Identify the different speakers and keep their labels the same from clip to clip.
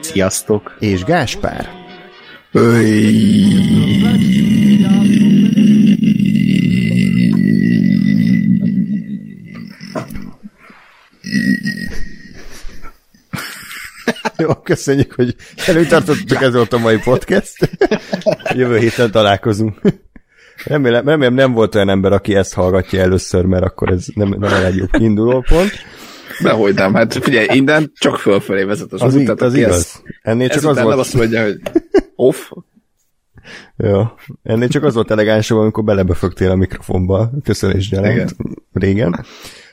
Speaker 1: Sziasztok!
Speaker 2: és Gáspár. Jó, köszönjük, hogy előtartottuk, ez volt a mai podcast. Jövő héten találkozunk. Remélem, remélem nem volt olyan ember, aki ezt hallgatja először, mert akkor ez nem, nem a legjobb kiinduló pont.
Speaker 1: Dehogy nem, hát figyelj, innen csak fölfelé vezet az,
Speaker 2: Az,
Speaker 1: út, tehát
Speaker 2: az igaz.
Speaker 1: ezt-
Speaker 2: Ennél csak az volt,
Speaker 1: azt mondja, hogy off,
Speaker 2: jó. Ennél csak az volt elegánsabb, amikor belebefögtél a mikrofonba. Köszönés gyaránt. Régen.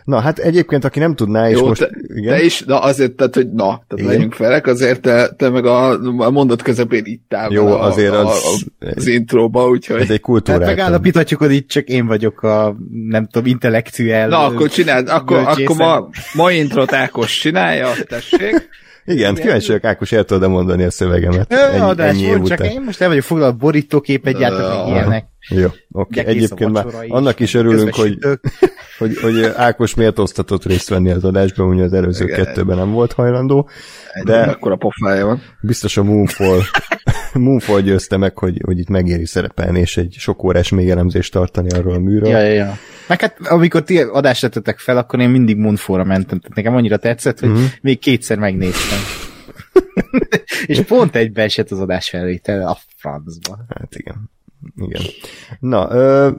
Speaker 2: Na, hát egyébként, aki nem tudná, és
Speaker 1: jó,
Speaker 2: most...
Speaker 1: te,
Speaker 2: igen?
Speaker 1: de is, na azért, tehát, hogy na, tehát
Speaker 2: Igen.
Speaker 1: legyünk felek, azért te, te meg a, a mondat közepén itt áll
Speaker 2: Jó,
Speaker 1: a,
Speaker 2: azért
Speaker 1: a,
Speaker 2: az-
Speaker 1: a, az intróba, úgyhogy...
Speaker 2: Ez egy kultúrát.
Speaker 3: Tehát megállapíthatjuk, hogy itt csak én vagyok a, nem tudom, intellektuel.
Speaker 1: Na, akkor csináld, akkor, akkor ma, ma introt Ákos csinálja, tessék.
Speaker 2: Igen, kíváncsi vagyok, Ákos, el tudod mondani a szövegemet.
Speaker 3: Ö,
Speaker 2: Ennyi,
Speaker 3: adás,
Speaker 2: ennyi év
Speaker 3: mondd csak én most el vagyok foglalva, borítóképet gyártok, meg
Speaker 1: Ö,
Speaker 3: ilyenek.
Speaker 2: Jó, oké.
Speaker 3: A
Speaker 2: Egyébként már annak is örülünk, hogy. Hogy, hogy Ákos méltóztatott részt venni az adásban, ugye az előző
Speaker 1: Igen.
Speaker 2: kettőben nem volt hajlandó,
Speaker 1: De... Akkor a pofája van.
Speaker 2: biztos a Moonfall, Moonfall győzte meg, hogy, hogy itt megéri szerepelni, és egy sok órás még elemzést tartani arról a műről.
Speaker 3: Ja, ja, ja. Meg hát, amikor ti adást tettetek fel, akkor én mindig Moonfall-ra mentem. Tehát nekem annyira tetszett, hogy
Speaker 2: Mhm.
Speaker 3: uh-huh. még kétszer megnéztem. és pont egybe esett az adás felvétel a francba.
Speaker 2: Hát igen. Igen. Na, ö,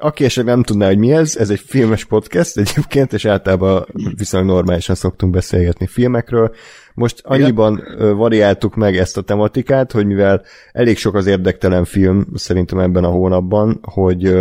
Speaker 2: aki esetleg nem tudná, hogy mi ez, ez egy filmes podcast egyébként, és általában viszonylag normálisan szoktunk beszélgetni filmekről. Most annyiban ö, variáltuk meg ezt a tematikát, hogy mivel elég sok az érdektelen film szerintem ebben a hónapban, hogy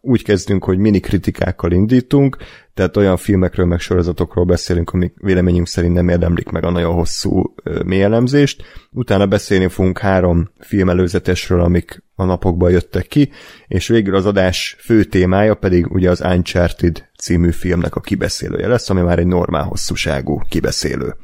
Speaker 2: úgy kezdünk, hogy mini kritikákkal indítunk, tehát olyan filmekről meg sorozatokról beszélünk, amik véleményünk szerint nem érdemlik meg a nagyon hosszú ö, mély elemzést. Utána beszélni fogunk három filmelőzetesről, amik a napokban jöttek ki, és végül az adás fő témája pedig ugye az Uncharted című filmnek a kibeszélője lesz, ami már egy normál hosszúságú kibeszélő.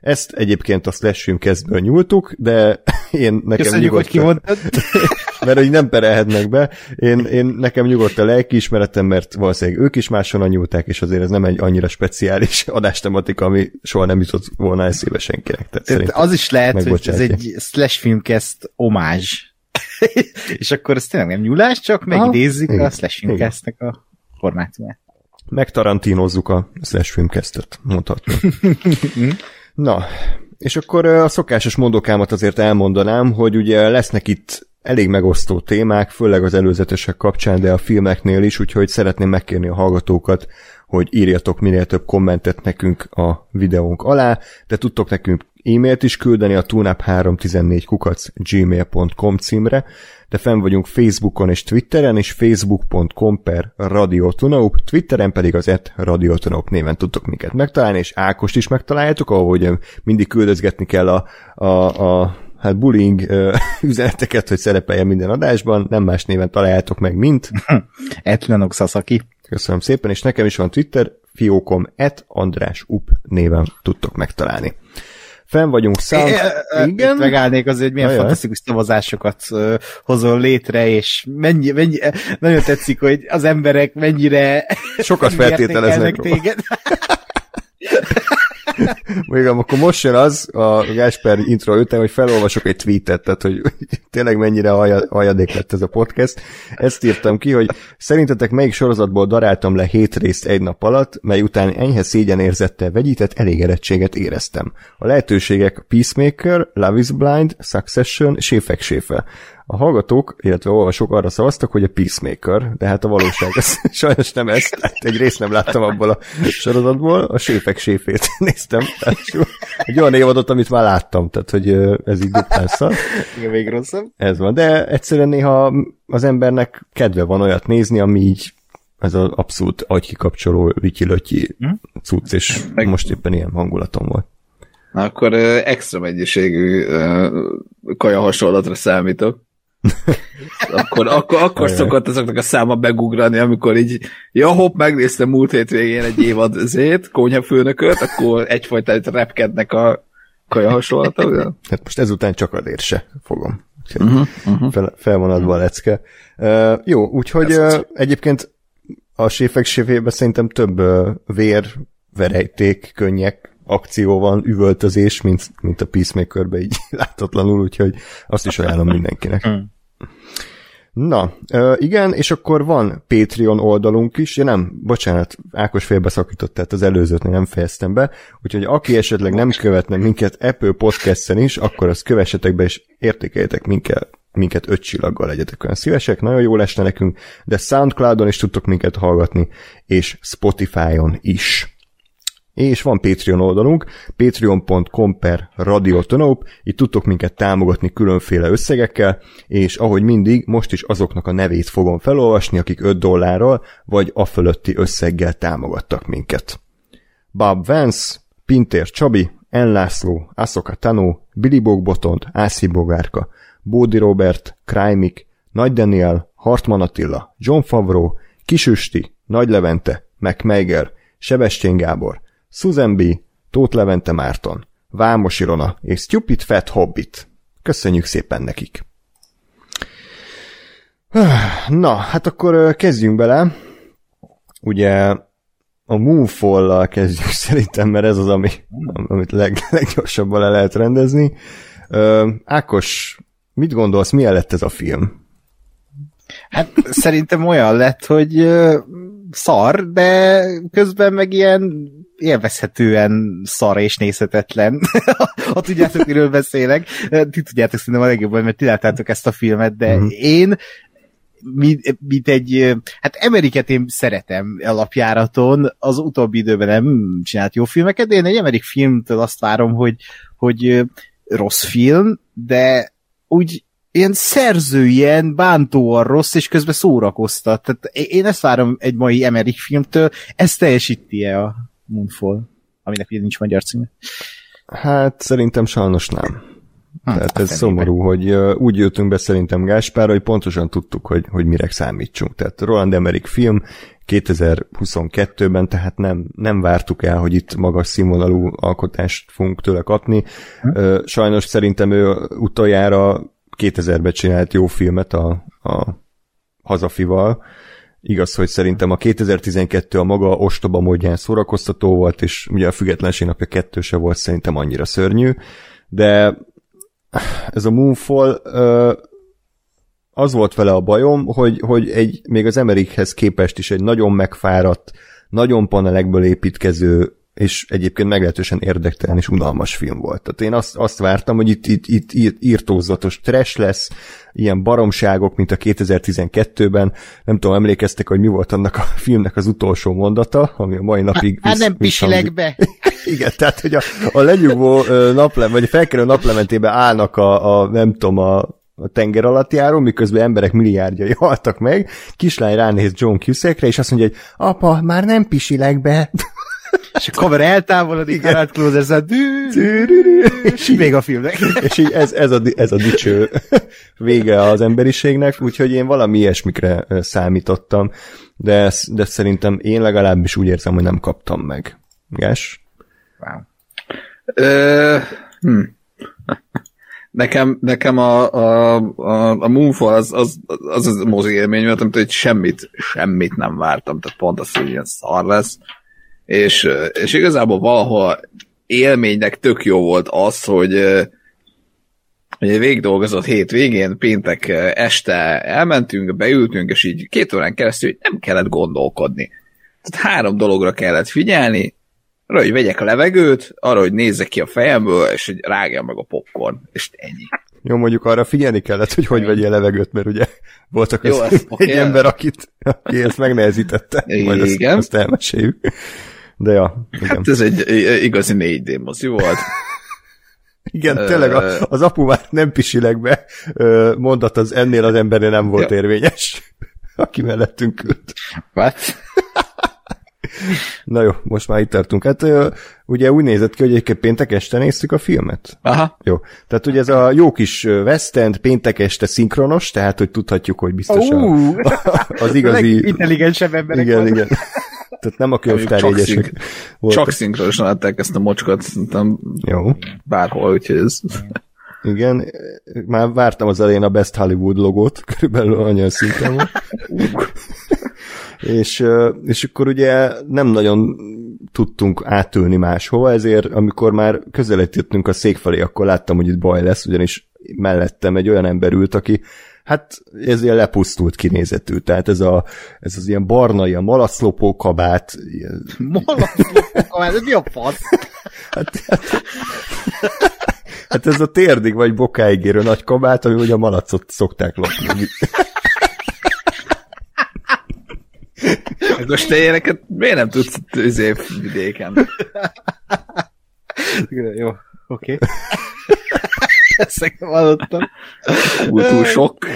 Speaker 2: Ezt egyébként a Slash kezdből nyúltuk, de én nekem
Speaker 3: Köszönjük, hogy
Speaker 2: nyugodt-
Speaker 3: kimondtad.
Speaker 2: mert hogy nem perelhetnek be. Én, én nekem nyugodt a lelkiismeretem, mert valószínűleg ők is máshonnan nyúlták, és azért ez nem egy annyira speciális adástematika, ami soha nem jutott volna eszébe senkinek. Tehát
Speaker 3: az is lehet, hogy ez egy slash filmcast omázs. és akkor ez tényleg nem nyúlás, csak megidézzük a slash filmcastnek a formátumát.
Speaker 2: megtarantínozzuk a slash filmcastet, mondhatjuk. Na, és akkor a szokásos mondokámat azért elmondanám, hogy ugye lesznek itt elég megosztó témák, főleg az előzetesek kapcsán, de a filmeknél is, úgyhogy szeretném megkérni a hallgatókat, hogy írjatok minél több kommentet nekünk a videónk alá, de tudtok nekünk e-mailt is küldeni a tunap314 kukac gmail.com címre, de fenn vagyunk Facebookon és Twitteren, és facebook.com per radiotunaup, Twitteren pedig az et radiotunaup néven tudtok minket megtalálni, és Ákost is megtaláljátok, ahol ugye mindig küldözgetni kell a, a, a hát bullying ö, üzeneteket, hogy szerepeljen minden adásban, nem más néven találjátok meg, mint
Speaker 3: Etlenok Sasaki.
Speaker 2: Köszönöm szépen, és nekem is van Twitter, fiókom et András Up néven tudtok megtalálni. Fenn vagyunk Sound...
Speaker 3: Igen?
Speaker 2: Igen?
Speaker 3: Megállnék azért, hogy milyen
Speaker 2: Ajaj.
Speaker 3: fantasztikus szavazásokat hozol létre, és mennyi, mennyi, nagyon tetszik, hogy az emberek mennyire
Speaker 2: Sokat feltételeznek
Speaker 3: téged.
Speaker 2: Még akkor most jön az a Gásper intro után, hogy felolvasok egy tweetet, tehát hogy tényleg mennyire haja- hajadék lett ez a podcast. Ezt írtam ki, hogy szerintetek melyik sorozatból daráltam le hét részt egy nap alatt, mely után enyhe szégyenérzettel vegyített elégedettséget éreztem. A lehetőségek Peacemaker, Love is Blind, Succession, Séfek Séfe. A hallgatók, illetve olvasók arra szavaztak, hogy a Peacemaker, de hát a valóság az sajnos nem ez, tehát egy részt nem láttam abból a sorozatból, a séfek séfét néztem, tehát egy olyan évadot, amit már láttam, tehát hogy ez így duplán szar.
Speaker 3: Igen, még rosszabb.
Speaker 2: Ez van, de egyszerűen néha az embernek kedve van olyat nézni, ami így ez az abszolút agykikapcsoló, vityilötyi
Speaker 3: Hm?
Speaker 2: cucc, és
Speaker 1: Meg-
Speaker 2: most éppen ilyen hangulatom volt.
Speaker 1: Na, akkor extra mennyiségű kaja hasonlatra számítok. akkor, akkor, akkor szokott azoknak a száma begugrani, amikor így, ja hopp, megnéztem múlt hétvégén egy évad zét, konyhafőnököt, akkor egyfajta repkednek a kaja hasonlatok.
Speaker 2: Hát most ezután csak azért se fogom.
Speaker 1: Uh-huh, uh-huh.
Speaker 2: fel, fel van adva a lecke. Uh, jó, úgyhogy uh, egyébként a séfek séfében szerintem több uh, vér, verejték, könnyek, akció van, üvöltözés, mint, mint a Peacemakerbe így láthatatlanul, úgyhogy azt is ajánlom mindenkinek. Na, uh, igen, és akkor van Patreon oldalunk is, ja nem, bocsánat, Ákos félbeszakított, tehát az előzőtnél nem fejeztem be, úgyhogy aki esetleg nem követne minket Apple Podcast-en is, akkor azt kövessetek be, és értékeljetek minket, minket öt csillaggal legyetek olyan szívesek, nagyon jó lesne nekünk, de Soundcloudon is tudtok minket hallgatni, és Spotify-on is. És van Patreon oldalunk, patreon.com per radiotonop, itt tudtok minket támogatni különféle összegekkel, és ahogy mindig, most is azoknak a nevét fogom felolvasni, akik 5 dollárral, vagy a fölötti összeggel támogattak minket. Bob Vance, Pintér Csabi, Enlászló, Aszoka Tanó, Billy Bogbotont, Ászi Bogárka, Bódi Robert, Krajmik, Nagy Daniel, Hartman Attila, John Favreau, Kisüsti, Nagy Levente, McMeiger, Sebestyén Gábor, Susan B., Tóth Levente Márton, Vámos Irona és Stupid Fat Hobbit. Köszönjük szépen nekik! Na, hát akkor kezdjünk bele. Ugye a Moonfall-lal kezdjük szerintem, mert ez az, ami, amit leg, leggyorsabban le lehet rendezni. Ákos, mit gondolsz, milyen lett ez a film?
Speaker 3: Hát szerintem olyan lett, hogy szar, de közben meg ilyen élvezhetően szar és nézhetetlen. ha tudjátok, miről beszélek. Ti tudjátok szerintem a legjobban, mert ti láttátok ezt a filmet, de
Speaker 2: Mhm.
Speaker 3: uh-huh. én mint, mint egy, hát Emeriket én szeretem alapjáraton, az utóbbi időben nem csinált jó filmeket, de én egy Emerik filmtől azt várom, hogy, hogy rossz film, de úgy ilyen szerző, ilyen bántóan rossz, és közben szórakoztat. Tehát én ezt várom egy mai Emmerich filmtől, ezt teljesíti-e a Moonfall, aminek ugye nincs magyar címe.
Speaker 2: Hát szerintem sajnos nem.
Speaker 3: Hm,
Speaker 2: Tehát
Speaker 3: a
Speaker 2: ez szomorú, hogy ö, úgy jöttünk be szerintem Gáspárra, hogy pontosan tudtuk, hogy, hogy mire számítsunk. Tehát Roland Emmerich film 2022-ben, tehát nem, nem vártuk el, hogy itt magas színvonalú alkotást fogunk tőle kapni. Ö, Sajnos szerintem ő utoljára 2000-ben csinált jó filmet a, a hazafival. Igaz, hogy szerintem a 2012 a maga ostoba módján szórakoztató volt, és ugye a Függetlenség napja kettő se volt szerintem annyira szörnyű, de ez a Moonfall az volt vele a bajom, hogy, hogy egy, még az Emerichhez képest is egy nagyon megfáradt, nagyon panelekből építkező, és egyébként meglehetősen érdektelen és unalmas film volt. Tehát én azt, azt vártam, hogy itt, itt, itt, itt írtózatos trash lesz, ilyen baromságok, mint a 2012-ben. Nem tudom, emlékeztek, hogy mi volt annak a filmnek az utolsó mondata, ami a mai napig
Speaker 3: Hát
Speaker 2: visz-
Speaker 3: nem pisilek be.
Speaker 2: igen, tehát, hogy a, a lenyugvó naplem, vagy a felkerül naplementébe állnak a, a nem tudom, a, a tenger alatt járó, miközben emberek milliárdjai haltak meg, kislány ránéz John Cusackre, és azt mondja, hogy apa, már nem pisilek be.
Speaker 3: És a kamera eltávolodik, Harald Closer szám, és még a filmnek.
Speaker 2: és így ez, ez, a, ez a dicső vége az emberiségnek, úgyhogy én valami ilyesmikre számítottam, de, de szerintem én legalábbis úgy érzem, hogy nem kaptam meg. Gás?
Speaker 3: Wow.
Speaker 1: Ö, hm. Nekem, nekem a, a, a, a Moonfall az az, az, az mozi élmény volt, amit hogy semmit, semmit nem vártam, tehát pont az, hogy ilyen szar lesz. És, és igazából valahol élménynek tök jó volt az, hogy ö, hogy egy végigdolgozott hét végén, péntek este elmentünk, beültünk, és így két órán keresztül nem kellett gondolkodni. Tehát három dologra kellett figyelni, arra, hogy vegyek a levegőt, arra, hogy nézzek ki a fejemből, és hogy rágjam meg a popcorn, és ennyi.
Speaker 2: Jó, mondjuk arra figyelni kellett, hogy hogy vegyél levegőt, mert ugye voltak
Speaker 1: Jó,
Speaker 2: az egy ember, akit, aki ezt megnehezítette. Majd azt,
Speaker 1: Igen.
Speaker 2: azt elmeséljük. De ja, igen.
Speaker 1: Hát ez egy igazi 4D mozi volt.
Speaker 2: igen, tényleg a, az apu már nem pisilek be mondat az ennél az embernél nem volt
Speaker 1: Ja.
Speaker 2: érvényes. Aki mellettünk ült.
Speaker 3: What?
Speaker 2: Na jó, most már itt tartunk. Hát ugye úgy nézett ki, hogy egyébként péntek este néztük a filmet.
Speaker 1: Aha.
Speaker 2: Jó. Tehát ugye ez a jó kis West End péntek este szinkronos, tehát hogy tudhatjuk, hogy biztos a,
Speaker 3: Ú,
Speaker 2: az igazi...
Speaker 3: intelligensebb emberek
Speaker 2: Igen,
Speaker 3: vannak.
Speaker 2: igen. Tehát nem a könyvtár
Speaker 1: Csak szink-
Speaker 2: voltak.
Speaker 1: Csak szinkronosan adták ezt a mocskot, szerintem
Speaker 2: Jó.
Speaker 1: bárhol, úgyhogy ez...
Speaker 2: Igen, már vártam az elején a Best Hollywood logót, körülbelül annyian szinten volt. és, és akkor ugye nem nagyon tudtunk átülni máshova, ezért amikor már közelítettünk a szék felé, akkor láttam, hogy itt baj lesz, ugyanis mellettem egy olyan ember ült, aki hát ez ilyen lepusztult kinézetű, tehát ez, a, ez az ilyen barna, ilyen malaclopó kabát, ilyen,
Speaker 3: Malaclopok, ez mi a fasz?
Speaker 2: hát, hát, hát ez a térdig vagy bokáig érő nagy kabát, ami ugye a malacot szokták lopni.
Speaker 1: Hát Most te ilyeneket miért nem tudsz izé vidéken?
Speaker 3: Jó, oké. Ezt nekem hallottam.
Speaker 1: Túl, sok.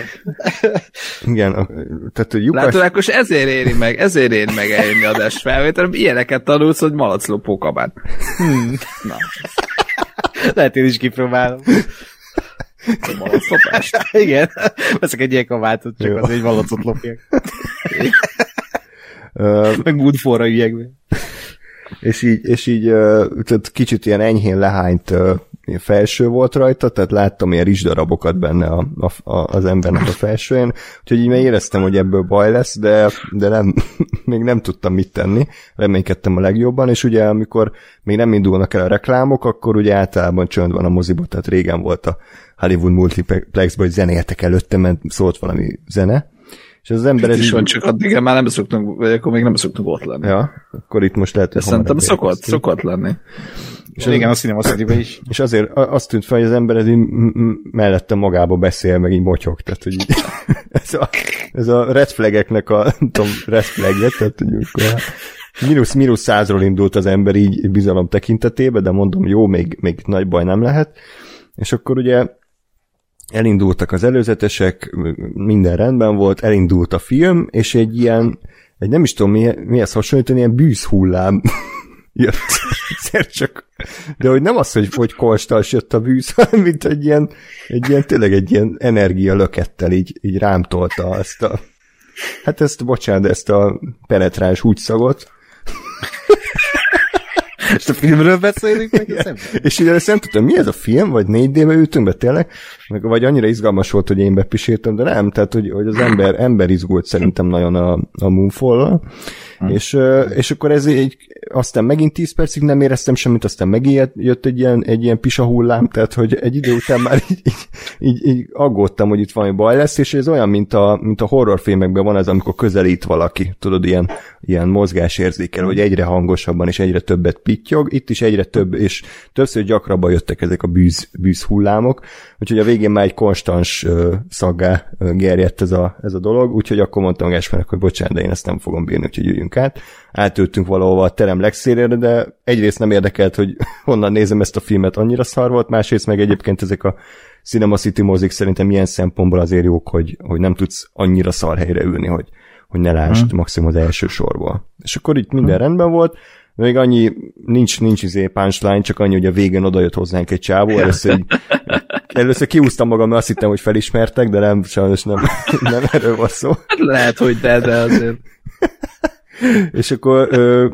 Speaker 2: Igen, a, tehát hogy lyukas,
Speaker 1: Látod, Ákos, ezért éri meg, ezért éri meg eljönni adás felvételem, ilyeneket tanulsz, hogy malaclopó kabát. Na,
Speaker 3: Lehet én is kipróbálom.
Speaker 1: malaclopást.
Speaker 3: Igen. Veszek egy ilyen kabátot, csak
Speaker 2: Jó.
Speaker 3: az egy malacot lopjak. Meg moodforra üljek be.
Speaker 2: És így, és így tehát kicsit ilyen enyhén lehányt felső volt rajta, tehát láttam ilyen rizsdarabokat benne a, a, a, az embernek a felsőjén, úgyhogy így már éreztem, hogy ebből baj lesz, de, de nem, még nem tudtam mit tenni, reménykedtem a legjobban, és ugye amikor még nem indulnak el a reklámok, akkor ugye általában csönd van a moziba, tehát régen volt a Hollywood Multiplexben, hogy zenéltek előtte, mert szólt valami zene, és az ember
Speaker 1: Ez is van, csak addig már nem szoktunk, vagy akkor még nem szoktunk ott lenni.
Speaker 2: ja, akkor itt most lehet, hogy
Speaker 1: szerintem szokott,
Speaker 2: érkeztünk.
Speaker 1: szokott lenni.
Speaker 3: És igen, a Cinema city is.
Speaker 2: És azért azt tűnt fel, hogy az ember ez mellette magába beszél, meg így motyog, tehát hogy így, ez, a, ez a red flageknek a, nem tudom, red flagje, tehát hogy akkor mínusz, mínusz százról indult az ember így bizalom tekintetében, de mondom, jó, még, még nagy baj nem lehet. És akkor ugye elindultak az előzetesek, minden rendben volt, elindult a film, és egy ilyen, egy nem is tudom mi, mihez hasonlítani, ilyen bűzhullám jött. Egyszer csak. De hogy nem az, hogy, hogy konstans jött a bűz, hanem mint egy ilyen, egy ilyen, tényleg egy ilyen energia lökettel így, így rám tolta ezt a, hát ezt, bocsánat, ezt a penetráns húgyszagot,
Speaker 3: És a filmről beszélünk meg? Ember?
Speaker 2: És ugye ezt nem tudtam, mi ez a film, vagy 4D-be ültünk be tényleg, meg, vagy annyira izgalmas volt, hogy én bepiséltem, de nem, tehát hogy, hogy az ember, ember izgult szerintem nagyon a, a moonfall és, ö, és akkor ez egy, aztán megint 10 percig nem éreztem semmit, aztán megint jött egy ilyen, egy ilyen pisa hullám, tehát hogy egy idő után már így, így, így, így aggódtam, hogy itt valami baj lesz, és ez olyan, mint a, mint a horrorfilmekben van az, amikor közelít valaki, tudod, ilyen, ilyen mozgásérzékel, hogy egyre hangosabban és egyre többet pittyog, itt is egyre több, és többször gyakrabban jöttek ezek a bűz, bűz hullámok, úgyhogy a végén már egy konstans uh, szaggá uh, gerjedt ez a, ez a dolog, úgyhogy akkor mondtam Gásmernek, hogy bocsánat, de én ezt nem fogom bírni, úgyhogy üljünk át. Átültünk valahova a terem legszélére, de egyrészt nem érdekelt, hogy honnan nézem ezt a filmet, annyira szar volt, másrészt meg egyébként ezek a Cinema City mozik szerintem ilyen szempontból azért jók, hogy, hogy nem tudsz annyira szar helyre ülni, hogy, hogy ne lásd hmm. maximum az első sorból. És akkor itt minden hmm. rendben volt, még annyi, nincs, nincs izé punchline, csak annyi, hogy a végén odajött hozzánk egy csávó, először, így, először kiúztam magam, mert azt hittem, hogy felismertek, de nem, sajnos nem, nem erről van szó.
Speaker 1: Lehet, hogy de, de azért.
Speaker 2: És akkor ö,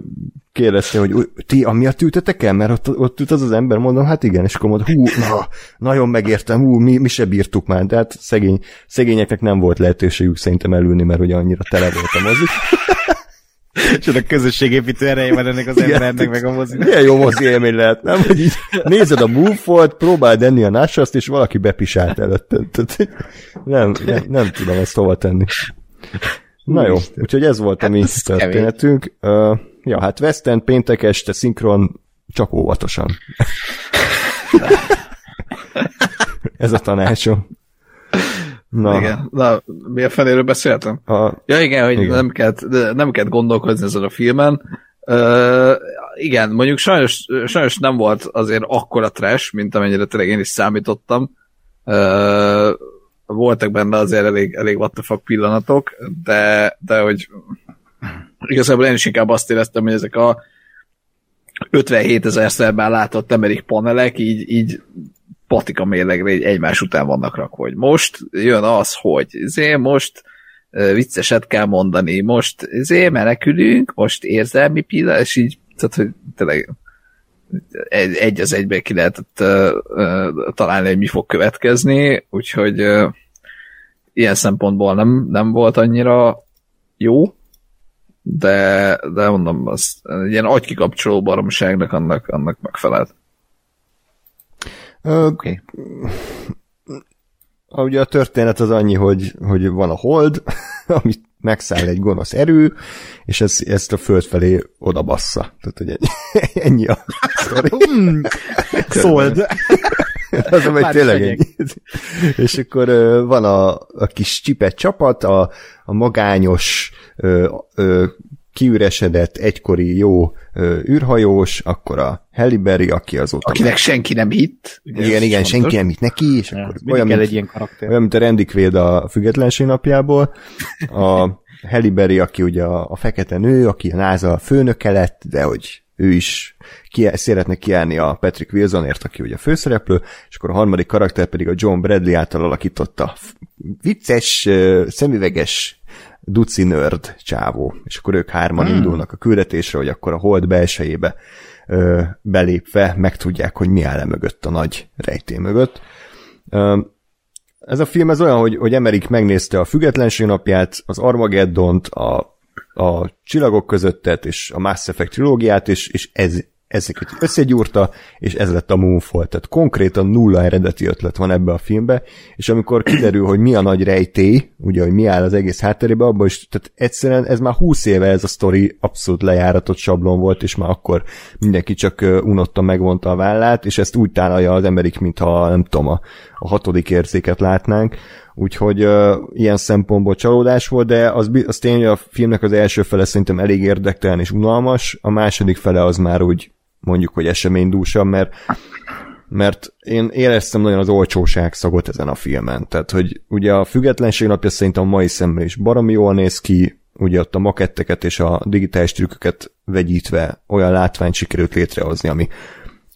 Speaker 2: kérdezte, hogy "Ú, ti amiatt ültetek el? Mert ott, ott ült az az ember, mondom, hát igen, és akkor mondom, hú, na, nagyon megértem, hú, mi, mi se bírtuk már, de hát szegény, szegényeknek nem volt lehetőségük szerintem elülni, mert ugye annyira tele volt a mozi.
Speaker 3: És a közösségépítő ereje van ennek az embernek, meg a mozi.
Speaker 2: Milyen jó mozi élmény lehet, nem? Hogy így nézed a Moonfall-t, próbáld enni a násaszt, és valaki bepisált előtte. Tehát, nem, nem, nem tudom ezt hova tenni. Na jó, úgyhogy ez volt a mi történetünk. Uh, ja, hát West End péntek este szinkron, csak óvatosan. ez a tanácsom. Na,
Speaker 1: Igen. Na, mi a feléről beszéltem?
Speaker 2: a,
Speaker 1: Ja igen, hogy
Speaker 2: Igen.
Speaker 1: Nem, kellett, nem kellett gondolkozni ezen a filmen. Uh, igen, mondjuk sajnos, sajnos nem volt azért akkora trash, mint amennyire tényleg én is számítottam. Uh, voltak benne azért elég, elég what the fuck pillanatok, de, de hogy igazából én is inkább azt éreztem, hogy ezek a 57 ezerszer már látott Amerik panelek így, így patika mérlegre így egymás után vannak rakva, hogy most jön az, hogy zé, most vicceset kell mondani, most zé, menekülünk, most érzelmi pillanat, és így, tehát, hogy tényleg egy, egy az egybe ki lehetett uh, uh, találni, hogy mi fog következni, úgyhogy uh, ilyen szempontból nem, nem volt annyira jó, de, de mondom, az ilyen agykikapcsoló baromságnak annak, annak megfelelt.
Speaker 2: Oké. Okay. Ugye a történet az annyi, hogy, hogy van a hold, amit megszáll egy gonosz erő, és ez, ezt a föld felé oda bassza. Tehát, hogy ennyi a sztori.
Speaker 3: Hmm.
Speaker 2: Az a tényleg ennyi. És akkor van a, a kis csipet csapat, a, a magányos ö, ö, kiüresedett egykori jó ö, űrhajós, akkor a Halle Berry, aki azóta...
Speaker 1: Akinek senki nem hitt.
Speaker 2: Ugye igen, igen, senki nem hitt neki, és ja, akkor olyan, mint, egy ilyen karakter. olyan, mint a Randy Quaid a függetlenség napjából. A Halle Berry, aki ugye a, a fekete nő, aki a NASA főnöke lett, de hogy ő is ki, szeretne kiállni a Patrick Wilsonért, aki ugye a főszereplő, és akkor a harmadik karakter pedig a John Bradley által alakította vicces, szemüveges duci nerd csávó, és akkor ők hárman hmm. indulnak a küldetésre, hogy akkor a hold belsejébe ö, belépve megtudják, hogy mi áll -e mögött a nagy rejtély mögött. Ö, ez a film ez olyan, hogy, hogy Emerik megnézte a Függetlenség napját, az Armageddont, a, a Csillagok közöttet és a Mass Effect trilógiát, és, és ez ezeket összegyúrta, és ez lett a Moonfall. Tehát konkrétan nulla eredeti ötlet van ebbe a filmbe, és amikor kiderül, hogy mi a nagy rejtély, ugye, hogy mi áll az egész hátterébe, abban is, tehát egyszerűen ez már húsz éve ez a sztori abszolút lejáratott sablon volt, és már akkor mindenki csak unotta, megvonta a vállát, és ezt úgy tálalja az emberik, mintha nem tudom, a, a hatodik érzéket látnánk, úgyhogy uh, ilyen szempontból csalódás volt, de az, az tény, hogy a filmnek az első fele szerintem elég érdektelen és unalmas, a második fele az már úgy mondjuk, hogy eseménydúsabb, mert mert én éreztem nagyon az olcsóság szagot ezen a filmen. Tehát, hogy ugye a függetlenség napja szerintem a mai szemben is baromi jól néz ki, ugye ott a maketteket és a digitális trükköket vegyítve olyan látványt sikerült létrehozni, ami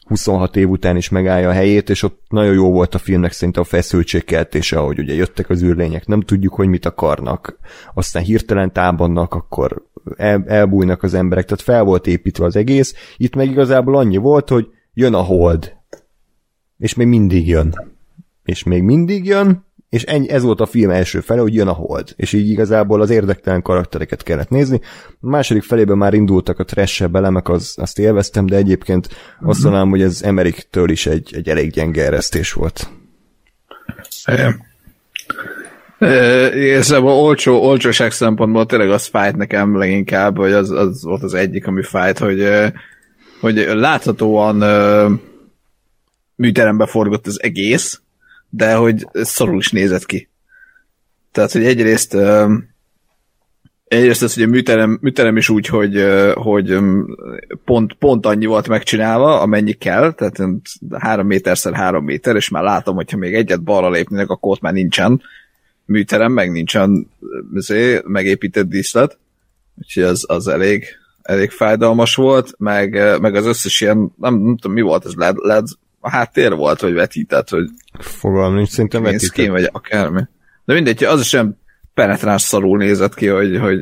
Speaker 2: 26 év után is megállja a helyét, és ott nagyon jó volt a filmnek szerintem a feszültségkeltése, ahogy ugye jöttek az űrlények, nem tudjuk, hogy mit akarnak, aztán hirtelen támadnak, akkor el, elbújnak az emberek, tehát fel volt építve az egész, itt meg igazából annyi volt, hogy jön a hold, és még mindig jön. És még mindig jön, és ennyi, ez volt a film első fele, hogy jön a hold, és így igazából az érdektelen karaktereket kellett nézni. A második felében már indultak a trash elemek, az, azt élveztem, de egyébként uh-huh. azt mondanám, hogy ez Emeriktől is egy, egy elég gyenge eresztés volt.
Speaker 1: Ez a olcsó, olcsóság szempontból tényleg az fájt nekem leginkább, hogy az, az volt az egyik, ami fájt, hogy, hogy láthatóan műterembe forgott az egész, de hogy szarul is nézett ki. Tehát, hogy egyrészt egyrészt az, hogy a műterem, műterem is úgy, hogy, hogy pont, pont annyi volt megcsinálva, amennyi kell, tehát három méterszer három méter, és már látom, hogyha még egyet balra lépnének, akkor ott már nincsen műterem, meg nincsen azért, megépített díszlet, úgyhogy az, az elég, elég fájdalmas volt, meg, meg az összes ilyen, nem, nem tudom mi volt, ez LED, LED a háttér volt, vagy vetített, hogy
Speaker 2: fogalm nincs, szerintem vetített.
Speaker 1: Szkén, vagy akármi. De mindegy, az sem penetráns szarul nézett ki, hogy, hogy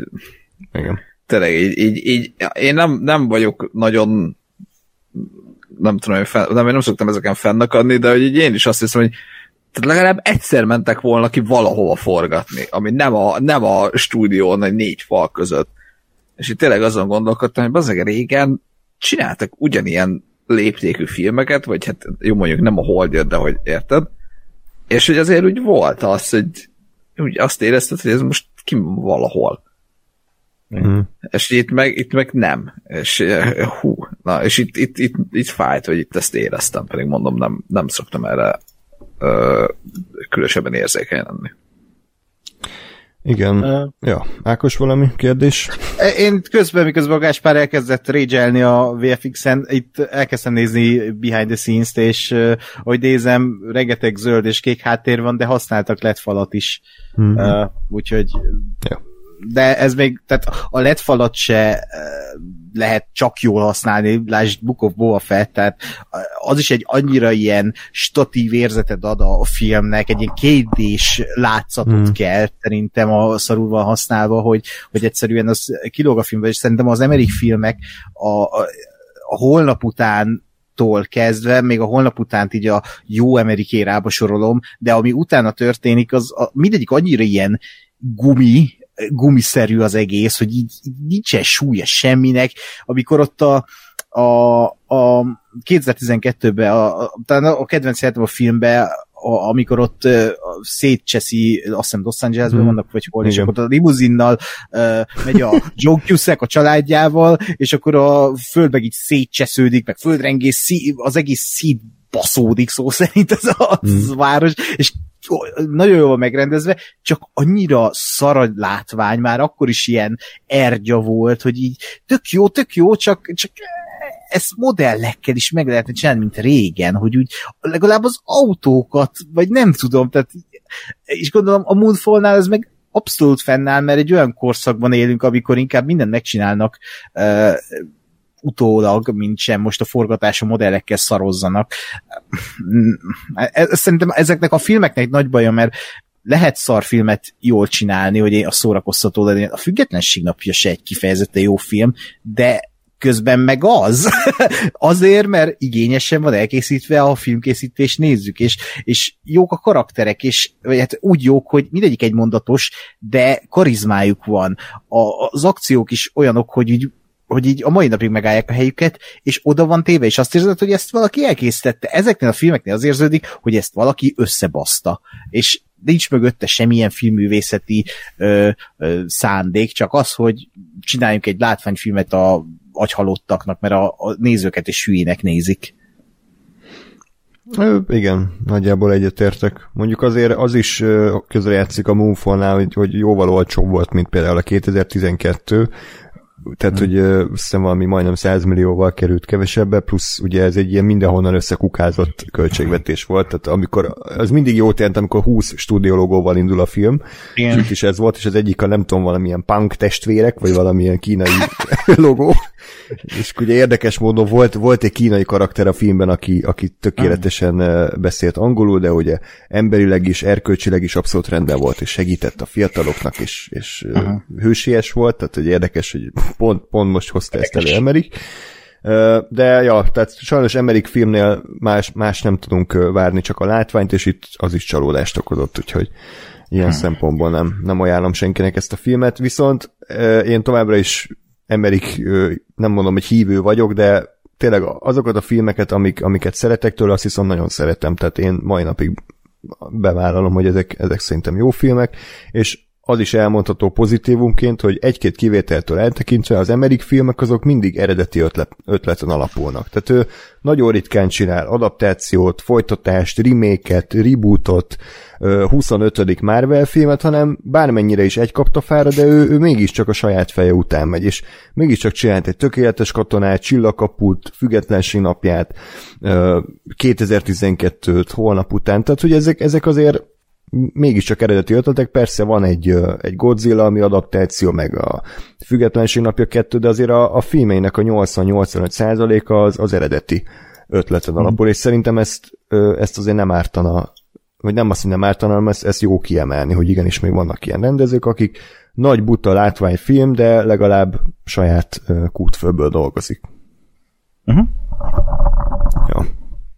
Speaker 2: Igen.
Speaker 1: tényleg így, így, így, én nem, nem vagyok nagyon nem tudom, hogy fenn, nem, én nem szoktam ezeken fennakadni, de hogy így én is azt hiszem, hogy tehát legalább egyszer mentek volna ki valahova forgatni, ami nem a, nem a stúdión, egy négy fal között. És itt tényleg azon gondolkodtam, hogy bazeg régen csináltak ugyanilyen léptékű filmeket, vagy hát jó mondjuk nem a Hold jött, de hogy érted? És hogy azért úgy volt az, hogy úgy azt érezted, hogy ez most ki valahol. Mm. És itt meg, itt meg nem. És eh, hú, na, és itt, itt, itt, itt fájt, hogy itt ezt éreztem, pedig mondom, nem, nem szoktam erre ö, különösebben érzékeny lenni.
Speaker 2: Igen. Uh, ja, Ákos valami kérdés?
Speaker 3: Én közben, miközben a Gáspár elkezdett rage a VFX-en, itt elkezdtem nézni behind the scenes-t, és uh, ahogy nézem, rengeteg zöld és kék háttér van, de használtak lett falat is. Uh-huh. Uh, úgyhogy ja. de ez még, tehát a LED falat se lehet csak jól használni, lásd Book of Boba Fett, tehát az is egy annyira ilyen statív érzetet ad a filmnek, egy ilyen kétdés látszatot hmm. kell szerintem a szarul van használva, hogy, hogy egyszerűen az kilóg a filmben, és szerintem az Emmerich filmek a, a, a holnap után tól kezdve, még a holnap utánt így a jó Amerikérába sorolom, de ami utána történik, az a, mindegyik annyira ilyen gumi, gumiszerű az egész, hogy így, így nincsen súlya semminek, amikor ott a, a, a 2012-ben, a, a, talán a kedvenc a filmben a, amikor ott uh, szétcseszi, azt hiszem Los Angelesben hmm. vannak, vagy hol, Igen. és akkor a limuzinnal uh, megy a John Cusack a családjával, és akkor a föld meg így szétcsesződik, meg földrengés, szí, az egész szít baszódik szó szerint ez a, hmm. az a város, és nagyon jól megrendezve, csak annyira szar látvány, már akkor is ilyen ergya volt, hogy így tök jó, tök jó, csak, csak ezt modellekkel is meg lehetne csinálni, mint régen, hogy úgy legalább az autókat, vagy nem tudom, tehát és gondolom a Moonfall-nál ez meg abszolút fennáll, mert egy olyan korszakban élünk, amikor inkább mindent megcsinálnak uh, utólag, mint sem most a forgatás a modellekkel szarozzanak. Szerintem ezeknek a filmeknek nagy baja, mert lehet szarfilmet jól csinálni, hogy a szórakoztató legyen. A függetlenség napja se egy kifejezetten jó film, de közben meg az. Azért, mert igényesen van elkészítve a filmkészítés nézzük, és, és jók a karakterek, és vagy hát úgy jók, hogy mindegyik egy mondatos, de karizmájuk van. A, az akciók is olyanok, hogy így hogy így a mai napig megállják a helyüket, és oda van téve, és azt érzed, hogy ezt valaki elkészítette. Ezeknél a filmeknél az érződik, hogy ezt valaki összebaszta. És nincs mögötte semmilyen filmművészeti ö, ö, szándék, csak az, hogy csináljunk egy látványfilmet a agyhalottaknak, mert a, a nézőket is hülyének nézik.
Speaker 2: Igen, nagyjából egyetértek. Mondjuk azért az is közrejátszik a Moonfall-nál, hogy, hogy jóval olcsóbb volt, mint például a 2012, tehát, hmm. hogy uh, hiszem valami majdnem 100 millióval került kevesebbe, plusz ugye ez egy ilyen mindenhonnan összekukázott költségvetés volt, tehát amikor, az mindig jót jelent, amikor 20 stúdiologóval indul a film, Igen. és is ez volt, és az egyik a nem tudom, valamilyen punk testvérek, vagy valamilyen kínai logó, és ugye érdekes módon volt, volt egy kínai karakter a filmben, aki, aki tökéletesen beszélt angolul, de ugye emberileg is, erkölcsileg is abszolút rendben volt, és segített a fiataloknak, és, és uh-huh. hősies volt, tehát hogy érdekes, hogy pont, pont most hozta ezt elő Emerik. De ja, tehát sajnos Emerik filmnél más, más nem tudunk várni, csak a látványt, és itt az is csalódást okozott, úgyhogy ilyen hmm. szempontból nem, nem ajánlom senkinek ezt a filmet, viszont én továbbra is Emerik, nem mondom, hogy hívő vagyok, de tényleg azokat a filmeket, amik, amiket szeretek tőle, azt viszont nagyon szeretem, tehát én mai napig bevállalom, hogy ezek, ezek szerintem jó filmek, és az is elmondható pozitívumként, hogy egy-két kivételtől eltekintve az Emerik filmek azok mindig eredeti ötlet, ötleten alapulnak. Tehát ő nagyon ritkán csinál adaptációt, folytatást, reméket, rebootot, 25. Marvel filmet, hanem bármennyire is egy kaptafára, de ő, ő mégiscsak a saját feje után megy, és mégiscsak csinált egy tökéletes katonát, csillagkaput, függetlenség napját, 2012-t holnap után, tehát hogy ezek, ezek azért mégiscsak eredeti ötletek, persze van egy, egy Godzilla, ami adaptáció, meg a Függetlenség napja kettő, de azért a, a filmeinek a 80-85 százaléka az, az eredeti ötleten alapul, mm. és szerintem ezt, ezt azért nem ártana, vagy nem azt, hogy nem ártana, hanem ezt, ezt jó kiemelni, hogy igenis még vannak ilyen rendezők, akik nagy buta látvány film, de legalább saját kútfőből dolgozik. Uh-huh. Ja.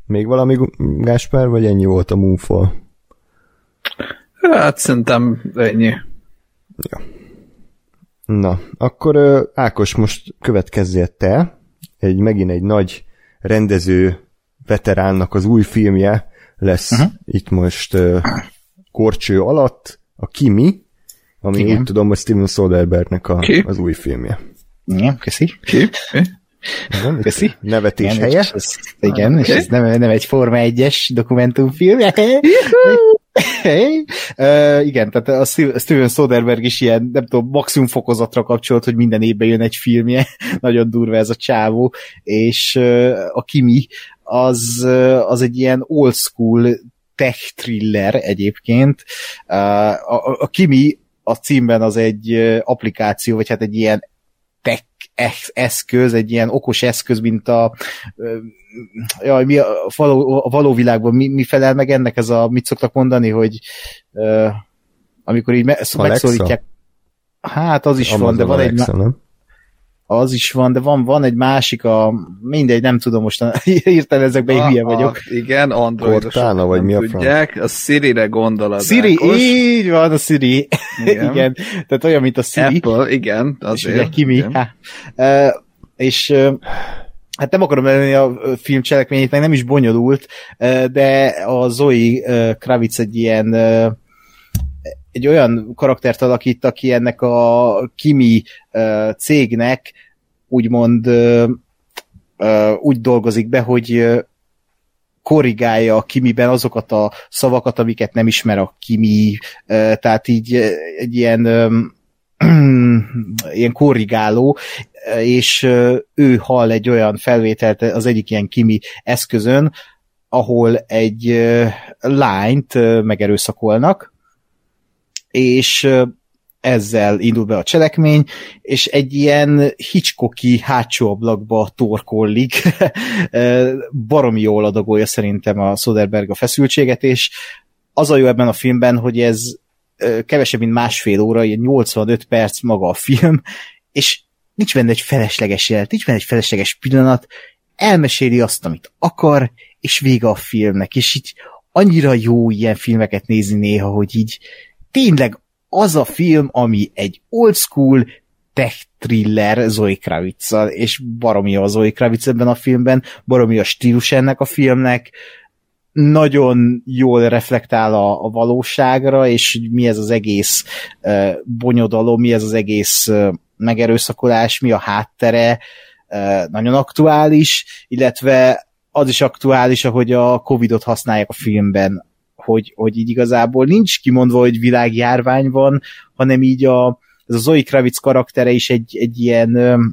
Speaker 2: Még valami Gáspár, vagy ennyi volt a Moonfall?
Speaker 1: Hát szerintem ennyi.
Speaker 2: Ja. Na, akkor Ákos, most következzél te. Egy, megint egy nagy rendező veteránnak az új filmje lesz uh-huh. itt most uh, korcső alatt, a Kimi, ami Igen. úgy tudom, hogy Steven Soderberghnek a, az új filmje.
Speaker 3: Igen, köszi. Ki?
Speaker 2: Igen, Köszi. Nevetés igen, helye. És
Speaker 3: ez, igen, okay. és ez nem, nem egy Forma 1-es dokumentumfilm. Hey. Uh, igen, tehát a Steven Soderbergh is ilyen, nem tudom, maximum fokozatra kapcsolt, hogy minden évben jön egy filmje, nagyon durva ez a csávó, és uh, a Kimi az, uh, az egy ilyen old school tech thriller egyébként. Uh, a, a Kimi a címben az egy applikáció, vagy hát egy ilyen tech eszköz, egy ilyen okos eszköz, mint a jaj, mi a való, a való világban mi, mi felel meg ennek ez a, mit szoktak mondani, hogy uh, amikor így me, megszólítják. Hát az is Amazon van, de van Alexa, egy... Nem? Az is van, de van, van egy másik, a mindegy, nem tudom most írteni ezekbe, én hülye vagyok.
Speaker 1: A, igen, android
Speaker 2: Cortana, vagy mi a
Speaker 1: tudják, a Siri-re gondol az
Speaker 3: Siri, Ákos. így van, a Siri. Igen. igen. Tehát olyan, mint a Siri.
Speaker 1: Apple, igen.
Speaker 3: Azért, és ugye Kimi. Igen. Uh, és uh, hát nem akarom lenni a film cselekményét, meg nem is bonyolult, de a Zoe Kravitz egy ilyen egy olyan karaktert alakít, aki ennek a Kimi uh, cégnek úgymond uh, uh, úgy dolgozik be, hogy uh, korrigálja a Kimiben azokat a szavakat, amiket nem ismer a Kimi, uh, tehát így uh, egy ilyen um, ilyen korrigáló, és ő hall egy olyan felvételt az egyik ilyen Kimi eszközön, ahol egy lányt megerőszakolnak, és ezzel indul be a cselekmény, és egy ilyen Hitchcocki hátsó ablakba torkollik. Baromi jól adagolja szerintem a Soderberg a feszültséget, és az a jó ebben a filmben, hogy ez kevesebb, mint másfél óra, ilyen 85 perc maga a film, és nincs benne egy felesleges jelet, nincs benne egy felesleges pillanat, elmeséli azt, amit akar, és vége a filmnek, és így annyira jó ilyen filmeket nézni néha, hogy így tényleg az a film, ami egy old school tech thriller Zoe kravitz és baromi a Zoe Kravitz ebben a filmben, baromi a stílus ennek a filmnek, nagyon jól reflektál a, a valóságra, és mi ez az egész uh, bonyodalom, mi ez az egész uh, megerőszakolás, mi a háttere, uh, nagyon aktuális, illetve az is aktuális, ahogy a Covid-ot használják a filmben hogy, hogy így igazából nincs kimondva, hogy világjárvány van, hanem így a, ez a Zoe Kravitz karaktere is egy, egy ilyen ö,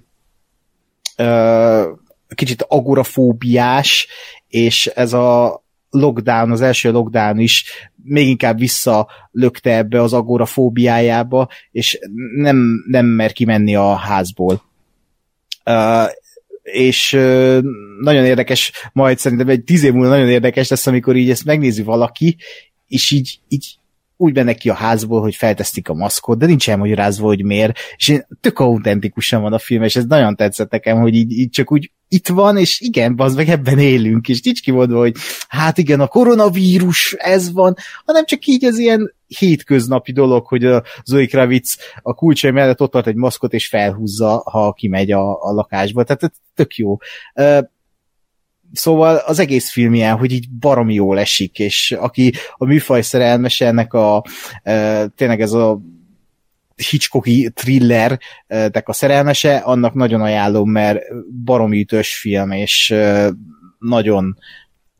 Speaker 3: ö, kicsit agorafóbiás, és ez a lockdown, az első lockdown is még inkább visszalökte ebbe az agorafóbiájába, és nem, nem mer kimenni a házból. Uh, és nagyon érdekes, majd szerintem egy tíz év múlva nagyon érdekes lesz, amikor így ezt megnézi valaki, és így, így úgy benne ki a házból, hogy feltesztik a maszkot, de nincs elmagyarázva, hogy miért, és tök autentikusan van a film, és ez nagyon tetszett nekem, hogy így, így csak úgy itt van, és igen, az meg ebben élünk, és nincs kimondva, hogy hát igen, a koronavírus, ez van, hanem csak így az ilyen hétköznapi dolog, hogy a Zoe Kravitz a kulcsai mellett ott tart egy maszkot, és felhúzza, ha kimegy a, a lakásba. Tehát tök jó. Szóval az egész film ilyen, hogy így baromi jól esik, és aki a műfaj szerelmese ennek a tényleg ez a Hitchcocki thriller tek a szerelmese, annak nagyon ajánlom, mert baromi ütős film, és nagyon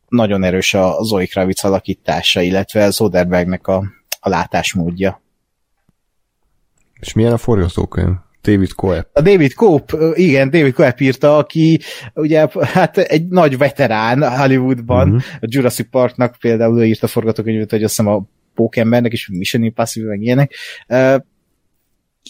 Speaker 3: nagyon erős a Zoe Kravitz alakítása, illetve Soderbergnek a, a látásmódja.
Speaker 2: És milyen a forgatókönyv? David Coep.
Speaker 3: A David Coep, igen, David Coep írta, aki ugye hát egy nagy veterán Hollywoodban, uh-huh. a Jurassic Parknak például ő írta a forgatókönyvet, hogy azt hiszem a Pókembernek is, Mission Impossible, meg ilyenek. Uh,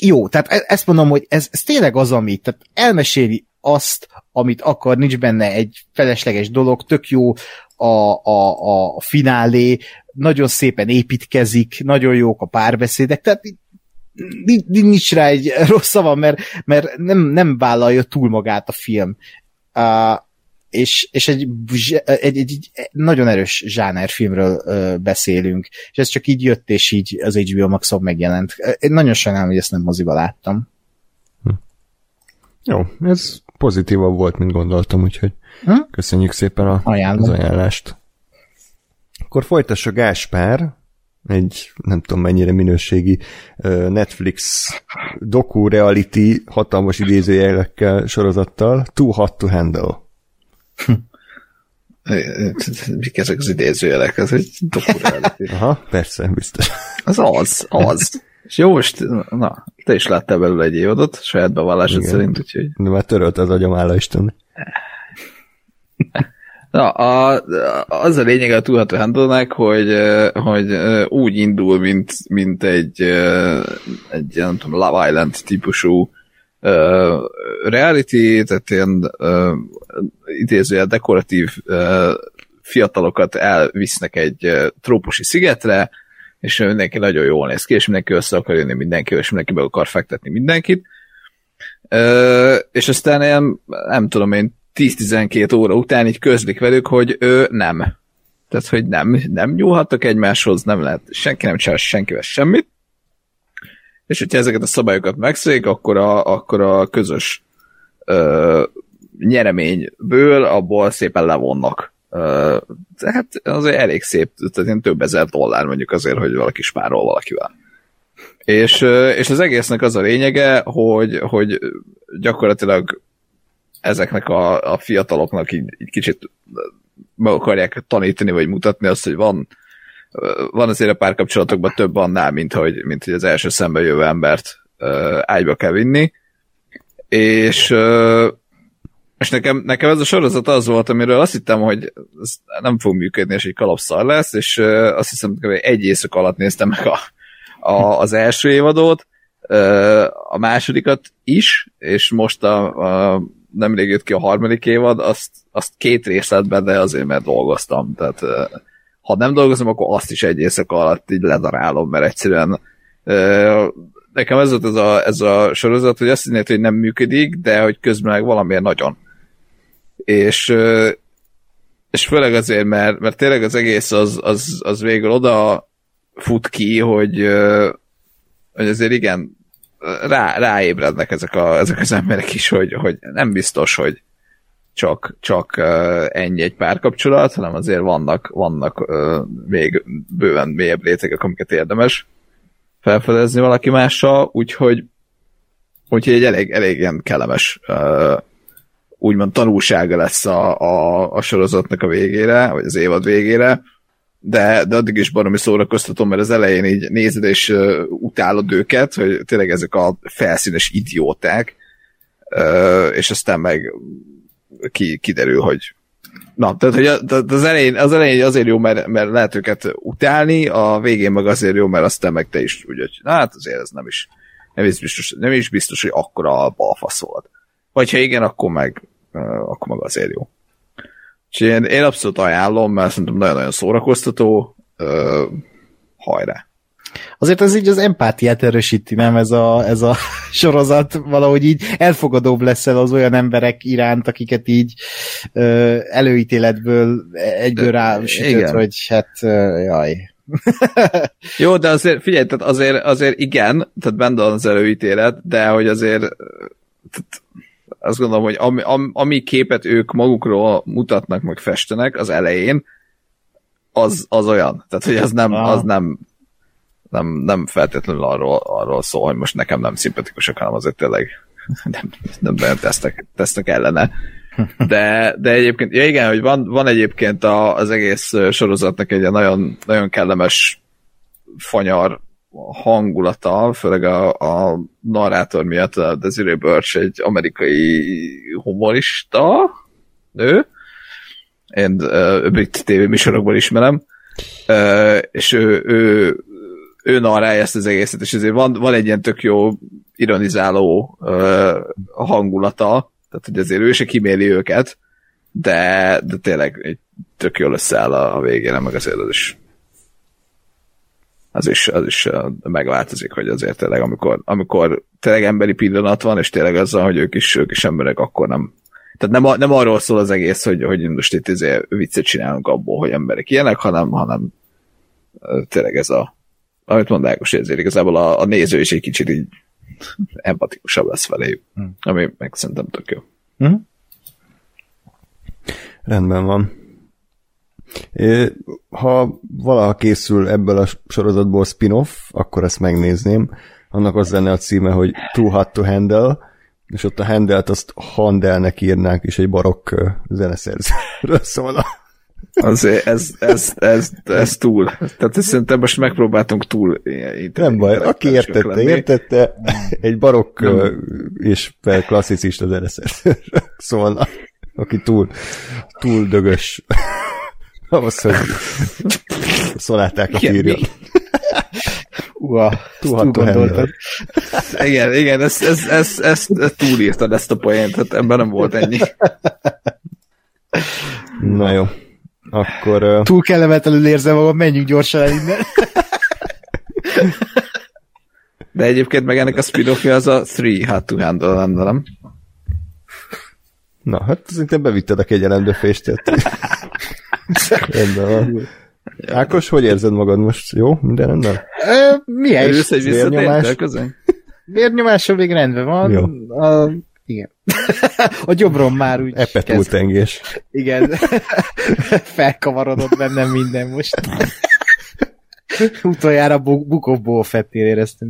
Speaker 3: jó, tehát e- ezt mondom, hogy ez, ez tényleg az, amit, tehát elmeséli azt, amit akar, nincs benne egy felesleges dolog, tök jó a, a, a finálé, nagyon szépen építkezik, nagyon jók a párbeszédek, tehát nincs rá egy rossz szava, mert, mert nem, nem vállalja túl magát a film. Uh, és, és egy, egy, egy, egy nagyon erős zsánerfilmről uh, beszélünk, és ez csak így jött, és így az HBO max megjelent. Én nagyon sajnálom, hogy ezt nem moziba láttam. Hm.
Speaker 2: Jó, ez pozitívabb volt, mint gondoltam, úgyhogy hm? köszönjük szépen a, az ajánlást. Akkor folytassa Gáspár, egy nem tudom mennyire minőségi Netflix doku reality hatalmas idézőjelekkel sorozattal Too Hot to Handle.
Speaker 1: Mik ezek az idézőjelek? Ez egy doku reality.
Speaker 2: Aha, persze, biztos.
Speaker 1: Az az, az. És jó, most, na, te is láttál belőle egy évadot, saját bevallásod Igen. szerint, úgyhogy...
Speaker 2: De már törölt az agyam, Isten.
Speaker 1: Na, a, az a lényeg a túlható handle hogy, hogy úgy indul, mint, mint egy, egy nem tudom, Love Island típusú uh, reality, tehát ilyen uh, idézőjel dekoratív fiatalokat elvisznek egy uh, trópusi szigetre, és mindenki nagyon jól néz ki, és mindenki össze akar jönni mindenki, és mindenki be akar fektetni mindenkit. Uh, és aztán ilyen, nem tudom én, 10-12 óra után így közlik velük, hogy ő nem. Tehát, hogy nem, nem nyúlhattak egymáshoz, nem lehet, senki nem csinál senkivel semmit, és hogyha ezeket a szabályokat megszék, akkor a, akkor a közös ö, nyereményből abból szépen levonnak. Ö, tehát azért elég szép, tehát ilyen több ezer dollár mondjuk azért, hogy valaki spárol valakivel. És, és az egésznek az a lényege, hogy, hogy gyakorlatilag ezeknek a, a fiataloknak így, így kicsit meg akarják tanítani, vagy mutatni azt, hogy van, van azért a párkapcsolatokban több annál, mint hogy, mint hogy az első szembe jövő embert uh, ágyba kell vinni. És, és nekem, nekem ez a sorozat az volt, amiről azt hittem, hogy ez nem fog működni, és egy kalapszar lesz, és uh, azt hiszem, hogy egy éjszak alatt néztem meg a, a, az első évadot, uh, a másodikat is, és most a, a nemrég jött ki a harmadik évad, azt, azt két részletben, de azért, mert dolgoztam, tehát ha nem dolgozom, akkor azt is egy éjszaka alatt így ledarálom, mert egyszerűen nekem ez volt ez a, ez a sorozat, hogy azt hinnéd, hogy nem működik, de hogy közben meg valamiért nagyon. És, és főleg azért, mert, mert tényleg az egész az, az, az végül oda fut ki, hogy, hogy azért igen, rá, ráébrednek ezek, a, ezek az emberek is, hogy, hogy nem biztos, hogy csak, csak ennyi egy párkapcsolat, hanem azért vannak, vannak még bőven mélyebb rétegek, amiket érdemes felfedezni valaki mással, úgyhogy, úgyhogy egy elég, elég ilyen kellemes úgymond tanulsága lesz a, a, a sorozatnak a végére, vagy az évad végére, de, de addig is baromi szórakoztatom, mert az elején így nézed és uh, utálod őket, hogy tényleg ezek a felszínes idióták, uh, és aztán meg ki, kiderül, hogy na, tehát hogy az elején, az elején azért jó, mert, mert lehet őket utálni, a végén meg azért jó, mert aztán meg te is úgy, hogy hát azért ez nem is, nem is biztos, nem is biztos hogy akkora a balfasz volt. Vagy ha igen, akkor meg, akkor meg azért jó. Úgyhogy én, én abszolút ajánlom, mert szerintem nagyon-nagyon szórakoztató, uh, hajrá.
Speaker 3: Azért ez így az empátiát erősíti, nem ez a, ez a sorozat, valahogy így elfogadóbb leszel az olyan emberek iránt, akiket így ö, előítéletből egyből rá sütött, hogy hát ö, jaj.
Speaker 1: Jó, de azért figyelj, tehát azért, azért igen, tehát benne van az előítélet, de hogy azért tehát azt gondolom, hogy ami, ami képet ők magukról mutatnak, meg festenek az elején, az, az olyan. Tehát, hogy az nem, az nem, nem, nem feltétlenül arról, arról szól, hogy most nekem nem szimpatikusak, hanem azért tényleg nem, nem nagyon tesznek, tesznek ellene. De, de egyébként, ja igen, hogy van, van egyébként a, az egész sorozatnak egy nagyon, nagyon kellemes fanyar hangulata, főleg a, a narrátor miatt a Desiree Birch egy amerikai humorista nő, én uh, brit tévéműsorokból ismerem, uh, és ő, ő, ő narrálja ezt az egészet, és ezért van, van egy ilyen tök jó ironizáló uh, hangulata, tehát hogy azért ő se kiméli őket, de, de tényleg tök jól összeáll a, a végére, meg azért az is az is, az is megváltozik, hogy azért tényleg, amikor, amikor tényleg emberi pillanat van, és tényleg azzal, hogy ők is, ők is emberek, akkor nem, tehát nem, nem arról szól az egész, hogy, hogy most itt izé viccet csinálunk abból, hogy emberek ilyenek, hanem, hanem tényleg ez a, amit mond Ákos, ezért igazából a, a néző is egy kicsit így empatikusabb lesz feléjük, hmm. ami meg szerintem tök jó. Hmm?
Speaker 2: Rendben van. Ha valaha készül ebből a sorozatból spin-off, akkor ezt megnézném. Annak az lenne a címe, hogy Too Hot to Handle, és ott a handelt azt Handelnek írnánk, és egy barokk zeneszerzőről szólna.
Speaker 1: Azért ez, ez, ez, ez túl. Tehát ezt szerintem most megpróbáltunk túl.
Speaker 2: Nem baj, aki értette, lenni. értette, egy barokk és klasszicista zeneszerzőről szólna. aki túl, túl dögös. Ahhoz, hogy szolátákat
Speaker 1: Igen,
Speaker 2: írjon.
Speaker 1: mi?
Speaker 3: Uha, ezt túl gondoltad.
Speaker 1: Igen, igen, ezt, ezt, ezt, ezt, ezt túlírtad ezt a poént, tehát ebben nem volt ennyi.
Speaker 2: Na jó. Akkor uh,
Speaker 3: Túl kellemetlenül érzem magam, menjünk gyorsan el innen.
Speaker 1: De egyébként meg ennek a spin az a Three How to Handle lenne, nem?
Speaker 2: na, hát szerintem bevitted a kegyelembe féstet. Rendben van. Ákos, hogy érzed magad most? Jó? Minden rendben?
Speaker 3: Milyen is?
Speaker 1: Örülsz, hogy
Speaker 2: vérnyomás?
Speaker 1: visszatértél közön?
Speaker 3: Vérnyomásom még rendben van.
Speaker 2: Jó.
Speaker 3: A, igen. a gyomrom már úgy
Speaker 2: Epe túltengés.
Speaker 3: Igen. Felkavarodott bennem minden most. Utoljára bu- Book of Boba Fettél éreztem.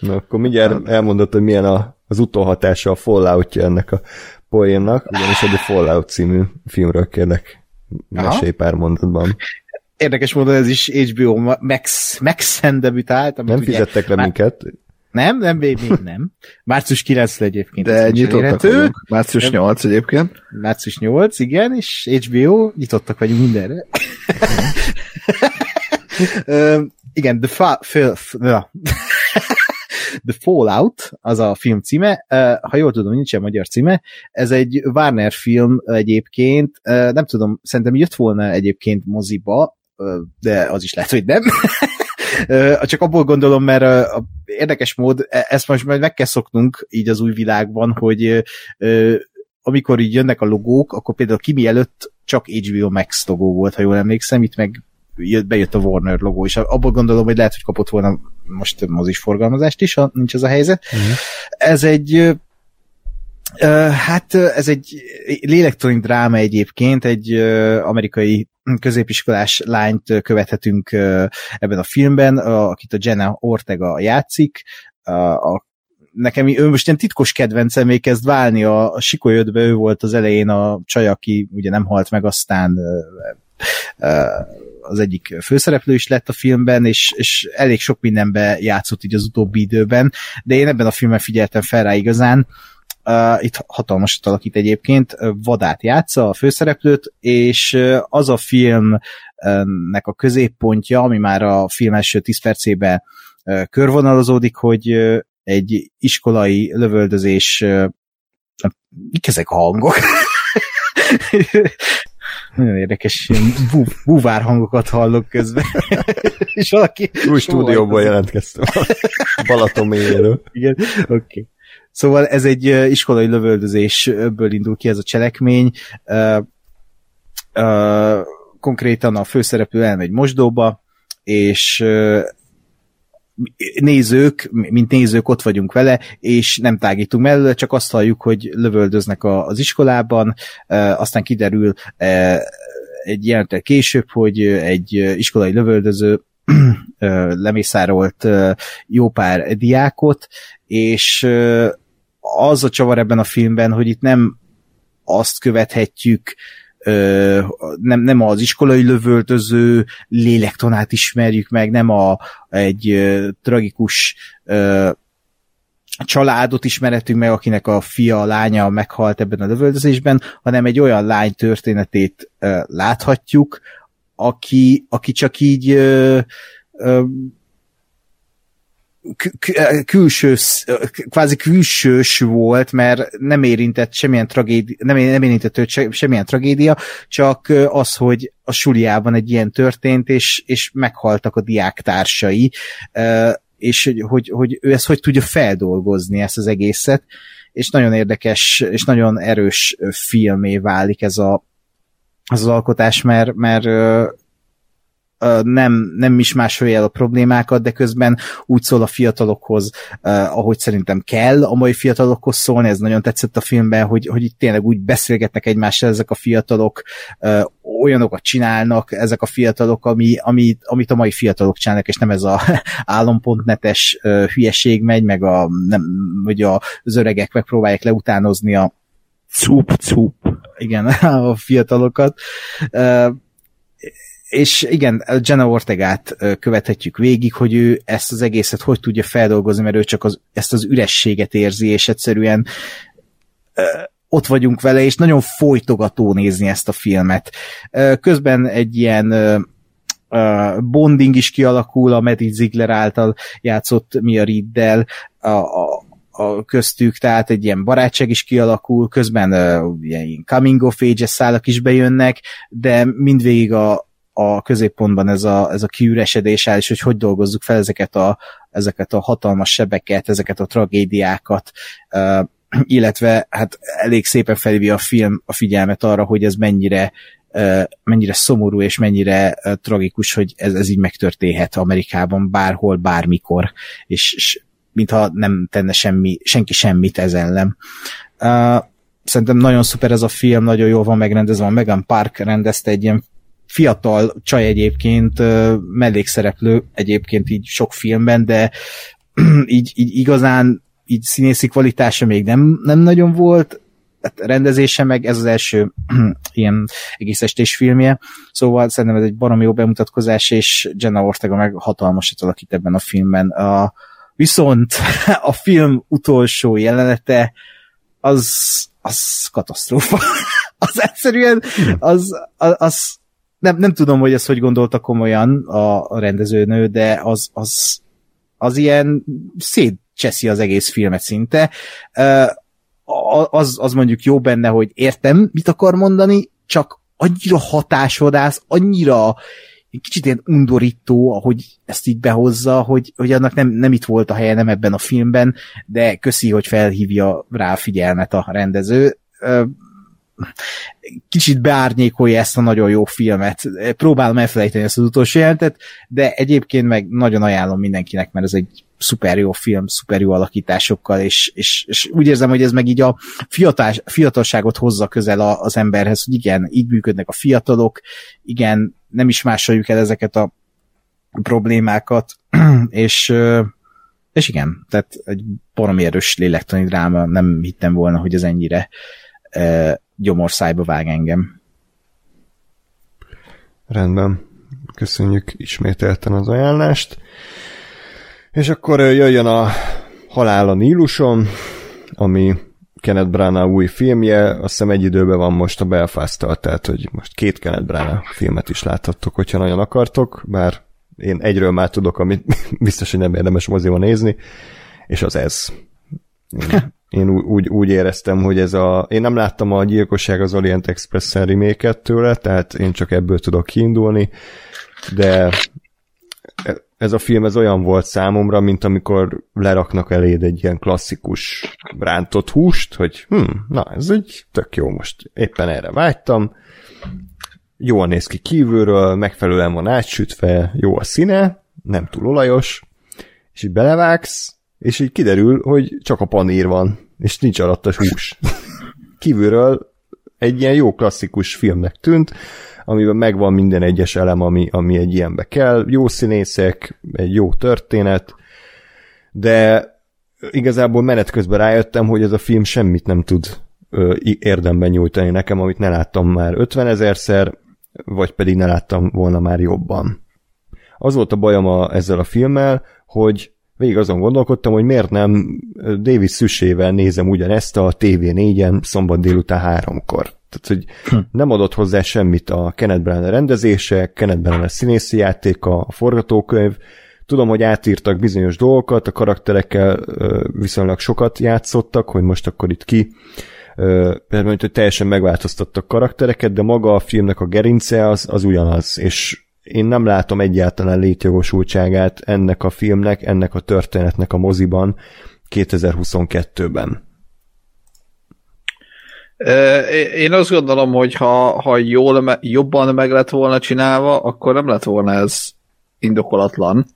Speaker 2: Na, akkor mindjárt elmondod, hogy milyen a, az utóhatása, a falloutja ennek a poénnak, ugyanis egy Fallout című filmről kérlek mesélj pár mondatban.
Speaker 3: Érdekes módon ez is HBO Ma- Max, Max-en debütált. amit
Speaker 2: Nem
Speaker 3: ugye-
Speaker 2: fizettek le
Speaker 3: már-
Speaker 2: minket,
Speaker 3: Nem, nem, még nem. Március 9 egyébként.
Speaker 1: De nyitottak vagyunk. Március
Speaker 3: Nem.
Speaker 1: 8 egyébként.
Speaker 3: Március 8, igen, és HBO, nyitottak vagyunk mindenre. Igen, The, fa- Fa- F- ja. The Fallout, az a film címe, ha jól tudom, nincsen magyar címe, ez egy Warner film egyébként, nem tudom, szerintem jött volna egyébként moziba, de az is lehet, hogy nem. Csak abból gondolom, mert érdekes mód, e- ezt most majd meg kell szoknunk így az új világban, hogy amikor így jönnek a logók, akkor például Kimi előtt csak HBO Max logó volt, ha jól emlékszem, itt meg jött, bejött a Warner logó, és abból gondolom, hogy lehet, hogy kapott volna most mozis forgalmazást is, ha nincs ez a helyzet. Uh-huh. Ez egy hát ez egy lélektroni dráma egyébként, egy amerikai középiskolás lányt követhetünk ebben a filmben, akit a Jenna Ortega játszik, a, nekem ő most ilyen titkos kedvencem még kezd válni, a, a Sikoly ötbe ő volt az elején a csaj, aki ugye nem halt meg, aztán ö, ö, az egyik főszereplő is lett a filmben, és, és elég sok mindenbe játszott így az utóbbi időben, de én ebben a filmben figyeltem fel rá igazán, Uh, itt hatalmasat alakít egyébként, vadát játsza a főszereplőt, és az a filmnek a középpontja, ami már a film első 10 percében körvonalazódik, hogy egy iskolai lövöldözés mik ezek a hangok? Nagyon érdekes, ilyen bú, búvár hangokat hallok közben. és valaki...
Speaker 2: új stúdióból jelentkeztem. Balaton mélyéről.
Speaker 3: Igen, oké. Okay. Szóval ez egy iskolai lövöldözésből indul ki ez a cselekmény. Uh, uh, konkrétan a főszereplő elmegy mosdóba, és nézők, mint nézők ott vagyunk vele, és nem tágítunk mellőle, csak azt halljuk, hogy lövöldöznek a, az iskolában, aztán kiderül egy jelentet később, hogy egy iskolai lövöldöző lemészárolt jó pár diákot, és az a csavar ebben a filmben, hogy itt nem azt követhetjük, nem, nem az iskolai lövöldöző lélektonát ismerjük meg, nem a, egy tragikus családot ismeretünk meg, akinek a fia, a lánya meghalt ebben a lövöldözésben, hanem egy olyan lány történetét láthatjuk, aki, aki csak így ö, ö, külső, kvázi külsős volt, mert nem érintett semmilyen tragédia, nem, nem érintett őt se, semmilyen tragédia, csak az, hogy a suliában egy ilyen történt, és, és meghaltak a diáktársai, és hogy, hogy, hogy ő ezt hogy tudja feldolgozni, ezt az egészet, és nagyon érdekes, és nagyon erős filmé válik ez a, az, az alkotás, mert, mert nem, nem is másolja el a problémákat, de közben úgy szól a fiatalokhoz, ahogy szerintem kell a mai fiatalokhoz szólni, ez nagyon tetszett a filmben, hogy, hogy itt tényleg úgy beszélgetnek egymással ezek a fiatalok, olyanokat csinálnak ezek a fiatalok, ami, ami, amit a mai fiatalok csinálnak, és nem ez a állam.netes hülyeség megy, meg a, nem, vagy az öregek megpróbálják leutánozni a
Speaker 1: cup, cup.
Speaker 3: Igen, a fiatalokat és igen, Jenna Ortegát követhetjük végig, hogy ő ezt az egészet hogy tudja feldolgozni, mert ő csak az, ezt az ürességet érzi, és egyszerűen ott vagyunk vele, és nagyon folytogató nézni ezt a filmet. Közben egy ilyen bonding is kialakul a Maddie Ziegler által játszott Mia Riddel a, a, a köztük, tehát egy ilyen barátság is kialakul, közben uh, ilyen coming of age szálak is bejönnek, de mindvégig a, a középpontban ez a, ez a kiüresedés áll, és hogy hogy dolgozzuk fel ezeket a, ezeket a hatalmas sebeket, ezeket a tragédiákat, illetve hát elég szépen felhívja a film a figyelmet arra, hogy ez mennyire mennyire szomorú és mennyire tragikus, hogy ez, ez így megtörténhet Amerikában bárhol, bármikor, és, és mintha nem tenne semmi, senki semmit ez ellen. Uh, szerintem nagyon szuper ez a film, nagyon jól van megrendezve, a Megan Park rendezte egy ilyen fiatal csaj egyébként, mellékszereplő egyébként így sok filmben, de így, így igazán így színészi kvalitása még nem, nem nagyon volt, hát rendezése meg ez az első ilyen egész estés filmje, szóval szerintem ez egy baromi jó bemutatkozás, és Jenna Ortega meg hatalmasat alakít ebben a filmben. A, viszont a film utolsó jelenete az, az katasztrófa. az egyszerűen, az, az, az nem, nem tudom, hogy ezt hogy gondolta komolyan a, a rendezőnő, de az, az, az ilyen szétcseszi az egész filmet szinte. Az, az mondjuk jó benne, hogy értem, mit akar mondani, csak annyira hatásvadász, annyira kicsit ilyen undorító, ahogy ezt így behozza, hogy, hogy annak nem, nem itt volt a helye, nem ebben a filmben, de köszi, hogy felhívja rá a figyelmet a rendező kicsit beárnyékolja ezt a nagyon jó filmet. Próbálom elfelejteni ezt az utolsó jelentet, de egyébként meg nagyon ajánlom mindenkinek, mert ez egy szuper jó film, szuper jó alakításokkal, és, és, és úgy érzem, hogy ez meg így a fiatal, fiatalságot hozza közel az emberhez, hogy igen, így működnek a fiatalok, igen, nem is másoljuk el ezeket a problémákat, és és igen, tehát egy baromi erős lélektani dráma, nem hittem volna, hogy ez ennyire gyomorszájba vág engem.
Speaker 2: Rendben. Köszönjük ismételten az ajánlást. És akkor jöjjön a Halál a Níluson, ami Kenneth Branagh új filmje, azt hiszem egy időben van most a belfast tehát hogy most két Kenneth Branagh filmet is láthattok, hogyha nagyon akartok, bár én egyről már tudok, amit biztos, hogy nem érdemes moziban nézni, és az ez. Én én úgy, úgy éreztem, hogy ez a... Én nem láttam a Gyilkosság az Orient Express-en remake tőle, tehát én csak ebből tudok kiindulni, de ez a film ez olyan volt számomra, mint amikor leraknak eléd egy ilyen klasszikus rántott húst, hogy hm, na ez egy tök jó, most. Éppen erre vágytam, jól néz ki kívülről, megfelelően van átsütve, jó a színe, nem túl olajos, és így belevágsz, és így kiderül, hogy csak a panír van, és nincs alatta hús. Kívülről egy ilyen jó klasszikus filmnek tűnt, amiben megvan minden egyes elem, ami, ami egy ilyenbe kell, jó színészek, egy jó történet, de igazából menet közben rájöttem, hogy ez a film semmit nem tud ö, érdemben nyújtani nekem, amit ne láttam már 50 ezerszer, vagy pedig ne láttam volna már jobban. Az volt a bajom a, ezzel a filmmel, hogy végig azon gondolkodtam, hogy miért nem David Szüsével nézem ugyanezt a TV4-en szombat délután háromkor. Tehát, hogy hm. nem adott hozzá semmit a Kenneth Branagh rendezése, Kenneth Branagh színészi játéka, a forgatókönyv, Tudom, hogy átírtak bizonyos dolgokat, a karakterekkel viszonylag sokat játszottak, hogy most akkor itt ki. Például, hogy teljesen megváltoztattak karaktereket, de maga a filmnek a gerince az, az ugyanaz, és én nem látom egyáltalán létjogosultságát ennek a filmnek, ennek a történetnek a moziban 2022-ben.
Speaker 1: Én azt gondolom, hogy ha, ha jól, jobban meg lett volna csinálva, akkor nem lett volna ez indokolatlan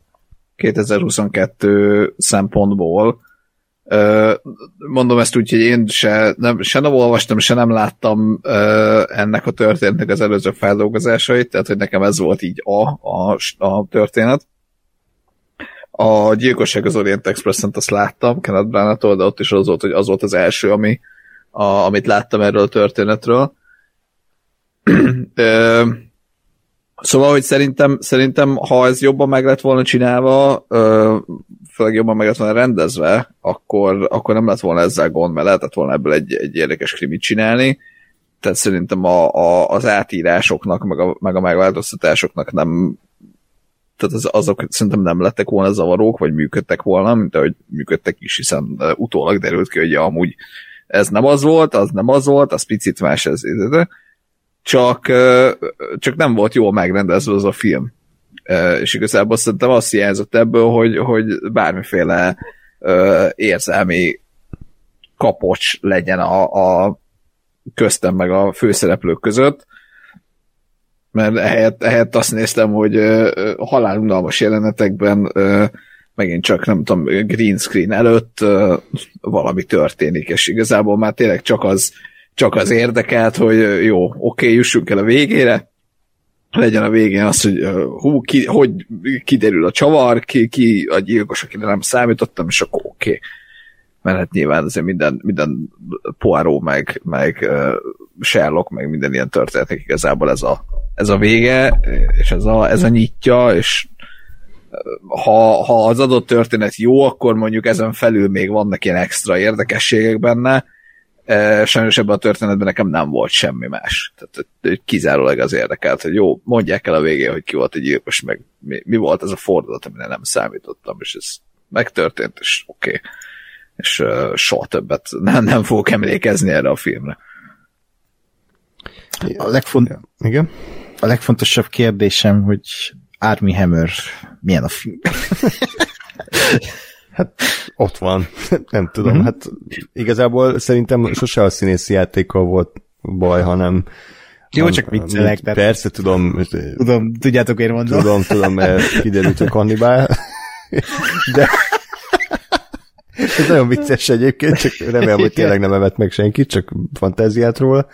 Speaker 1: 2022 szempontból. Mondom ezt úgy, hogy én se nem, se nem olvastam, se nem láttam ennek a történetnek az előző feldolgozásait, tehát hogy nekem ez volt így a, a, a történet. A Gyilkosság az Orient Express-en azt láttam, Kenneth branagh de ott is az volt, hogy az volt az első, ami, a, amit láttam erről a történetről. Szóval, hogy szerintem, szerintem, ha ez jobban meg lett volna csinálva, ö, főleg jobban meg lett volna rendezve, akkor, akkor nem lett volna ezzel gond, mert lehetett volna ebből egy, egy érdekes krimit csinálni. Tehát szerintem a, a, az átírásoknak, meg a, meg a megváltoztatásoknak nem tehát az, azok szerintem nem lettek volna zavarók, vagy működtek volna, mint ahogy működtek is, hiszen utólag derült ki, hogy amúgy ez nem az volt, az nem az volt, az picit más ez. Csak, csak nem volt jól megrendezve az a film. És igazából szerintem azt hiányzott ebből, hogy, hogy bármiféle érzelmi kapocs legyen a, a köztem meg a főszereplők között, mert ehelyett, ehelyett azt néztem, hogy halálunalmas jelenetekben megint csak, nem tudom, green screen előtt valami történik, és igazából már tényleg csak az, csak az érdekelt, hogy jó, oké, okay, jussunk el a végére, legyen a végén az, hogy hú, ki, hogy kiderül a csavar, ki, ki a gyilkos, akire nem számítottam, és akkor oké. Okay. Mert hát nyilván azért minden, minden Poirot, meg, meg Sherlock, meg minden ilyen történetek igazából ez a, ez a vége, és ez a, ez a nyitja, és ha, ha az adott történet jó, akkor mondjuk ezen felül még vannak ilyen extra érdekességek benne, sajnos ebben a történetben nekem nem volt semmi más. Tehát kizárólag az érdekelt, hogy jó, mondják el a végén, hogy ki volt egy gyilkos, meg mi, mi volt ez a fordulat, amire nem számítottam, és ez megtörtént, és oké. Okay. És uh, soha többet nem, nem fogok emlékezni erre a filmre.
Speaker 3: A, legfont... Igen? a legfontosabb kérdésem, hogy Army Hammer milyen a film?
Speaker 2: hát ott van. Nem tudom, mm-hmm. hát igazából szerintem sose a színészi játékkal volt baj, hanem
Speaker 3: jó, csak viccelek.
Speaker 2: Persze, tudom.
Speaker 3: Tudom, tudjátok, én mondom.
Speaker 2: Tudom, tudom, mert kiderült, hogy kannibál. De ez nagyon vicces egyébként, csak remélem, hogy tényleg nem evett meg senkit, csak fantáziát róla.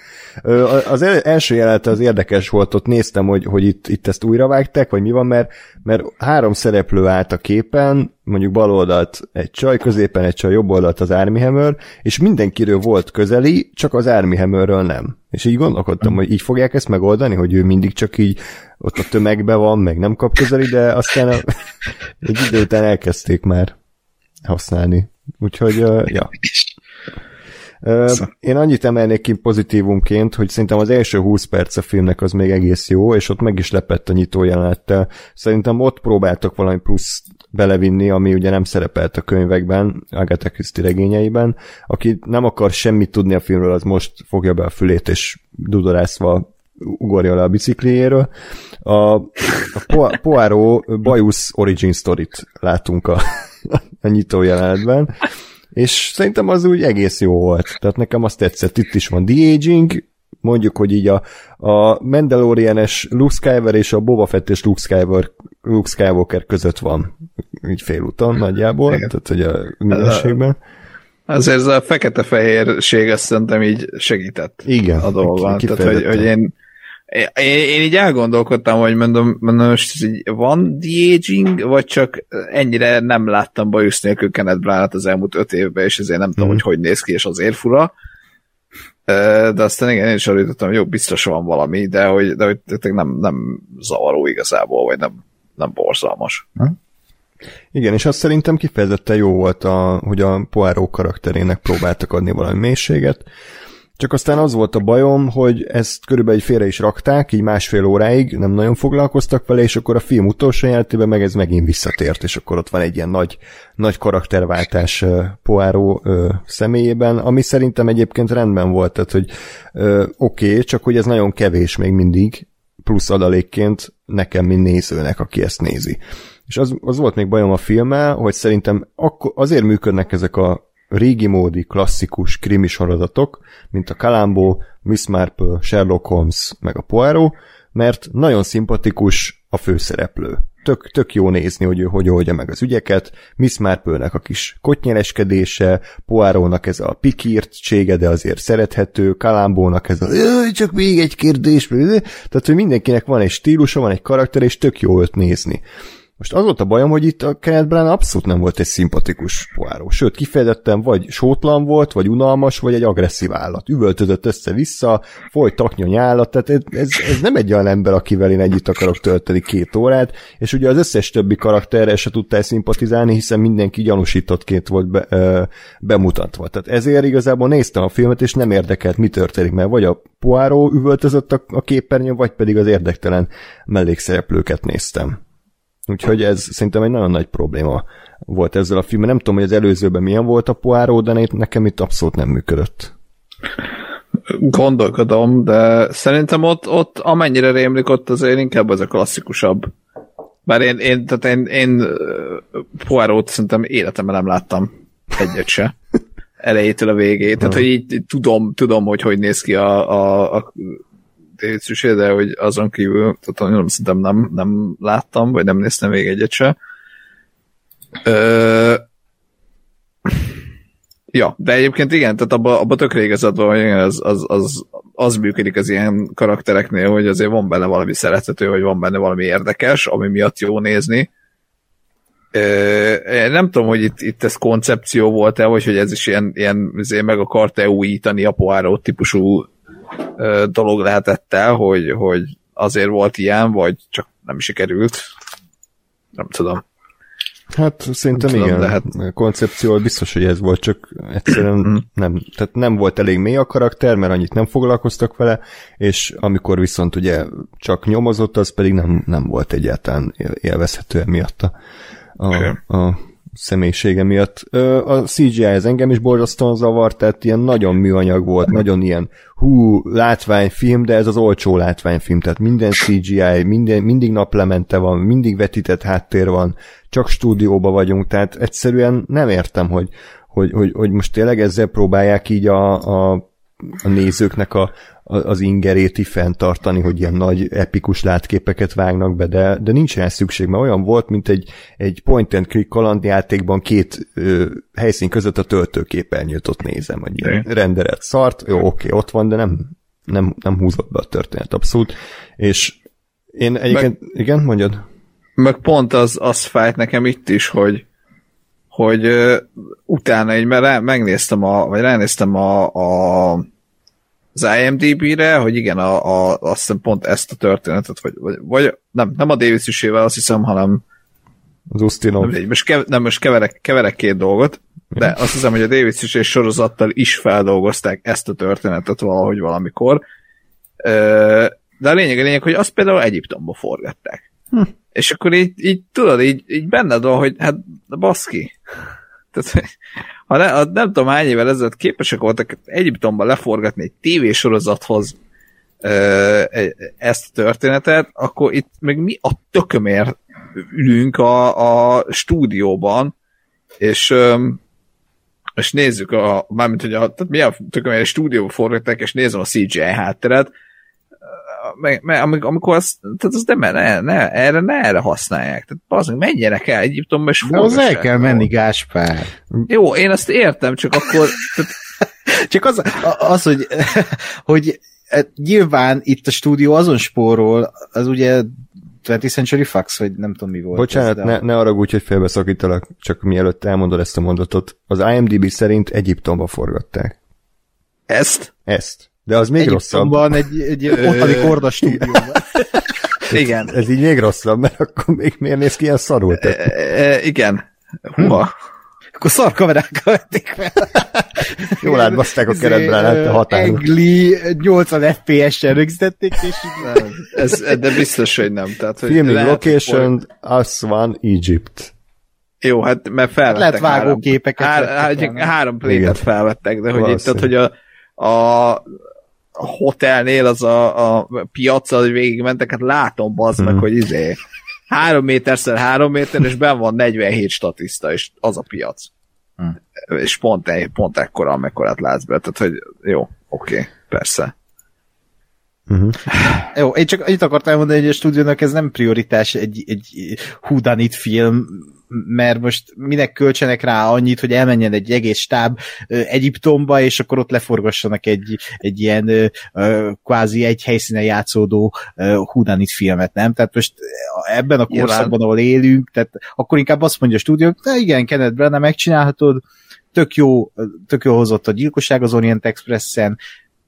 Speaker 2: Az első jelenete az érdekes volt, ott néztem, hogy, hogy itt, itt ezt újra vágták, vagy mi van, mert, mert három szereplő állt a képen, mondjuk bal oldalt egy csaj, középen egy csaj, jobb oldalt az Army Hammer, és mindenkiről volt közeli, csak az Army Hammerről nem. És így gondolkodtam, hogy így fogják ezt megoldani, hogy ő mindig csak így ott a tömegben van, meg nem kap közeli, de aztán a, egy idő után elkezdték már használni. Úgyhogy, uh, ja. Én annyit emelnék ki pozitívumként, hogy szerintem az első 20 perc a filmnek az még egész jó, és ott meg is lepett a nyitó jelenettel. Szerintem ott próbáltak valami plusz belevinni, ami ugye nem szerepelt a könyvekben, Agatha Christie regényeiben. Aki nem akar semmit tudni a filmről, az most fogja be a fülét, és dudorászva ugorja le a bicikliéről. A, a Poirot Bajusz origin story-t látunk a, a nyitó jelenetben, és szerintem az úgy egész jó volt. Tehát nekem azt tetszett, itt is van de-aging, mondjuk, hogy így a, a Mandalorian-es Luke Skywalker és a Boba Fett és Luke Skywalker, Luke Skywalker között van, így félúton nagyjából, Igen. tehát hogy a minőségben.
Speaker 1: Azért ez a fekete-fehérség azt szerintem így segített
Speaker 2: Igen,
Speaker 1: a dolgban. Tehát, hogy, hogy én én, én így elgondolkodtam, hogy mondom, mondom most van de-aging, vagy csak ennyire nem láttam bajusz nélkül Kenneth Branagh az elmúlt öt évben, és ezért nem mm. tudom, mhm. hogy hogy néz ki, és azért fura. De aztán igen, én is hogy jó, biztos van valami, de hogy, de hogy nem, nem zavaró igazából, vagy nem, nem borzalmas. Hm?
Speaker 2: Igen, és azt szerintem kifejezetten jó volt, a, hogy a Poirot karakterének próbáltak adni valami mélységet. Csak aztán az volt a bajom, hogy ezt körülbelül egy félre is rakták, így másfél óráig nem nagyon foglalkoztak vele, és akkor a film utolsó jelentében meg ez megint visszatért, és akkor ott van egy ilyen nagy, nagy karakterváltás uh, uh, személyében, ami szerintem egyébként rendben volt, tehát hogy oké, okay, csak hogy ez nagyon kevés még mindig, plusz adalékként nekem, mint nézőnek, aki ezt nézi. És az, az volt még bajom a filmmel, hogy szerintem akkor azért működnek ezek a régi módi, klasszikus krimi sorozatok, mint a Columbo, Miss Marple, Sherlock Holmes, meg a Poirot, mert nagyon szimpatikus a főszereplő. Tök, tök jó nézni, hogy ő hogy oldja meg az ügyeket, Miss Marple-nek a kis kotnyereskedése, Poirot-nak ez a pikírtsége, de azért szerethető, Kalambónak ez a csak még egy kérdés, tehát hogy mindenkinek van egy stílusa, van egy karakter, és tök jó őt nézni. Most az volt a bajom, hogy itt a Kenneth Branagh abszolút nem volt egy szimpatikus poáró. Sőt, kifejezetten vagy sótlan volt, vagy unalmas, vagy egy agresszív állat. Üvöltözött össze-vissza, folyt taknya nyálat, tehát ez, ez, ez, nem egy olyan ember, akivel én együtt akarok tölteni két órát, és ugye az összes többi karakterre se tudtál szimpatizálni, hiszen mindenki gyanúsítottként volt be, ö, bemutatva. Tehát ezért igazából néztem a filmet, és nem érdekelt, mi történik, mert vagy a poáró üvöltözött a, a képernyőn, vagy pedig az érdektelen mellékszereplőket néztem. Úgyhogy ez szerintem egy nagyon nagy probléma volt ezzel a filmmel. Nem tudom, hogy az előzőben milyen volt a poáró, de nekem itt abszolút nem működött.
Speaker 1: Gondolkodom, de szerintem ott, ott amennyire rémlik, ott azért inkább az a klasszikusabb. Bár én, én, tehát én, én Poirót szerintem életemben nem láttam egyet se. Elejétől a végét. Tehát, hogy így, így tudom, tudom, hogy hogy néz ki a, a, a Suchet, de hogy azon kívül, tehát nem, szerintem nem, nem láttam, vagy nem néztem még egyet se. Ö... Ja, de egyébként igen, tehát abban abba tökre igazad van, hogy az, az, az, az működik az ilyen karaktereknél, hogy azért van benne valami szerethető, hogy van benne valami érdekes, ami miatt jó nézni. Ö, nem tudom, hogy itt, itt ez koncepció volt-e, vagy hogy ez is ilyen, ilyen meg akarta újítani a Poirot típusú dolog lehetett el, hogy, hogy azért volt ilyen, vagy csak nem sikerült. Nem tudom.
Speaker 2: Hát szerintem nem igen, tudom, lehet... koncepció biztos, hogy ez volt, csak egyszerűen mm. nem, tehát nem volt elég mély a karakter, mert annyit nem foglalkoztak vele, és amikor viszont ugye csak nyomozott, az pedig nem, nem volt egyáltalán élvezhető miatt a, a, a személyisége miatt. A CGI ez engem is borzasztóan zavart, tehát ilyen nagyon műanyag volt, nagyon ilyen hú, látványfilm, de ez az olcsó látványfilm, tehát minden CGI, minden, mindig naplemente van, mindig vetített háttér van, csak stúdióba vagyunk, tehát egyszerűen nem értem, hogy, hogy, hogy, hogy most tényleg ezzel próbálják így a, a, a nézőknek a, az ingeréti fenntartani, hogy ilyen nagy epikus látképeket vágnak be, de, de nincs rá szükség, mert olyan volt, mint egy, egy point and click kalandjátékban két ö, helyszín között a töltőképernyőt ott nézem, hogy ilyen renderett szart, jó, oké, ott van, de nem, nem, nem húzott be a történet abszolút, és én egyébként, meg, igen, mondjad?
Speaker 1: Meg pont az, az fájt nekem itt is, hogy hogy uh, utána így, mert rá, megnéztem a, vagy ránéztem a, a az IMDB-re, hogy igen, a, a, azt hiszem pont ezt a történetet, vagy, vagy, vagy nem, nem a Davis üsével, azt hiszem, hanem
Speaker 2: az Ustinov.
Speaker 1: Nem, most, kev, nem, most keverek, keverek két dolgot, de ja. azt hiszem, hogy a Davis és sorozattal is feldolgozták ezt a történetet valahogy valamikor. De a lényeg a lényeg, hogy azt például Egyiptomba forgatták. Hm. És akkor így, így tudod, így, így benned van, hogy hát baszki. Tehát, ha ne, ha nem tudom hány évvel ezelőtt képesek voltak Egyiptomban leforgatni egy tévésorozathoz ezt a történetet, akkor itt még mi a tökömért ülünk a, a stúdióban, és és nézzük, a, mármint, hogy a, tehát mi a tökömért a stúdióban forgatták, és nézem a CGI hátteret, meg, amikor az, tehát az nem, ne, ne, erre, ne erre használják. Tehát azon menjenek el Egyiptomba, és
Speaker 3: De az el kell menni, Gáspár.
Speaker 1: Jó, én azt értem, csak akkor... Tehát...
Speaker 3: csak az, az hogy, hogy e, nyilván itt a stúdió azon spórol, az ugye 20th Century Fox, vagy nem tudom mi volt.
Speaker 2: Bocsánat, ez, ne, ne arra úgy, hogy félbeszakítalak, csak mielőtt elmondod ezt a mondatot. Az IMDb szerint Egyiptomba forgatták.
Speaker 1: Ezt?
Speaker 2: Ezt. De az még rosszabb.
Speaker 3: egy, egy ottani korda stúdióban.
Speaker 1: Igen.
Speaker 2: Ez így még rosszabb, mert akkor még miért néz ki ilyen szarul?
Speaker 1: E, e, igen. Hova? Hm.
Speaker 3: Akkor szar kamerákkal vették fel.
Speaker 2: Jól átbaszták a keretben, hát a határon.
Speaker 3: Egli 80 FPS-sel rögzítették, és
Speaker 1: nem, ez, de biztos, hogy nem. Tehát, hogy
Speaker 2: Filming lehet, location, hogy... Aswan, Egypt.
Speaker 1: Jó, hát mert felvettek
Speaker 3: Lehet vágóképeket.
Speaker 1: Három, hár, három plétet felvettek, de hogy itt, tehát, hogy a, a a hotelnél az a, a piac, hogy végigmentek, hát látom bazd meg, hmm. hogy izé három méterszer három méter, és ben van 47 statiszta, és az a piac. Hmm. És pont, egy, pont ekkora, amekkorát látsz be. Tehát, hogy jó, oké, okay, persze.
Speaker 2: Uh-huh.
Speaker 3: Jó, én csak annyit akartam mondani, hogy a stúdiónak ez nem prioritás egy, egy whodunit film, mert most minek költsenek rá annyit, hogy elmenjen egy egész stáb Egyiptomba, és akkor ott leforgassanak egy, egy ilyen kvázi egy helyszínen játszódó Hudanit filmet, nem? Tehát most ebben a korszakban, ahol élünk, tehát akkor inkább azt mondja a stúdió, na igen, Kenneth Branagh, megcsinálhatod, tök jó, tök jó hozott a gyilkosság az Orient Expressen,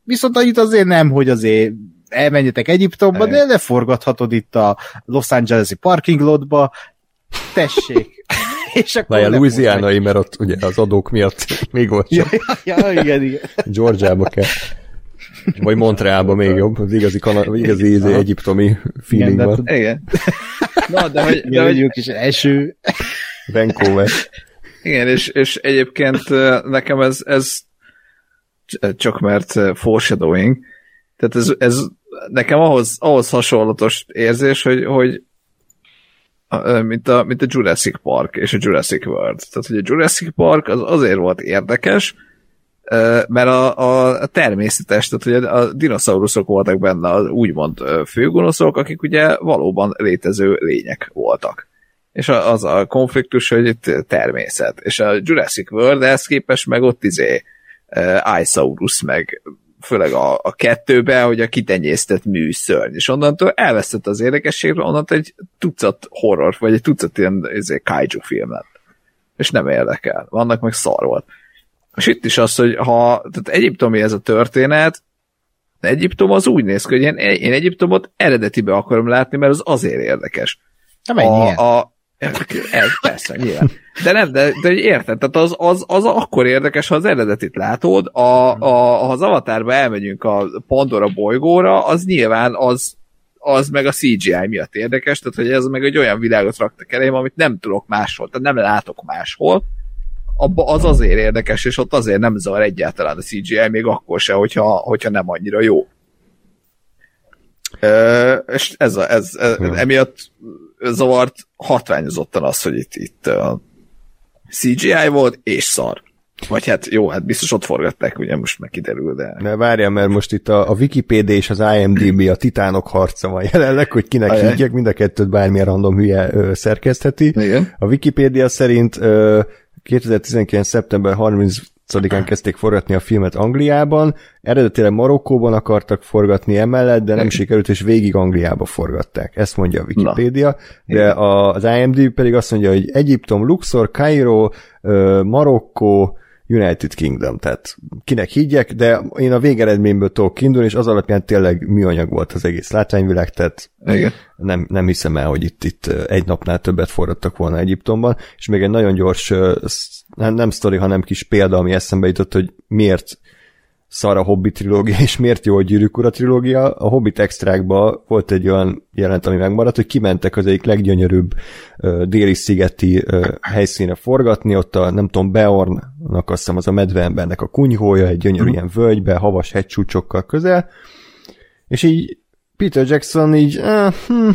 Speaker 3: viszont annyit azért nem, hogy azért elmenjetek Egyiptomba, de leforgathatod itt a Los Angeles-i parking lotba, tessék. És akkor
Speaker 2: Várjál,
Speaker 3: leforgatjuk.
Speaker 2: Louisianai, mert ott ugye az adók miatt még volt
Speaker 3: Ja,
Speaker 2: csak.
Speaker 3: ja, igen, igen.
Speaker 2: Georgiába kell. Vagy Montrealba még jobb, az igazi, kana, igazi ízé, egyiptomi feeling
Speaker 3: de-
Speaker 2: van.
Speaker 1: Igen. Na, de hogy, de
Speaker 3: Igen,
Speaker 1: hogy
Speaker 3: hogy kis eső.
Speaker 2: Vancouver.
Speaker 1: Igen, és, és egyébként nekem ez, ez csak mert foreshadowing, tehát ez, ez nekem ahhoz, ahhoz hasonlatos érzés, hogy, hogy mint a, mint a Jurassic Park és a Jurassic World. Tehát, hogy a Jurassic Park az azért volt érdekes, mert a, a, természetes, tehát ugye a dinoszauruszok voltak benne az úgymond főgonoszok, akik ugye valóban létező lények voltak és az a konfliktus, hogy itt természet. És a Jurassic World ehhez képest meg ott izé Isaurus, meg főleg a, a kettőbe, hogy a kitenyésztett műszörny, és onnantól elvesztett az érdekességről, onnantól egy tucat horror, vagy egy tucat ilyen izé, kaiju film lett. És nem érdekel. Vannak meg szar volt. És itt is az, hogy ha, tehát Egyiptomi ez a történet, Egyiptom az úgy néz ki, hogy én, én Egyiptomot eredetibe akarom látni, mert az azért érdekes
Speaker 3: Nem
Speaker 1: a, a ez, persze, nyilván. De nem, de, de érted, tehát az, az, az akkor érdekes, ha az eredetit látod, a, a, ha az avatárba elmegyünk a Pandora bolygóra, az nyilván az, az meg a CGI miatt érdekes, tehát hogy ez meg egy olyan világot raktak elém, amit nem tudok máshol, tehát nem látok máshol, abba az azért érdekes, és ott azért nem zavar egyáltalán a CGI, még akkor se, hogyha, hogyha nem annyira jó. Ö, és ez, a, ez, ez
Speaker 2: Ja.
Speaker 1: emiatt zavart hatványozottan az, hogy itt, itt uh, CGI volt, és szar. Vagy hát jó, hát biztos ott forgatták, ugye most meg kiderül, de...
Speaker 2: Ne várjál, mert most itt a, a Wikipedia és az IMDB a titánok harca van jelenleg, hogy kinek
Speaker 1: Ajaj.
Speaker 2: higgyek, mind a kettőt bármilyen random hülye ö, szerkesztheti.
Speaker 1: Igen.
Speaker 2: A Wikipedia szerint ö, 2019. szeptember 30-án kezdték forgatni a filmet Angliában, eredetileg Marokkóban akartak forgatni emellett, de nem sikerült, és végig Angliába forgatták. Ezt mondja a Wikipedia, de a, az IMDb pedig azt mondja, hogy Egyiptom, Luxor, Cairo, ö, Marokkó, United Kingdom, tehát kinek higgyek, de én a végeredményből tudok kiindulni, és az alapján tényleg műanyag volt az egész látványvilág, tehát
Speaker 1: Igen.
Speaker 2: nem, nem hiszem el, hogy itt, itt egy napnál többet forradtak volna Egyiptomban, és még egy nagyon gyors, nem, nem sztori, hanem kis példa, ami eszembe jutott, hogy miért szar a Hobbit trilógia, és miért jó a Gyűrűk Ura trilógia. A Hobbit extrákban volt egy olyan jelent, ami megmaradt, hogy kimentek az egyik leggyönyörűbb ö, déli szigeti helyszíne forgatni, ott a, nem tudom, Beornnak azt hiszem az a medveembernek a kunyhója, egy gyönyörű ilyen völgybe, havas hegycsúcsokkal közel, és így Peter Jackson így, eh, hm,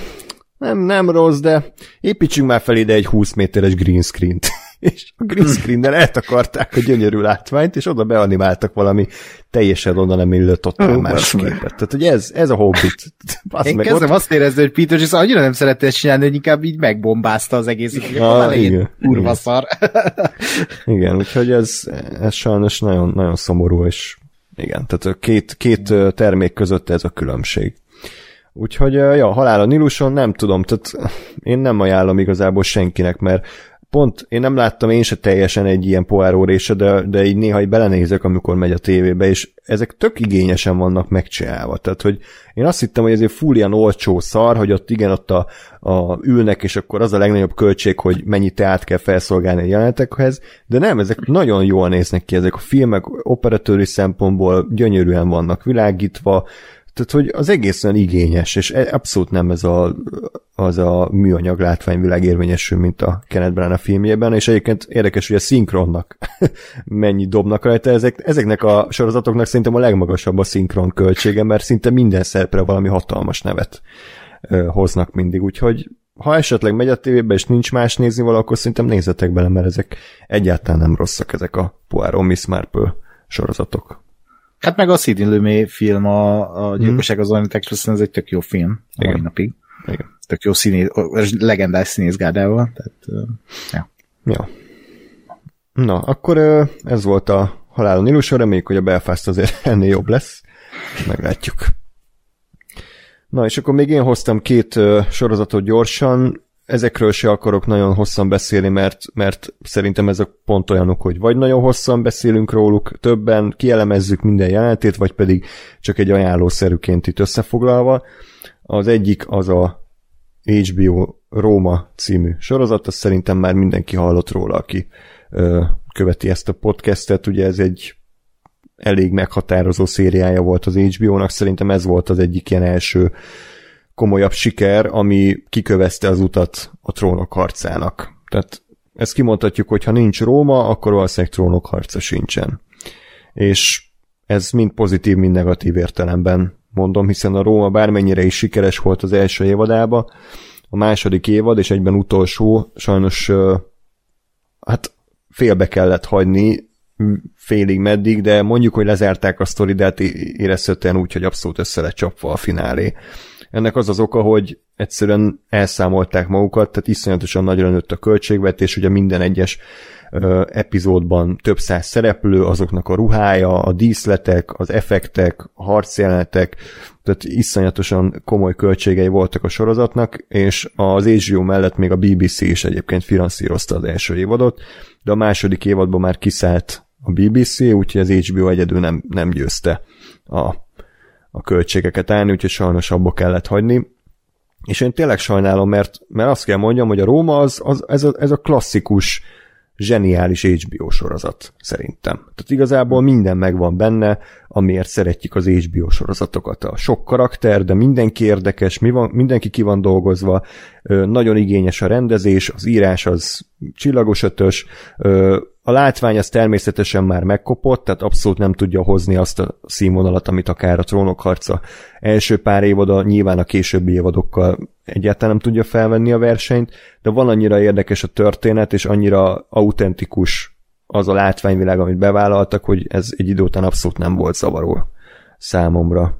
Speaker 2: nem, nem rossz, de építsünk már fel ide egy 20 méteres green screen-t. És a green screen-nel eltakarták a gyönyörű látványt, és oda beanimáltak valami teljesen oda nem illő totál
Speaker 1: Ó,
Speaker 2: más képet. Tehát, hogy ez, ez a Hobbit. Basz
Speaker 3: Én
Speaker 2: meg,
Speaker 3: kezdem
Speaker 2: ott-
Speaker 3: azt érezni, hogy Peter Jackson annyira nem szerette ezt csinálni, hogy inkább így megbombázta az egészet.
Speaker 2: Ah, igen,
Speaker 3: kurva szar.
Speaker 2: Igen, úgyhogy ez, ez sajnos nagyon, nagyon szomorú, és igen, tehát a két, két termék között ez a különbség. Úgyhogy, ja, halál a Niluson, nem tudom, tehát én nem ajánlom igazából senkinek, mert pont én nem láttam én se teljesen egy ilyen poáró része, de, de így néha így belenézek, amikor megy a tévébe, és ezek tök igényesen vannak megcsinálva. Tehát, hogy én azt hittem, hogy ezért full ilyen olcsó szar, hogy ott igen, ott a, a ülnek, és akkor az a legnagyobb költség, hogy mennyi teát kell felszolgálni a jelenetekhez, de nem, ezek nagyon jól néznek ki, ezek a filmek operatőri szempontból gyönyörűen vannak világítva, tehát, hogy az egész olyan igényes, és e- abszolút nem ez a, az a műanyag látványvilág érvényesül, mint a Kenneth Branagh filmjében, és egyébként érdekes, hogy a szinkronnak mennyi dobnak rajta, ezek, ezeknek a sorozatoknak szerintem a legmagasabb a szinkron költsége, mert szinte minden szerepre valami hatalmas nevet ö, hoznak mindig, úgyhogy ha esetleg megy a tévébe, és nincs más nézni való, akkor szerintem nézzetek bele, mert ezek egyáltalán nem rosszak, ezek a Poirot Miss Marple sorozatok.
Speaker 3: Hát meg a Sidney Lumet film, a, a Gyilkosság az Orient Express, ez egy tök jó film a mai
Speaker 2: Igen.
Speaker 3: napig.
Speaker 2: Igen.
Speaker 3: Tök jó színész, legendás színészgárdával. Tehát, ja.
Speaker 2: Ja. Na, akkor ez volt a Halálon Niluson, reméljük, hogy a Belfast azért ennél jobb lesz. Meglátjuk. Na, és akkor még én hoztam két sorozatot gyorsan, ezekről se akarok nagyon hosszan beszélni, mert, mert szerintem ezek pont olyanok, hogy vagy nagyon hosszan beszélünk róluk, többen kielemezzük minden jelenetét, vagy pedig csak egy ajánlószerűként itt összefoglalva. Az egyik az a HBO Róma című sorozat, azt szerintem már mindenki hallott róla, aki ö, követi ezt a podcastet, ugye ez egy elég meghatározó szériája volt az HBO-nak, szerintem ez volt az egyik ilyen első komolyabb siker, ami kikövezte az utat a trónok harcának. Tehát ezt kimondhatjuk, hogy ha nincs Róma, akkor valószínűleg trónok harca sincsen. És ez mind pozitív, mind negatív értelemben mondom, hiszen a Róma bármennyire is sikeres volt az első évadába, a második évad, és egyben utolsó, sajnos hát félbe kellett hagyni, félig meddig, de mondjuk, hogy lezárták a sztori, de hát érezhetően úgy, hogy abszolút össze lett csapva a finálé. Ennek az az oka, hogy egyszerűen elszámolták magukat, tehát iszonyatosan nagyra nőtt a költségvetés, ugye minden egyes epizódban több száz szereplő, azoknak a ruhája, a díszletek, az effektek, a harcjelenetek, tehát iszonyatosan komoly költségei voltak a sorozatnak, és az HBO mellett még a BBC is egyébként finanszírozta az első évadot, de a második évadban már kiszállt a BBC, úgyhogy az HBO egyedül nem, nem győzte a, a költségeket állni, úgyhogy sajnos abba kellett hagyni. És én tényleg sajnálom, mert, mert azt kell mondjam, hogy a Róma az, az ez, a, ez a klasszikus zseniális HBO sorozat, szerintem. Tehát igazából minden megvan benne, amiért szeretjük az HBO sorozatokat. A sok karakter, de mindenki érdekes, mi van, mindenki ki van dolgozva, nagyon igényes a rendezés, az írás az csillagos ötös, a látvány az természetesen már megkopott, tehát abszolút nem tudja hozni azt a színvonalat, amit akár a trónok harca első pár évada, nyilván a későbbi évadokkal egyáltalán nem tudja felvenni a versenyt, de van annyira érdekes a történet, és annyira autentikus az a látványvilág, amit bevállaltak, hogy ez egy idő után abszolút nem volt zavaró számomra.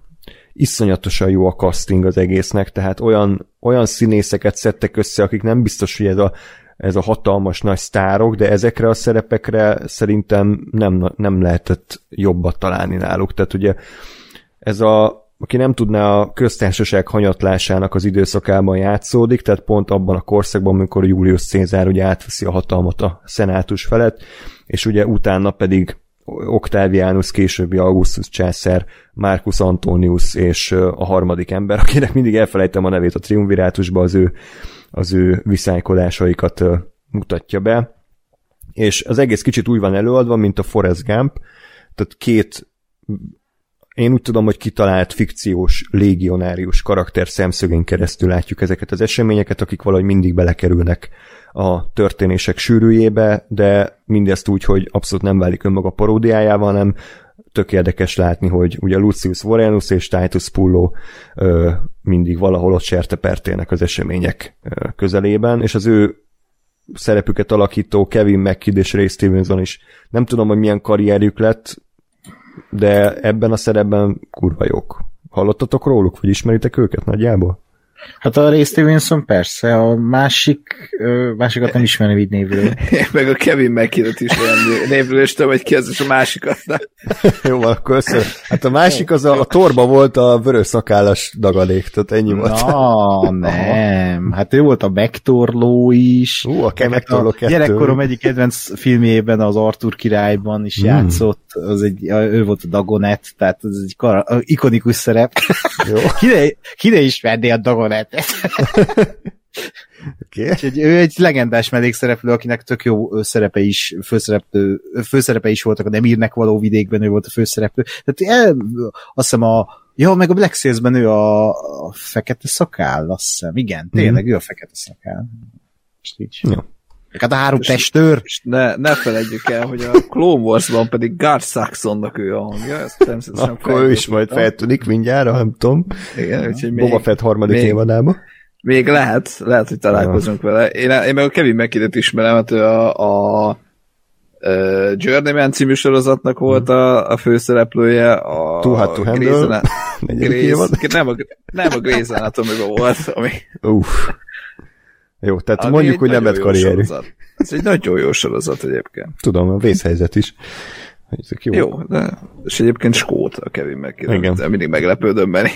Speaker 2: Iszonyatosan jó a casting az egésznek, tehát olyan, olyan színészeket szedtek össze, akik nem biztos, hogy ez a ez a hatalmas nagy sztárok, de ezekre a szerepekre szerintem nem, nem lehetett jobbat találni náluk. Tehát ugye ez a, aki nem tudná a köztársaság hanyatlásának az időszakában játszódik, tehát pont abban a korszakban, amikor Julius Cézár ugye átveszi a hatalmat a szenátus felett, és ugye utána pedig Octavianus, későbbi Augustus császár, Marcus Antonius és a harmadik ember, akinek mindig elfelejtem a nevét a triumvirátusba, az ő az ő viszálykodásaikat mutatja be, és az egész kicsit úgy van előadva, mint a Forrest Gump, tehát két én úgy tudom, hogy kitalált fikciós légionárius karakter szemszögén keresztül látjuk ezeket az eseményeket, akik valahogy mindig belekerülnek a történések sűrűjébe, de mindezt úgy, hogy abszolút nem válik önmaga paródiájával, hanem tök érdekes látni, hogy ugye Lucius Vorenus és Titus Pullo ö, mindig valahol ott sertepertélnek az események ö, közelében, és az ő szerepüket alakító Kevin McKidd és Ray Stevenson is. Nem tudom, hogy milyen karrierjük lett, de ebben a szerepben kurva jók. Hallottatok róluk, vagy ismeritek őket nagyjából?
Speaker 3: Hát a Ray Stevenson persze, a másik, másikat nem ismerem így névről.
Speaker 1: Én meg a Kevin McKinnon is olyan névről, és tudom, hogy ki az, és a másikat nem.
Speaker 2: Jó, akkor össze. Hát a másik az a, a torba volt a vörös szakállas dagadék, tehát ennyi volt.
Speaker 3: Na, nem. Hát ő volt a megtorló is.
Speaker 2: Ú, a megtorló kettő.
Speaker 3: Gyerekkorom egyik kedvenc filmjében, az Arthur királyban is
Speaker 2: Hmm.
Speaker 3: játszott. Az egy, ő volt a Dagonet, tehát ez egy kar- ikonikus szerep.
Speaker 2: Jó,
Speaker 3: Ki ne, ki ne ismerné a Dagonetet?
Speaker 2: oké. Okay.
Speaker 3: Úgyhogy ő egy legendás mellékszereplő, akinek tök jó szerepe is, főszereplő, főszerepe is voltak, a nem írnek való vidékben ő volt a főszereplő. Tehát el, azt hiszem a Ja, meg a Black Sails-ben ő a, a fekete szakál, azt hiszem. Igen, tényleg, ő a fekete szakál. Most így.
Speaker 2: Jó.
Speaker 3: Hát a három testőr.
Speaker 1: És ne, ne felejtjük el, hogy a Clone Wars-ban pedig Gar Saxonnak ő a hangja. Ezt természetesen
Speaker 2: Akkor ő is majd feltűnik mindjára, nem tudom.
Speaker 1: Igen, úgyhogy még,
Speaker 2: Boba Fett harmadik
Speaker 1: még-
Speaker 2: évadába.
Speaker 1: még lehet, lehet, hogy találkozunk vele. Én, én meg a Kevin McKinnon ismerem, hát ő a, a uh, Journeyman című sorozatnak volt a, a főszereplője, a
Speaker 2: Too Hot to Handle,
Speaker 1: Grey's. Grey's, nem, a, nem a Grey's anatomy volt, ami,
Speaker 2: Uff. Jó, tehát
Speaker 1: ami
Speaker 2: mondjuk, hogy nem lett
Speaker 1: jó
Speaker 2: karrierű.
Speaker 1: sorozat. Ez egy nagyon jó sorozat egyébként.
Speaker 2: Tudom, a vészhelyzet is. Ezek jó.
Speaker 1: Jó, de és egyébként skót a Kevin. McKinnon, mindig meglepődöm benne.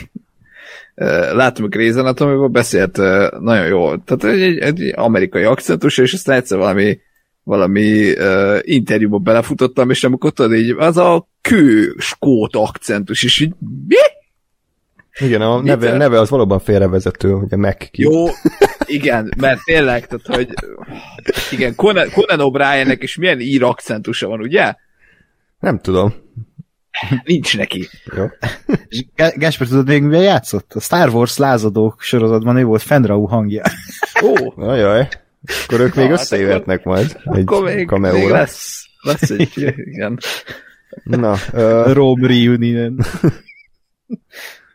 Speaker 1: Látom a Grey's Anatomy-ból, beszélt ö, nagyon jól. Tehát egy, egy, egy amerikai akcentus, és aztán egyszer valami valami uh, interjúba belefutottam, és amikor tudod, így az a kő skót akcentus, és így mi?
Speaker 2: Igen, a neve, neve az valóban félrevezető, ugye Mac ki.
Speaker 1: Jó, igen, mert tényleg, tehát, hogy igen, Conan, Conan O'Briennek is milyen ír akcentusa van, ugye?
Speaker 2: Nem tudom.
Speaker 1: Nincs neki.
Speaker 2: Jó.
Speaker 3: És Gá- Gáspár, tudod még mivel játszott? A Star Wars lázadók sorozatban ő volt Fendrau hangja.
Speaker 1: Ó,
Speaker 2: Ajaj. Akkor ők még
Speaker 1: Na, hát
Speaker 2: összejöhetnek majd
Speaker 1: akkor
Speaker 2: egy
Speaker 1: még, még
Speaker 2: kameóra.
Speaker 1: lesz, lesz egy, igen.
Speaker 2: Na, ö,
Speaker 3: Rome Reunion.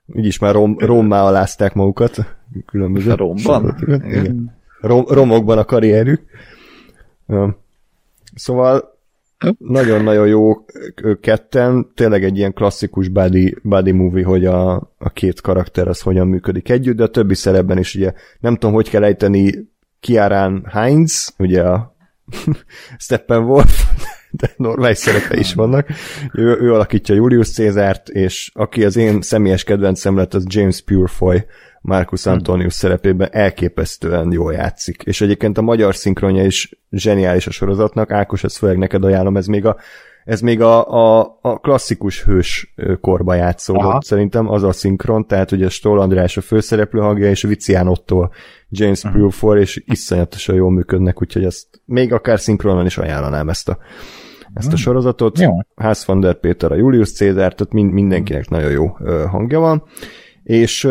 Speaker 2: Úgyis már rom, rommá alázták magukat. Különböző
Speaker 1: romban? Igen.
Speaker 2: Rom, romokban a karrierük. Szóval nagyon-nagyon jó ők ketten, tényleg egy ilyen klasszikus buddy, buddy movie, hogy a, a két karakter az hogyan működik együtt, de a többi szerepben is ugye nem tudom, hogy kell ejteni Kiarán Heinz, ugye a Steppenwolf, de normális szerepe is vannak. Ő, ő alakítja Julius Cézárt, és aki az én személyes kedvencem lett, az James Purefoy, Marcus Antonius szerepében elképesztően jól játszik. És egyébként a magyar szinkronja is zseniális a sorozatnak. Ákos, ezt főleg neked ajánlom, ez még a, ez még a, a, a klasszikus hős korba játszódott,
Speaker 3: Aha.
Speaker 2: szerintem az a szinkron, tehát ugye Stoll András a főszereplő hangja, és Vicián Otto James uh-huh. Purefoy, és iszonyatosan jól működnek, úgyhogy ezt még akár szinkronon is ajánlanám ezt a, ezt a sorozatot.
Speaker 3: Jó.
Speaker 2: Ház van der Péter, a Julius Cézár, tehát mind, mindenkinek nagyon jó hangja van. És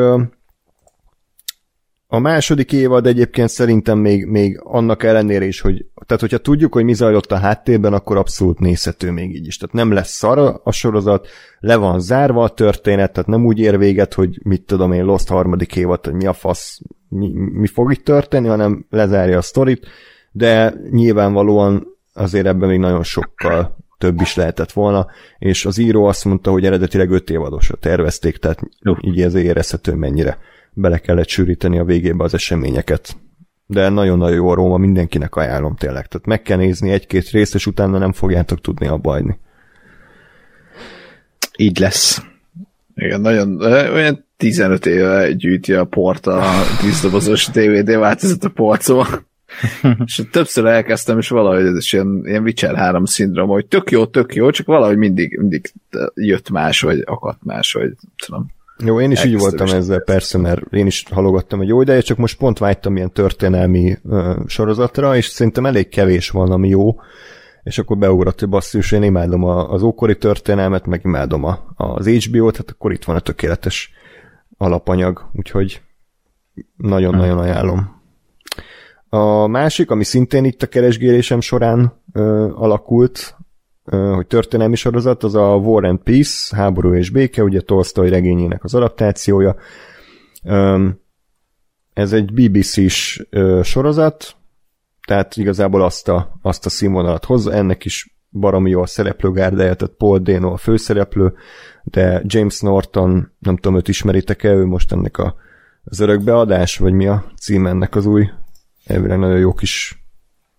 Speaker 2: a második évad egyébként szerintem még, még annak ellenére is, hogy tehát hogyha tudjuk, hogy mi zajlott a háttérben, akkor abszolút nézhető még így is. Tehát nem lesz szar a- a sorozat, le van zárva a történet, tehát nem úgy ér véget, hogy mit tudom én, Lost harmadik évad, hogy mi a fasz, mi, mi fog itt történni, hanem lezárja a sztorit, de nyilvánvalóan azért ebben még nagyon sokkal több is lehetett volna, és az író azt mondta, hogy eredetileg öt évadosra tervezték, tehát
Speaker 3: Jó.
Speaker 2: így ez érezhető mennyire bele kellett sűríteni a végébe az eseményeket. De nagyon-nagyon jó a Róma, mindenkinek ajánlom tényleg. Tehát meg kell nézni egy-két részt, és utána nem fogjátok tudni abba hagyni.
Speaker 3: Így lesz.
Speaker 1: Igen, nagyon, olyan 15 éve gyűjti a port a tízdobozos DVD változat a polcon. és többször elkezdtem, és valahogy ez is ilyen, ilyen Witcher 3 szindrom, hogy tök jó, tök jó, csak valahogy mindig, mindig jött más, vagy akadt más, vagy tudom.
Speaker 2: Jó, én is így
Speaker 1: Elkezdtem
Speaker 2: voltam
Speaker 1: is.
Speaker 2: ezzel, persze, mert én is halogattam egy jó ideje, csak most pont vágytam ilyen történelmi ö, sorozatra, és szerintem elég kevés van, ami jó, és akkor beugrott, hogy basszus, én imádom a, az ókori történelmet, meg imádom a, az HBO-t, hát akkor itt van a tökéletes alapanyag, úgyhogy nagyon-nagyon ajánlom. A másik, ami szintén itt a keresgélésem során ö, alakult, ö, hogy történelmi sorozat, az a War and Peace, háború és béke, ugye Tolstoy regényének az adaptációja. Ö, ez egy BBC-s ö, sorozat, tehát igazából azt a, azt a színvonalat hozza, ennek is baromi jó a szereplőgárdája, tehát Paul Dano a főszereplő, de James Norton, nem tudom, őt ismeritek-e, ő most ennek a, az örökbeadás, vagy mi a cím ennek az új, elvileg nagyon jó kis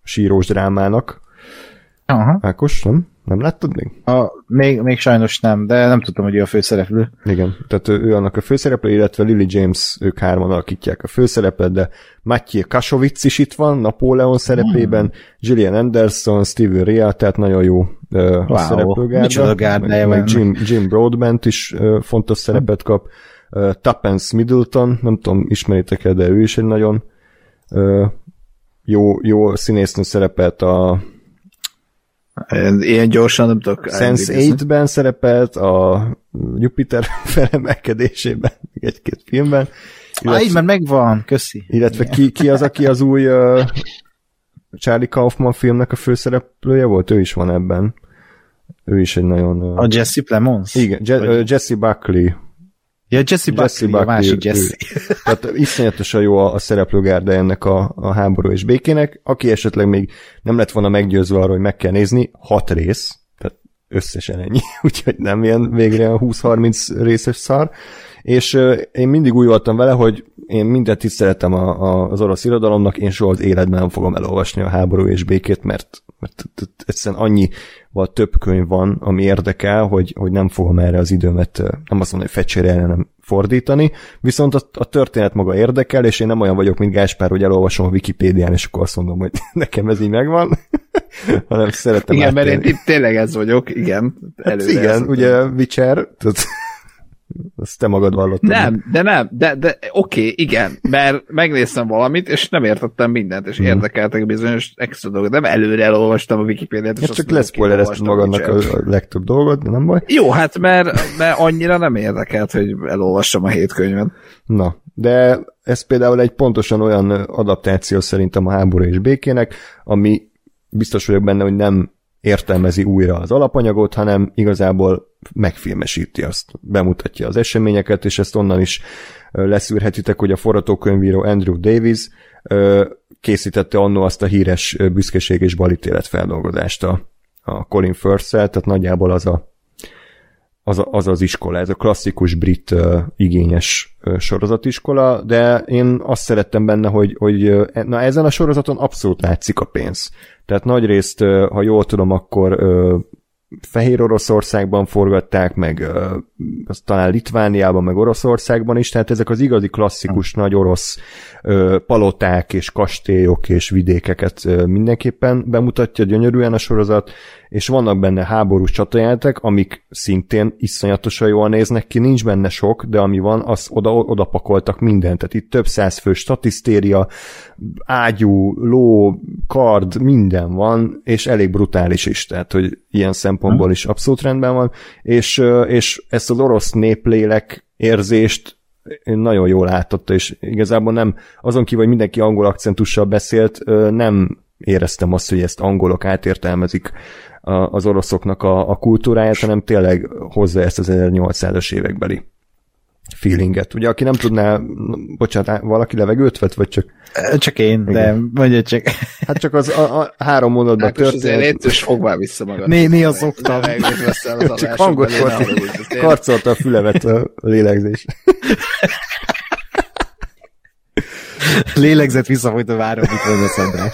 Speaker 2: sírós drámának.
Speaker 3: Aha.
Speaker 2: Ákos, nem? Nem láttad még?
Speaker 3: A, még, még sajnos nem, de nem tudtam, hogy ő a főszereplő.
Speaker 2: Igen, tehát ő, ő annak a főszereplő, illetve Lily James, ők hárman alakítják a főszerepet, de Matthew Kasovitz is itt van, Napóleon szerepében,
Speaker 3: Hmm.
Speaker 2: Gillian Anderson, Steven Rea, tehát nagyon jó uh, a
Speaker 3: Wow,
Speaker 2: szereplőgárda.
Speaker 3: micsoda gárdája
Speaker 2: meg, meg. Jim, Jim Broadbent is uh, fontos szerepet kap. Uh, Tuppence Middleton, nem tudom, ismeritek-e, de ő is egy nagyon jó, jó színésznő szerepelt a
Speaker 1: Ilyen, gyorsan nem tudok.
Speaker 2: Sense8-ben szerepelt, a Jupiter felemelkedésében, egy-két filmben.
Speaker 3: Á, így már megvan, köszi.
Speaker 2: illetve ki, ki az, aki az új uh, Charlie Kaufman filmnek a főszereplője volt? Ő is van ebben. Ő is egy nagyon... Uh,
Speaker 3: A Jesse Plemons?
Speaker 2: igen, Je- Jesse Buckley.
Speaker 3: Ja, Jesse Buckley, Buckley a másik Jesse.
Speaker 2: Ő. Tehát iszonyatosan jó a, a szereplőgárda ennek a, a háború és békének. Aki esetleg még nem lett volna meggyőzve arról, hogy meg kell nézni, hat rész, tehát összesen ennyi, úgyhogy nem ilyen végre a 20-30 részes szar. És uh, én mindig úgy voltam vele, hogy én mindent tiszteletem a, a, az orosz irodalomnak, én soha az életben nem fogom elolvasni a háború és békét, mert, mert egyszerűen annyival több könyv van, ami érdekel, hogy, hogy nem fogom erre az időmet, nem azt mondom, hogy fecsérelni, nem fordítani, viszont a, a történet maga érdekel, és én nem olyan vagyok, mint Gáspár, hogy elolvasom a Wikipédián, és akkor azt mondom, hogy nekem ez így megvan, hanem szeretem
Speaker 1: Igen, mert én itt tényleg ez vagyok, igen.
Speaker 2: Hát igen, ugye Witcher, tehát ezt te magad vallottad.
Speaker 1: Nem, de nem, de, de oké, okay, igen, mert megnéztem valamit, és nem értettem mindent, és mm. érdekeltek bizonyos extra dolgok. Nem előre elolvastam a Wikipédiát.
Speaker 2: Hát csak leszpoilerezted magadnak a, a legtöbb dolgot, de nem baj.
Speaker 1: Jó, hát mert, mert annyira nem érdekelt, hogy elolvassam a hét könyvet.
Speaker 2: Na, de ez például egy pontosan olyan adaptáció szerintem a háború és békének, ami biztos vagyok benne, hogy nem értelmezi újra az alapanyagot, hanem igazából megfilmesíti azt, bemutatja az eseményeket, és ezt onnan is leszűrhetitek, hogy a forgatókönyvíró Andrew Davis készítette annó azt a híres büszkeség és balítélet feldolgozást a, a Colin firth tehát nagyjából az a az, az az iskola, ez a klasszikus brit uh, igényes uh, sorozatiskola, de én azt szerettem benne, hogy, hogy uh, na ezen a sorozaton abszolút látszik a pénz. Tehát nagyrészt, uh, ha jól tudom, akkor uh, Fehér Oroszországban forgatták, meg uh, azt talán Litvániában, meg Oroszországban is, tehát ezek az igazi klasszikus nagy orosz uh, paloták és kastélyok és vidékeket uh, mindenképpen bemutatja gyönyörűen a sorozat, és vannak benne háborús csatajátek, amik szintén iszonyatosan jól néznek ki, nincs benne sok, de ami van, az oda, oda pakoltak mindent, tehát itt több száz fő statisztéria, ágyú, ló, kard, minden van, és elég brutális is, tehát hogy ilyen szempontból is abszolút rendben van, és, és ezt az orosz néplélek érzést nagyon jól látotta, és igazából nem, azon kívül, hogy mindenki angol akcentussal beszélt, nem éreztem azt, hogy ezt angolok átértelmezik az oroszoknak a, a kultúráját, hanem tényleg hozza ezt az 1800-as évekbeli feelinget. Ugye, aki nem tudná, bocsánat, valaki levegőt vett, vagy csak...
Speaker 3: Csak én, Igen. de mondja csak.
Speaker 2: Hát csak az a, a három mondatban hát történt.
Speaker 1: Azért létszős fogvál vissza magad.
Speaker 3: Né, né az okta.
Speaker 2: csak hangot volt, karcolta a fülemet a lélegzés.
Speaker 3: Lélegzett visszafolyt a várom, mit mondasz, András.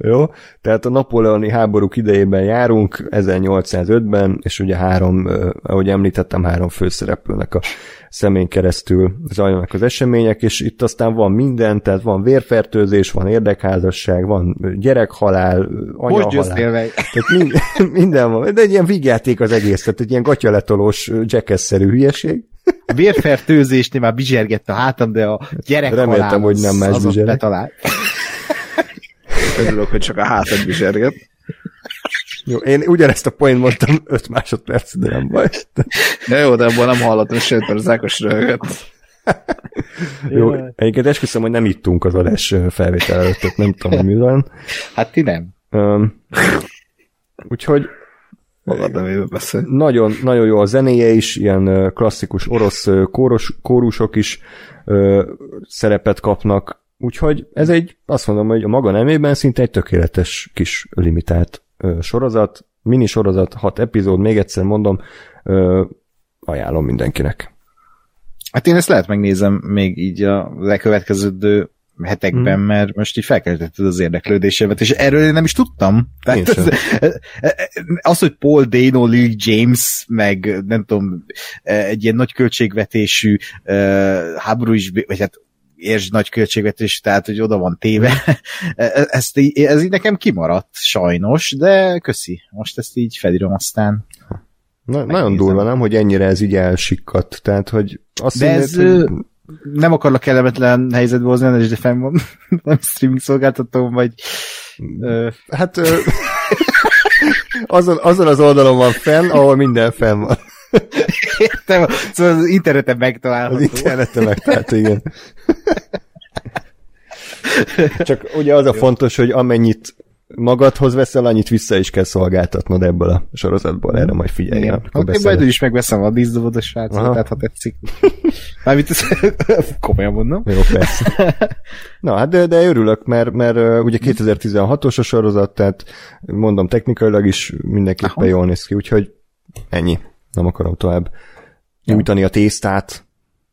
Speaker 2: Jó? Tehát a napóleoni háborúk idejében járunk, 1805-ben, és ugye három, ahogy említettem, három főszereplőnek a szemén keresztül zajlanak az események, és itt aztán van minden, tehát van vérfertőzés, van érdekházasság, van gyerekhalál, anyahalál. Tehát minden, minden van. De egy ilyen vígjáték az egész, tehát egy ilyen gatyaletolós jackass-szerű hülyeség.
Speaker 3: A vérfertőzésnél már bizsergett a hátam, de a gyerekhalál
Speaker 2: Reméltem, hogy nem más bizsergett.
Speaker 1: Örülök, hogy csak a hátad bizserget.
Speaker 2: Jó, én ugyanezt a point mondtam 5 másodperc, de nem baj.
Speaker 1: Ja, jó, de abból nem hallottam sőt, mert az Ákos röhögött.
Speaker 2: Jó, egyébként esküszöm, hogy nem ittunk az adás felvétel előtt, nem tudom, hogy mi van.
Speaker 3: Hát ti nem.
Speaker 2: Um, úgyhogy
Speaker 1: Magad nem beszél.
Speaker 2: Nagyon, nagyon jó a zenéje is, ilyen klasszikus orosz kórus, kórusok is ö, szerepet kapnak, Úgyhogy ez egy, azt mondom, hogy a maga nemében szinte egy tökéletes kis limitált ö, sorozat, mini sorozat, hat epizód, még egyszer mondom, ö, ajánlom mindenkinek.
Speaker 3: Hát én ezt lehet megnézem még így a lekövetkező hetekben, hmm. mert most így felkeltetted az érdeklődésemet, és erről én nem is tudtam. Tehát az, az, hogy Paul Dano, Lil James, meg nem tudom, egy ilyen nagy költségvetésű háború is, vagy hát és nagy költségvetés, tehát hogy oda van téve. Ezt, ez így nekem kimaradt, sajnos, de köszi. Most ezt így felírom aztán.
Speaker 2: Na, nagyon durva, nem, hogy ennyire ez így elsikkadt. Tehát, hogy
Speaker 3: azt de ez, hogy... nem akarlak kellemetlen helyzetbe hozni, de fenn van, nem streaming szolgáltatom, vagy...
Speaker 2: Hát azon, azon az oldalon van fenn, ahol minden fenn van.
Speaker 3: Értem, szóval az interneten megtalálható.
Speaker 2: Az interneten megtalálható, igen. Csak ugye az a fontos, hogy amennyit magadhoz veszel, annyit vissza is kell szolgáltatnod ebből a sorozatból, erre majd figyelj.
Speaker 3: Igen. Hát én majd is megveszem a díszdobot srácot, tehát ha tetszik. Mármint ezt komolyan mondom.
Speaker 2: Jó, persze. Na, hát de, de örülök, mert, mert ugye 2016-os a sorozat, tehát mondom, technikailag is mindenképpen Aha. jól néz ki, úgyhogy ennyi. Nem akarom tovább nyújtani a tésztát,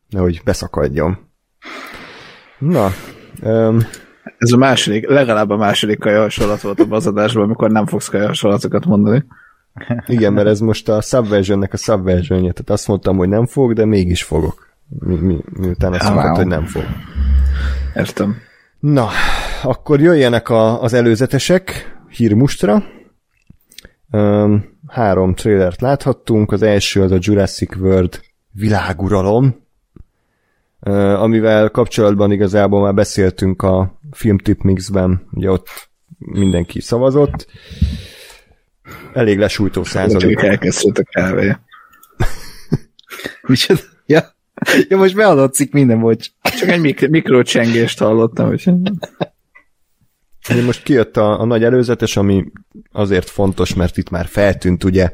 Speaker 2: nehogy beszakadjon. Na, um,
Speaker 1: ez a második, legalább a második kaja hasonlat volt a bazadásban, amikor nem fogsz kaja hasonlatokat mondani.
Speaker 2: Igen, mert ez most a subversionnek a subversionje, tehát azt mondtam, hogy nem fog, de mégis fogok. Mi, mi, miután azt mondtad, hogy nem fog.
Speaker 1: Értem.
Speaker 2: Na, akkor jöjjenek a, az előzetesek hírmustra. Um, három trailert láthattunk, az első az a Jurassic World világuralom, amivel kapcsolatban igazából már beszéltünk a Filmtip Mixben, ugye ott mindenki szavazott. Elég lesújtó százalék.
Speaker 1: Csak elkezdődött a kávé.
Speaker 3: Micsoda? Ja. ja, most beadatszik minden, bocs.
Speaker 1: Csak egy mik- mikrocsengést hallottam, hogy...
Speaker 2: Most kijött a, a nagy előzetes, ami azért fontos, mert itt már feltűnt ugye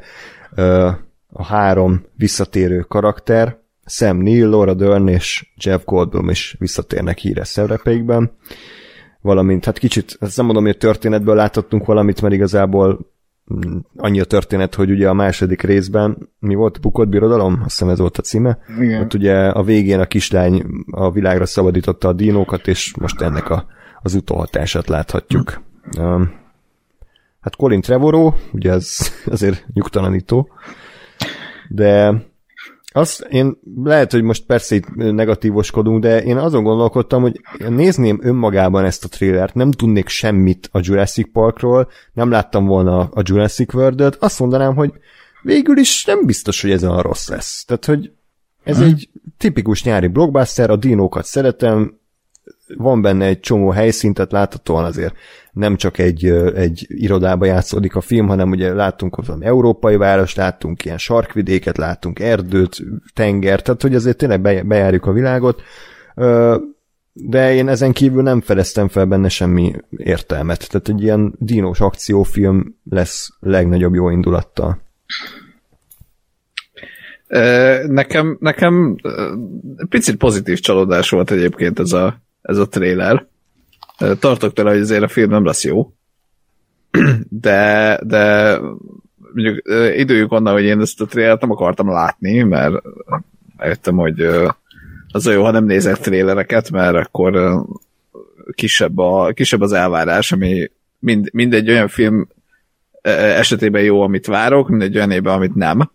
Speaker 2: a három visszatérő karakter, Sam Neill, Laura Dern és Jeff Goldblum is visszatérnek híres szerepeikben, valamint, hát kicsit, ezt nem mondom, hogy a történetből láthattunk valamit, mert igazából mm, annyi a történet, hogy ugye a második részben mi volt? Bukott birodalom? Azt hiszem ez volt a címe. Igen. Ott ugye a végén a kislány a világra szabadította a dinókat, és most ennek a, az utóhatását láthatjuk. Um, hát Colin Trevorrow, ugye ez azért nyugtalanító, de azt én lehet, hogy most persze itt negatívoskodunk, de én azon gondolkodtam, hogy nézném önmagában ezt a trailert, nem tudnék semmit a Jurassic Parkról, nem láttam volna a Jurassic World-et, azt mondanám, hogy végül is nem biztos, hogy ez a rossz lesz. Tehát, hogy ez hmm. egy tipikus nyári blockbuster, a dinókat szeretem, van benne egy csomó helyszínt, tehát láthatóan azért nem csak egy, egy irodába játszódik a film, hanem ugye láttunk valami európai város, láttunk ilyen sarkvidéket, láttunk erdőt, tenger, tehát hogy azért tényleg bejárjuk a világot, de én ezen kívül nem fedeztem fel benne semmi értelmet. Tehát egy ilyen dínos akciófilm lesz legnagyobb jó indulattal.
Speaker 1: Nekem, nekem picit pozitív csalódás volt egyébként ez a, ez a trailer. Tartok tőle, hogy azért a film nem lesz jó. De, de mondjuk időjük onnan, hogy én ezt a trailert nem akartam látni, mert eljöttem, hogy az jó, ha nem nézek trélereket, mert akkor kisebb, a, kisebb az elvárás, ami mind, mindegy olyan film esetében jó, amit várok, mindegy olyan évben, amit nem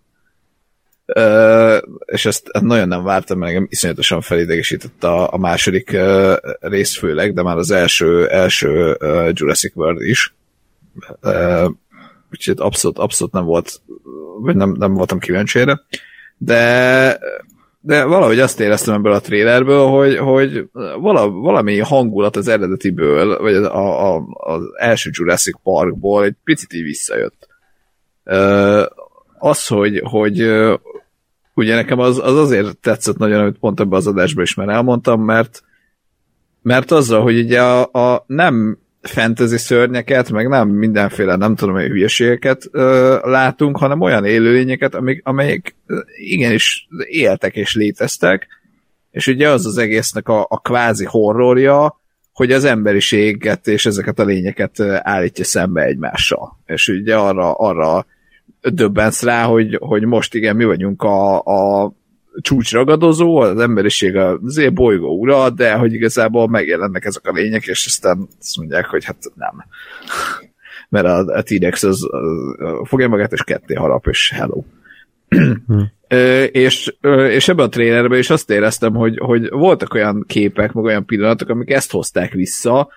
Speaker 1: és ezt nagyon nem vártam, mert engem iszonyatosan felidegesített a, a második rész főleg, de már az első, első Jurassic World is. Uh, úgyhogy abszolút, abszolút nem volt, vagy nem, nem voltam kíváncsi erre. De, de valahogy azt éreztem ebből a trailerből, hogy, hogy vala, valami hangulat az eredetiből, vagy a, a, az első Jurassic Parkból egy picit így visszajött. Uh, az, hogy, hogy ugye nekem az, az azért tetszett nagyon, amit pont ebben az adásban is már elmondtam, mert mert azzal, hogy ugye a, a nem fantasy szörnyeket, meg nem mindenféle, nem tudom, hogy hülyeségeket ö, látunk, hanem olyan élőlényeket, amik, amelyek igenis éltek és léteztek, és ugye az az egésznek a, a kvázi horrorja, hogy az emberiséget és ezeket a lényeket állítja szembe egymással. És ugye arra, arra döbbensz rá, hogy, hogy most igen, mi vagyunk a, a csúcsragadozó, az emberiség az bolygó ura, de hogy igazából megjelennek ezek a lények, és aztán azt mondják, hogy hát nem. Mert a, a T-Rex az, az, fogja magát, és ketté harap, és hello. Hmm. és, és ebben a trénerben is azt éreztem, hogy, hogy voltak olyan képek, meg olyan pillanatok, amik ezt hozták vissza,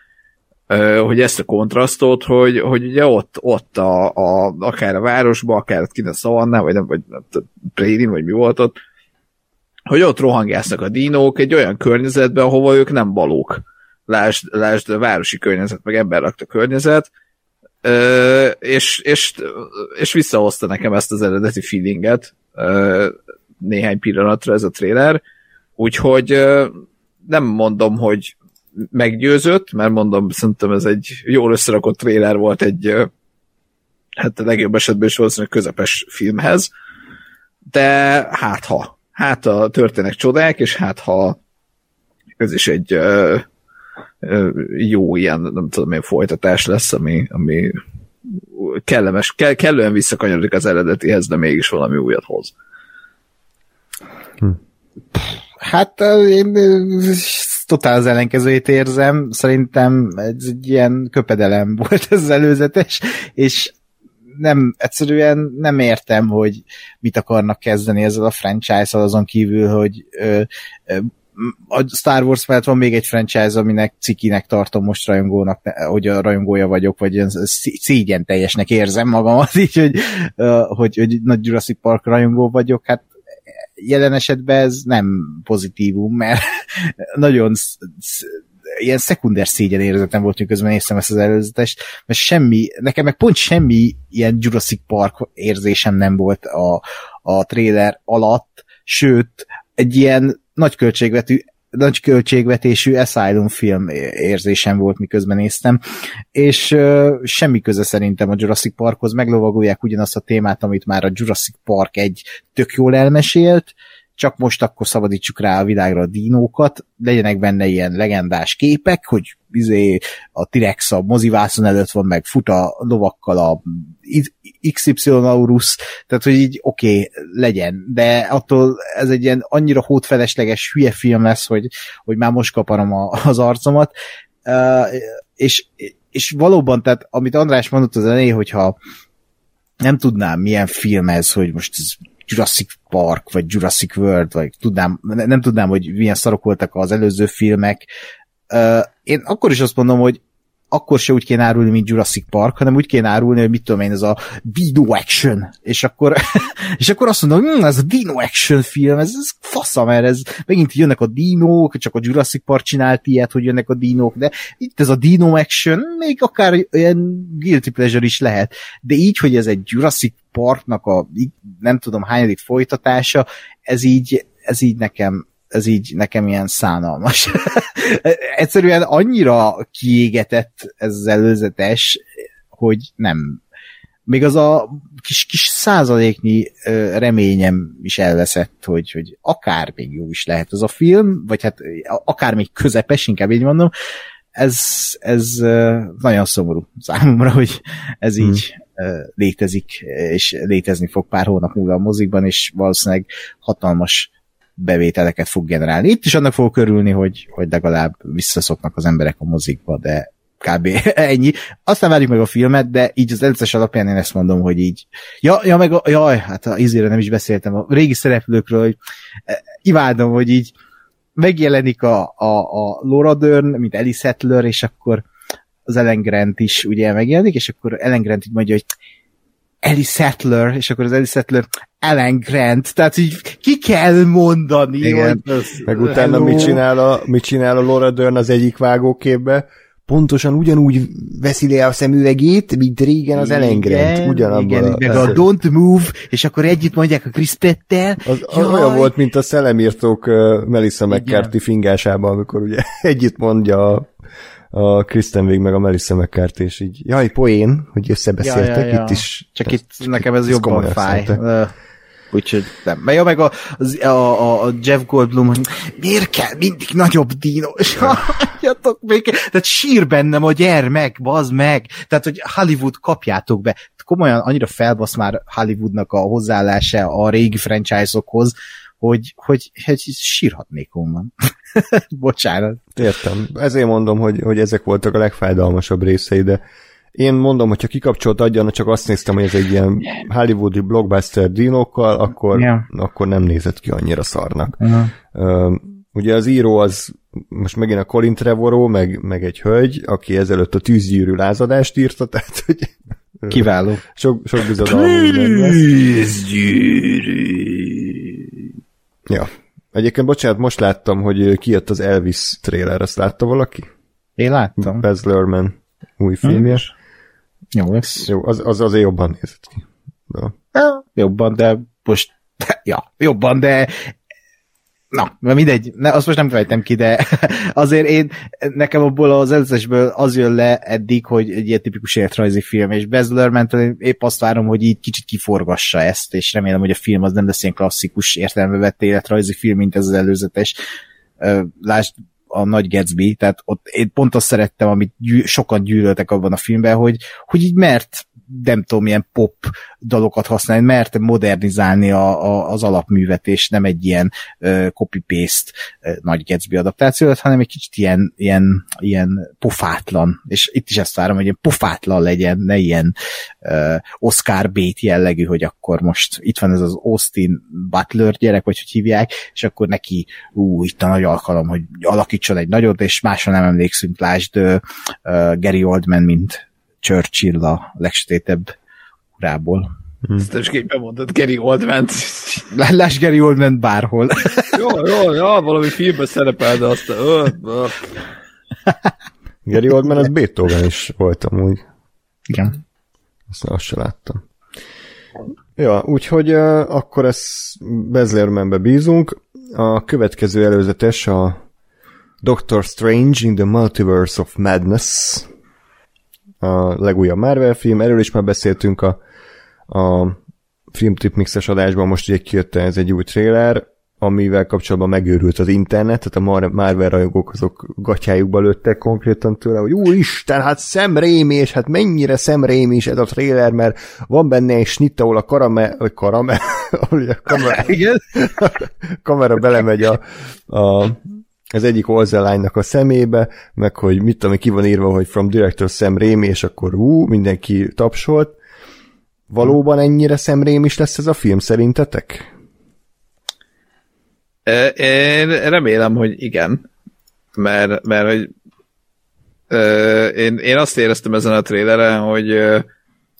Speaker 1: hogy ezt a kontrasztot, hogy, hogy ugye ott, ott a, a, akár a városban, akár kint a szavanná, vagy nem, vagy Prédin, vagy mi volt ott, hogy ott rohangásznak a dinók egy olyan környezetben, ahova ők nem valók. Lásd, lásd a városi környezet, meg lakta környezet, ö, és, és, és visszahozta nekem ezt az eredeti feelinget ö, néhány pillanatra ez a trailer, úgyhogy ö, nem mondom, hogy meggyőzött, mert mondom, szerintem ez egy jól összerakott trailer volt egy hát a legjobb esetben is valószínűleg közepes filmhez, de hát ha, hát ha történnek csodák, és hát ha ez is egy ö, ö, jó ilyen, nem tudom, milyen folytatás lesz, ami, ami kellemes, kell, kellően visszakanyarodik az eredetihez, de mégis valami újat hoz.
Speaker 3: Hát ö, én totál az ellenkezőjét érzem. Szerintem ez egy ilyen köpedelem volt ez az előzetes, és nem, egyszerűen nem értem, hogy mit akarnak kezdeni ezzel a franchise-al azon kívül, hogy ö, a Star Wars mellett van még egy franchise, aminek cikinek tartom most rajongónak, hogy a rajongója vagyok, vagy szégyen teljesnek érzem magamat, így, hogy, hogy, hogy nagy Jurassic Park rajongó vagyok, hát jelen esetben ez nem pozitívum, mert nagyon sz- sz- ilyen szekunder szégyen érzetem volt, miközben néztem ezt az előzetest, mert semmi, nekem meg pont semmi ilyen Jurassic Park érzésem nem volt a, a trailer alatt, sőt, egy ilyen nagy költségvetű nagy költségvetésű Asylum film érzésem volt, miközben néztem, és uh, semmi köze szerintem a Jurassic Parkhoz, meglovagolják ugyanazt a témát, amit már a Jurassic Park egy tök jól elmesélt, csak most akkor szabadítsuk rá a világra a dinókat, legyenek benne ilyen legendás képek, hogy izé, a T-Rex a mozivászon előtt van, meg fut a lovakkal a XY-aurus, tehát hogy így oké, okay, legyen, de attól ez egy ilyen annyira hótfelesleges hülye film lesz, hogy, hogy már most kaparom a, az arcomat, uh, és, és valóban, tehát amit András mondott az elején, hogyha nem tudnám, milyen film ez, hogy most ez Jurassic Park, vagy Jurassic World, vagy tudnám, nem tudnám, hogy milyen szarok voltak az előző filmek. Én akkor is azt mondom, hogy akkor se úgy kéne árulni, mint Jurassic Park, hanem úgy kéne árulni, hogy mit tudom én, ez a Dino Action, és akkor, és akkor azt mondom, hm, ez a Dino Action film, ez, ez fasza, mert ez megint jönnek a dinók, csak a Jurassic Park csinált ilyet, hogy jönnek a dinók, de itt ez a Dino Action, még akár ilyen guilty pleasure is lehet, de így, hogy ez egy Jurassic Parknak a nem tudom hányadik folytatása, ez így, ez így nekem ez így nekem ilyen szánalmas. Egyszerűen annyira kiégetett ez az előzetes, hogy nem. Még az a kis, kis százaléknyi reményem is elveszett, hogy, hogy akár még jó is lehet ez a film, vagy hát akár még közepes, inkább így mondom, ez, ez nagyon szomorú számomra, hogy ez hmm. így létezik, és létezni fog pár hónap múlva a mozikban, és valószínűleg hatalmas bevételeket fog generálni. Itt is annak fogok örülni, hogy, hogy legalább visszaszoknak az emberek a mozikba, de kb. ennyi. Aztán várjuk meg a filmet, de így az előzetes alapján én ezt mondom, hogy így. Ja, ja meg a, jaj, hát a izére nem is beszéltem, a régi szereplőkről, hogy eh, imádom, hogy így megjelenik a, a, a Laura Dern, mint Ellie Settler, és akkor az Ellen Grant is ugye megjelenik, és akkor Ellen Grant így mondja, hogy Ellie Settler, és akkor az Ellie Settler Ellen Grant, tehát így ki kell mondani,
Speaker 2: Igen.
Speaker 3: hogy...
Speaker 2: Meg utána mit csinál, a, mit csinál a Laura Dern az egyik vágóképbe? Pontosan ugyanúgy veszi le a szemüvegét, mint régen az Ellen Grant. Ugyanabban
Speaker 3: igen,
Speaker 2: a,
Speaker 3: meg a Don't Move, és akkor együtt mondják a Chris Pettel.
Speaker 2: az, az olyan volt, mint a szellemírtók uh, Melissa McCarthy fingásában, amikor ugye együtt mondja a a Kristen Wiig meg a Melissa McCarthy, és így, jaj, poén, hogy összebeszéltek,
Speaker 3: Ja, ja, ja.
Speaker 2: itt is.
Speaker 3: Csak itt nekem ez jobban
Speaker 2: komolyan
Speaker 3: fáj.
Speaker 2: szánták.
Speaker 3: Úgyhogy nem. Meg, ja, meg a, a, a, a Jeff Goldblum, hogy miért kell mindig nagyobb dino? És hagyjatok még, tehát sír bennem a gyermek, bazd meg. Tehát, hogy Hollywood kapjátok be. Komolyan annyira felbasz már Hollywoodnak a hozzáállása a régi franchise-okhoz, hogy, hogy, hogy sírhatnék onnan. Bocsánat.
Speaker 2: Értem. Ezért mondom, hogy, hogy ezek voltak a legfájdalmasabb részei, de én mondom, hogyha kikapcsolt adjan, csak azt néztem, hogy ez egy ilyen hollywoodi blockbuster dinókkal, akkor,
Speaker 3: Ja.
Speaker 2: akkor nem nézett ki annyira szarnak.
Speaker 3: Uh-huh.
Speaker 2: Ugye az író az most megint a Colin Trevorrow, meg, meg egy hölgy, aki ezelőtt a tűzgyűrű lázadást írta, tehát hogy
Speaker 3: Kiváló.
Speaker 2: sok, sok lesz. Ja. Egyébként, bocsánat, most láttam, hogy kijött az Elvis trailer, azt látta valaki?
Speaker 3: Én láttam.
Speaker 2: Baz Luhrmann új filmje.
Speaker 3: Jó lesz.
Speaker 2: Jó, az, az azért jobban nézett ki. De.
Speaker 3: Ja, jobban, de most ja, jobban, de Na, mindegy, ne, azt most nem fejtem ki, de azért én, nekem abból az előzésből az jön le eddig, hogy egy ilyen tipikus életrajzi film, és Baz Luhrmann épp azt várom, hogy így kicsit kiforgassa ezt, és remélem, hogy a film az nem lesz ilyen klasszikus értelembe vett életrajzi film, mint ez az előzetes. Lásd a Nagy Gatsby, tehát ott én pont azt szerettem, amit gyű, sokan gyűlöltek abban a filmben, hogy, hogy így mert nem tudom, milyen pop dalokat használni, mert modernizálni a, a, az alapművet, és nem egy ilyen uh, copy-paste uh, nagy Gatsby adaptáció hanem egy kicsit ilyen, ilyen, ilyen pofátlan, és itt is ezt várom, hogy ilyen pofátlan legyen, ne ilyen uh, Oscar Bate jellegű, hogy akkor most itt van ez az Austin Butler gyerek, vagy hogy hívják, és akkor neki, ú, itt a nagy alkalom, hogy alakítson egy nagyot, és másra nem emlékszünk, lásd uh, Gary Oldman, mint Churchill a legsötétebb urából.
Speaker 1: Hmm. Ezt is képen mondtad Gary oldman
Speaker 3: Láss Gary oldman bárhol.
Speaker 1: jó, jó, jó, valami filmben szerepel, de azt ö, ö.
Speaker 2: Gary Oldman az Beethoven is volt amúgy.
Speaker 3: Igen.
Speaker 2: Azt, azt se láttam. Ja, úgyhogy uh, akkor ezt Bezlermenbe bízunk. A következő előzetes a Doctor Strange in the Multiverse of Madness a legújabb Marvel film, erről is már beszéltünk a, a filmtripmixes adásban, most ugye kijött ez egy új trailer, amivel kapcsolatban megőrült az internet, tehát a Marvel rajongók azok gatyájukba lőttek konkrétan tőle, hogy úristen, hát szemrémi, és hát mennyire szemrémi is ez a trailer, mert van benne egy snitt, ahol a karame, vagy karame, ahol a kamera, Igen? kamera belemegy a, a az egyik olzelánynak a szemébe, meg hogy mit tudom, ki van írva, hogy from director Sam Raimi, és akkor ú, mindenki tapsolt. Valóban ennyire Sam Raimi is lesz ez a film szerintetek?
Speaker 1: Én remélem, hogy igen, mert, mert hogy én, én azt éreztem ezen a traileren, hogy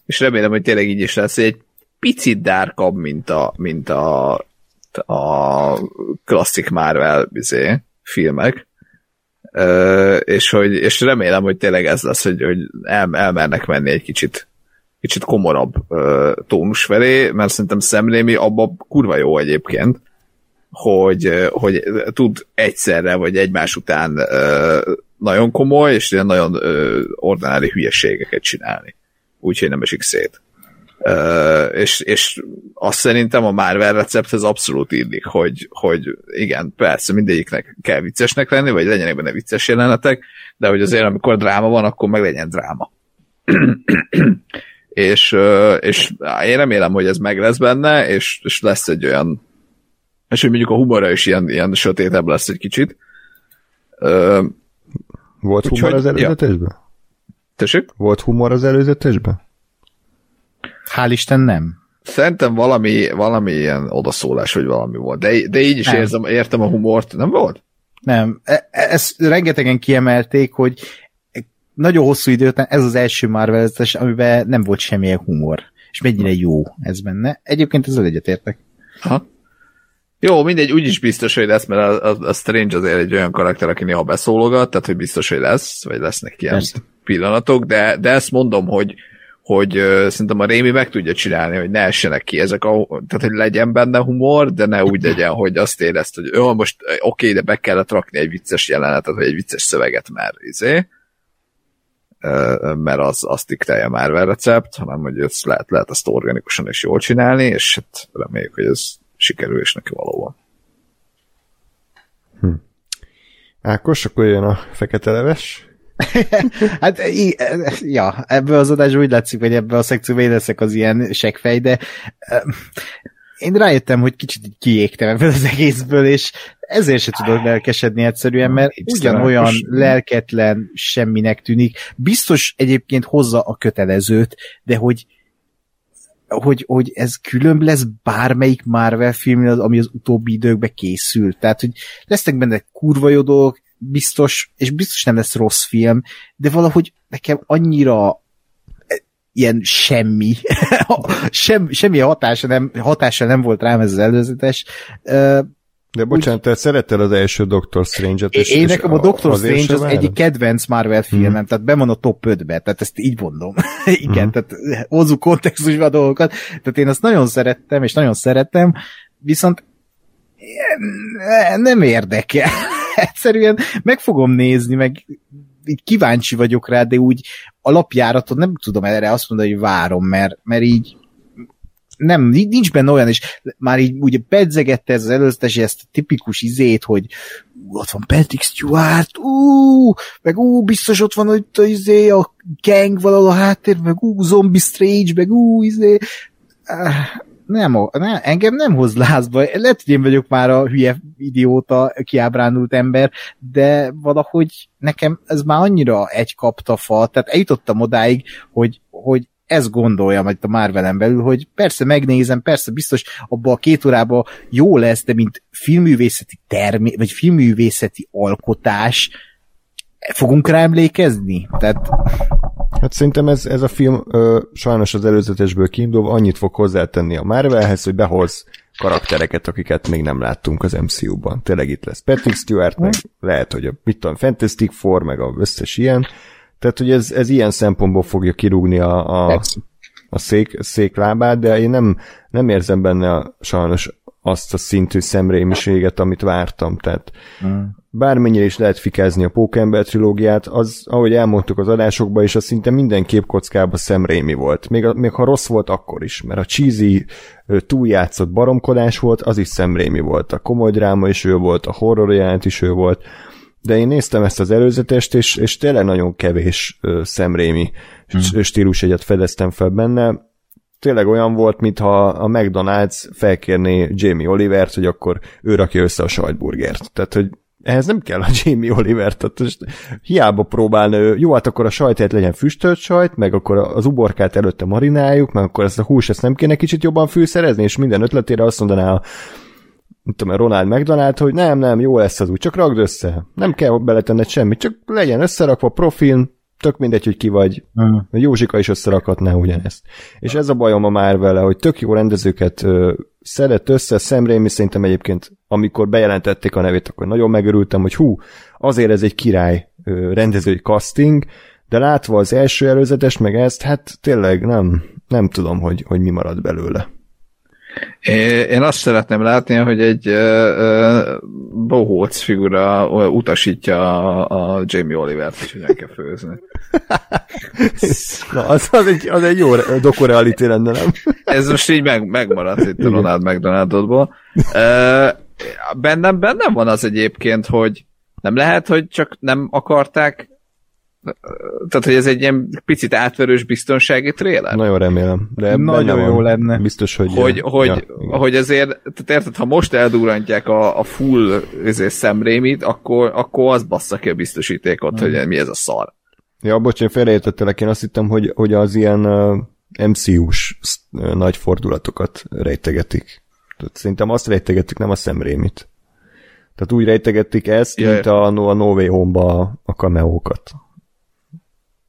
Speaker 1: és remélem, hogy tényleg így is lesz, egy picit dárkabb, mint a, mint a, a klasszik Marvel bizé filmek, és, hogy, és remélem, hogy tényleg ez lesz, hogy, hogy el, elmernek menni egy kicsit kicsit komorabb tónus felé, mert szerintem szemlémi abban kurva jó egyébként, hogy, hogy tud egyszerre vagy egymás után nagyon komoly, és ilyen nagyon ordinári hülyeségeket csinálni. Úgyhogy nem esik szét. Uh, és, és azt szerintem a Marvel recepthez abszolút illik, hogy, hogy igen, persze mindegyiknek kell viccesnek lenni, vagy legyenek benne vicces jelenetek, de hogy azért amikor dráma van, akkor meg legyen dráma. és, és én remélem, hogy ez meg lesz benne, és, és lesz egy olyan és hogy mondjuk a humora is ilyen, ilyen sötétebb lesz egy kicsit.
Speaker 2: Volt humor az előzetesben? Ja.
Speaker 1: Tessék?
Speaker 2: Volt humor az előzetesben?
Speaker 3: Hál' Isten nem.
Speaker 1: Szerintem valami, valami ilyen odaszólás, vagy valami volt. De, de így is nem. érzem, értem a humort. Nem volt?
Speaker 3: Nem. E, e, ezt rengetegen kiemelték, hogy nagyon hosszú idő után ez az első marvel amiben nem volt semmilyen humor. És mennyire jó ez benne. Egyébként ezzel egyetértek.
Speaker 1: Ha. Jó, mindegy, úgyis biztos, hogy lesz, mert a, a, a Strange azért egy olyan karakter, aki néha beszólogat, tehát hogy biztos, hogy lesz, vagy lesznek ilyen Persze. pillanatok, de, de ezt mondom, hogy, hogy uh, szerintem a Rémi meg tudja csinálni, hogy ne essenek ki ezek a, tehát hogy legyen benne humor, de ne úgy legyen, hogy azt érezt, hogy jó, most oké, okay, de be kellett rakni egy vicces jelenetet, vagy egy vicces szöveget, mert izé, uh, mert az, azt diktálja már a recept, hanem hogy ezt lehet, lehet azt organikusan és jól csinálni, és hát reméljük, hogy ez sikerül is neki valóban.
Speaker 2: Hm. Ákos, akkor jön a fekete leves.
Speaker 3: hát, ja, ebből az adásból úgy látszik, hogy ebből a szekcióban én leszek az ilyen seggfej, de én rájöttem, hogy kicsit kiégtem ebből az egészből, és ezért se tudok lelkesedni egyszerűen, mert ugyanolyan lelketlen semminek tűnik. Biztos egyébként hozza a kötelezőt, de hogy hogy, hogy ez különb lesz bármelyik Marvel film, ami az utóbbi időkben készült. Tehát, hogy lesznek benne kurva dolgok, biztos, és biztos nem lesz rossz film, de valahogy nekem annyira ilyen semmi, Sem, semmi hatása nem, hatása nem volt rám ez az előzetes.
Speaker 2: De bocsánat, te szerettel az első Doctor Strange-et.
Speaker 3: És, én nekem a Doctor Strange az egyik kedvenc Marvel filmem, hmm. tehát be van a top 5-be, tehát ezt így mondom. Igen, hmm. tehát hozzuk kontextusba a dolgokat. Tehát én azt nagyon szerettem, és nagyon szerettem, viszont nem érdekel. Egyszerűen meg fogom nézni, meg így kíváncsi vagyok rá, de úgy alapjáratot nem tudom erre azt mondani, hogy várom, mert, mert így nem, nincs benne olyan, és már így ugye pedzegette ez az előzetes, ezt a tipikus izét, hogy ú, ott van Patrick Stewart, ú, meg ú, biztos ott van hogy a izé, a gang valahol a háttér, meg ú, zombie strange, meg ú, izé. Nem, nem, engem nem hoz lázba. Lehet, hogy én vagyok már a hülye idióta, kiábrándult ember, de valahogy nekem ez már annyira egy kapta fa, tehát eljutottam odáig, hogy, hogy ezt gondolja majd a Marvelen belül, hogy persze megnézem, persze biztos abban a két órában jó lesz, de mint filmművészeti termé, vagy filmművészeti alkotás fogunk rá emlékezni? Tehát...
Speaker 2: Hát szerintem ez, ez a film ö, sajnos az előzetesből kiindulva annyit fog hozzátenni a Marvelhez, hogy behoz karaktereket, akiket még nem láttunk az MCU-ban. Tényleg itt lesz Patrick Stewart, meg lehet, hogy a mit tudom, Fantastic Four, meg a összes ilyen, tehát, hogy ez, ez ilyen szempontból fogja kirúgni a, a, a szék, széklábát, de én nem, nem érzem benne sajnos azt a szintű szemrémiséget, amit vártam. Tehát mm. Bármennyire is lehet fikázni a Pókember trilógiát, az, ahogy elmondtuk az adásokban is, az szinte minden képkockában szemrémi volt. Még, még ha rossz volt, akkor is, mert a cheesy, túljátszott baromkodás volt, az is szemrémi volt. A komoly dráma is ő volt, a horror jelent is ő volt de én néztem ezt az előzetest, és, és tényleg nagyon kevés ö, szemrémi hmm. stílusegyet fedeztem fel benne. Tényleg olyan volt, mintha a McDonald's felkérné Jamie Olivert, hogy akkor ő rakja össze a sajtburgert. Tehát, hogy ehhez nem kell a Jamie Oliver, tehát most hiába próbálna ő, jó, hát akkor a sajtját legyen füstölt sajt, meg akkor az uborkát előtte marináljuk, meg akkor ezt a hús ezt nem kéne kicsit jobban fűszerezni, és minden ötletére azt mondaná a nem tudom, Ronald McDonald, hogy nem, nem, jó lesz az úgy, csak ragd össze. Nem kell beletenned semmit, csak legyen összerakva profil, tök mindegy, hogy ki vagy. Mm. Józsika is összerakhatná ugyanezt. És ez a bajom a már vele, hogy tök jó rendezőket szedett össze, Sam Raimi szerintem egyébként, amikor bejelentették a nevét, akkor nagyon megörültem, hogy hú, azért ez egy király rendezői casting, de látva az első előzetes, meg ezt, hát tényleg nem, nem tudom, hogy, hogy mi marad belőle.
Speaker 1: Én azt szeretném látni, hogy egy uh, bohóc figura utasítja a, a Jamie Oliver-t, hogy hogyan kell főzni.
Speaker 2: Na, az, az, egy, az egy jó dokureality lenne, nem?
Speaker 1: Ez most így meg, megmaradt itt a Ronald McDonaldodból. Uh, bennem, bennem van az egyébként, hogy nem lehet, hogy csak nem akarták tehát, hogy ez egy ilyen picit átverős biztonsági tréler?
Speaker 2: Nagyon remélem. De
Speaker 3: Nagyon jó van. lenne.
Speaker 2: Biztos, hogy...
Speaker 1: Hogy, hogy, ja, hogy azért, tehát érted, ha most eldurantják a, a full ezért szemrémit, akkor, akkor az bassza ki a biztosítékot, hmm. hogy mi ez a szar.
Speaker 2: Ja, bocs, én félreértettelek, én azt hittem, hogy, hogy az ilyen uh, MCU-s uh, nagy fordulatokat rejtegetik. Tehát szerintem azt rejtegetik, nem a szemrémit. Tehát úgy rejtegetik ezt, ja, mint a, a No Way Home-ba a kameókat.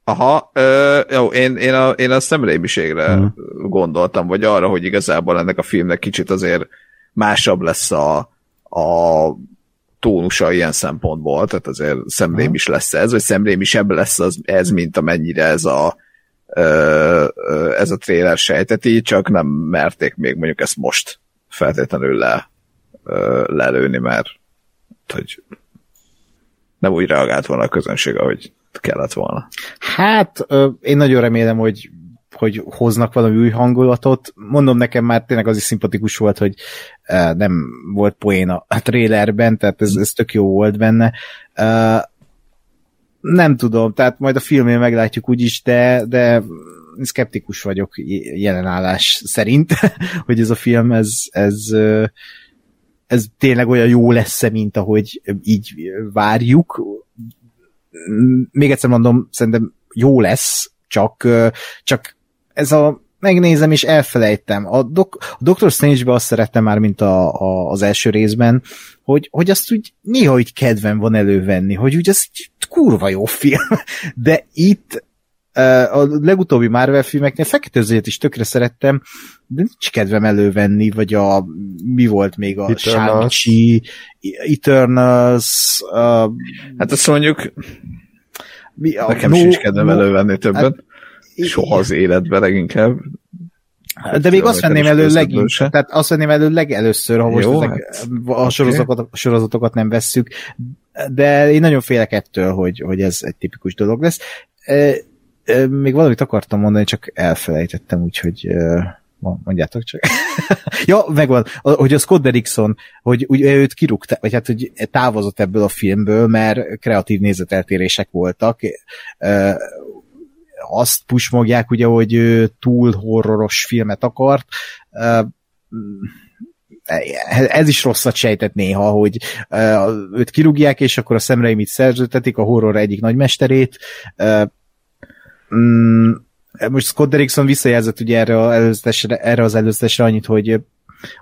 Speaker 1: Aha, ö, jó, én, én, a, én a szemrémiségre mm. gondoltam, vagy arra, hogy igazából ennek a filmnek kicsit azért másabb lesz a, a tónusa ilyen szempontból, tehát azért szemrém is lesz ez, vagy szemrémisebb lesz az, ez, mint amennyire ez a ö, ö, ez a trailer sejteti, csak nem merték még mondjuk ezt most feltétlenül le, ö, lelőni, mert hogy nem úgy reagált volna a közönség, ahogy kellett volna.
Speaker 3: Hát, én nagyon remélem, hogy hogy hoznak valami új hangulatot. Mondom nekem már tényleg az is szimpatikus volt, hogy nem volt poén a trailerben, tehát ez, ez tök jó volt benne. Nem tudom, tehát majd a filmén meglátjuk úgyis, de, de szkeptikus vagyok jelenállás szerint, hogy ez a film, ez, ez, ez tényleg olyan jó lesz-e, mint ahogy így várjuk még egyszer mondom, szerintem jó lesz, csak, csak ez a megnézem és elfelejtem. A, dok, a Doctor Strange-be azt szerettem már, mint a, a, az első részben, hogy, hogy azt úgy néha így kedvem van elővenni, hogy úgy ez kurva jó film. De itt a legutóbbi Marvel filmeknél fekete is tökre szerettem, de nincs kedvem elővenni, vagy a mi volt még a Shang-Chi, Eternals. Uh,
Speaker 1: hát azt mondjuk mi, a, Nekem no, sincs kedvem no, elővenni többet. Hát, Soha az életben leginkább.
Speaker 3: De még azt venném elő legint, tehát azt venném elő legelőször, ha most
Speaker 1: Jó, hát,
Speaker 3: a sorozatokat, a sorozatokat nem vesszük, de én nagyon félek ettől, hogy, hogy ez egy tipikus dolog lesz. Még valamit akartam mondani, csak elfelejtettem, úgyhogy mondjátok csak. ja, megvan, hogy a Scott Derrickson, hogy ugye őt kirúgta, vagy hát, hogy távozott ebből a filmből, mert kreatív nézeteltérések voltak. Azt pusmogják, ugye, hogy ő túl horroros filmet akart. Ez is rosszat sejtett néha, hogy őt kirúgják, és akkor a szemreimit szerződtetik, a horror egyik nagymesterét. Mm, most Scott Derrickson visszajelzett ugye erre, a előzetesre, erre az előzetesre annyit, hogy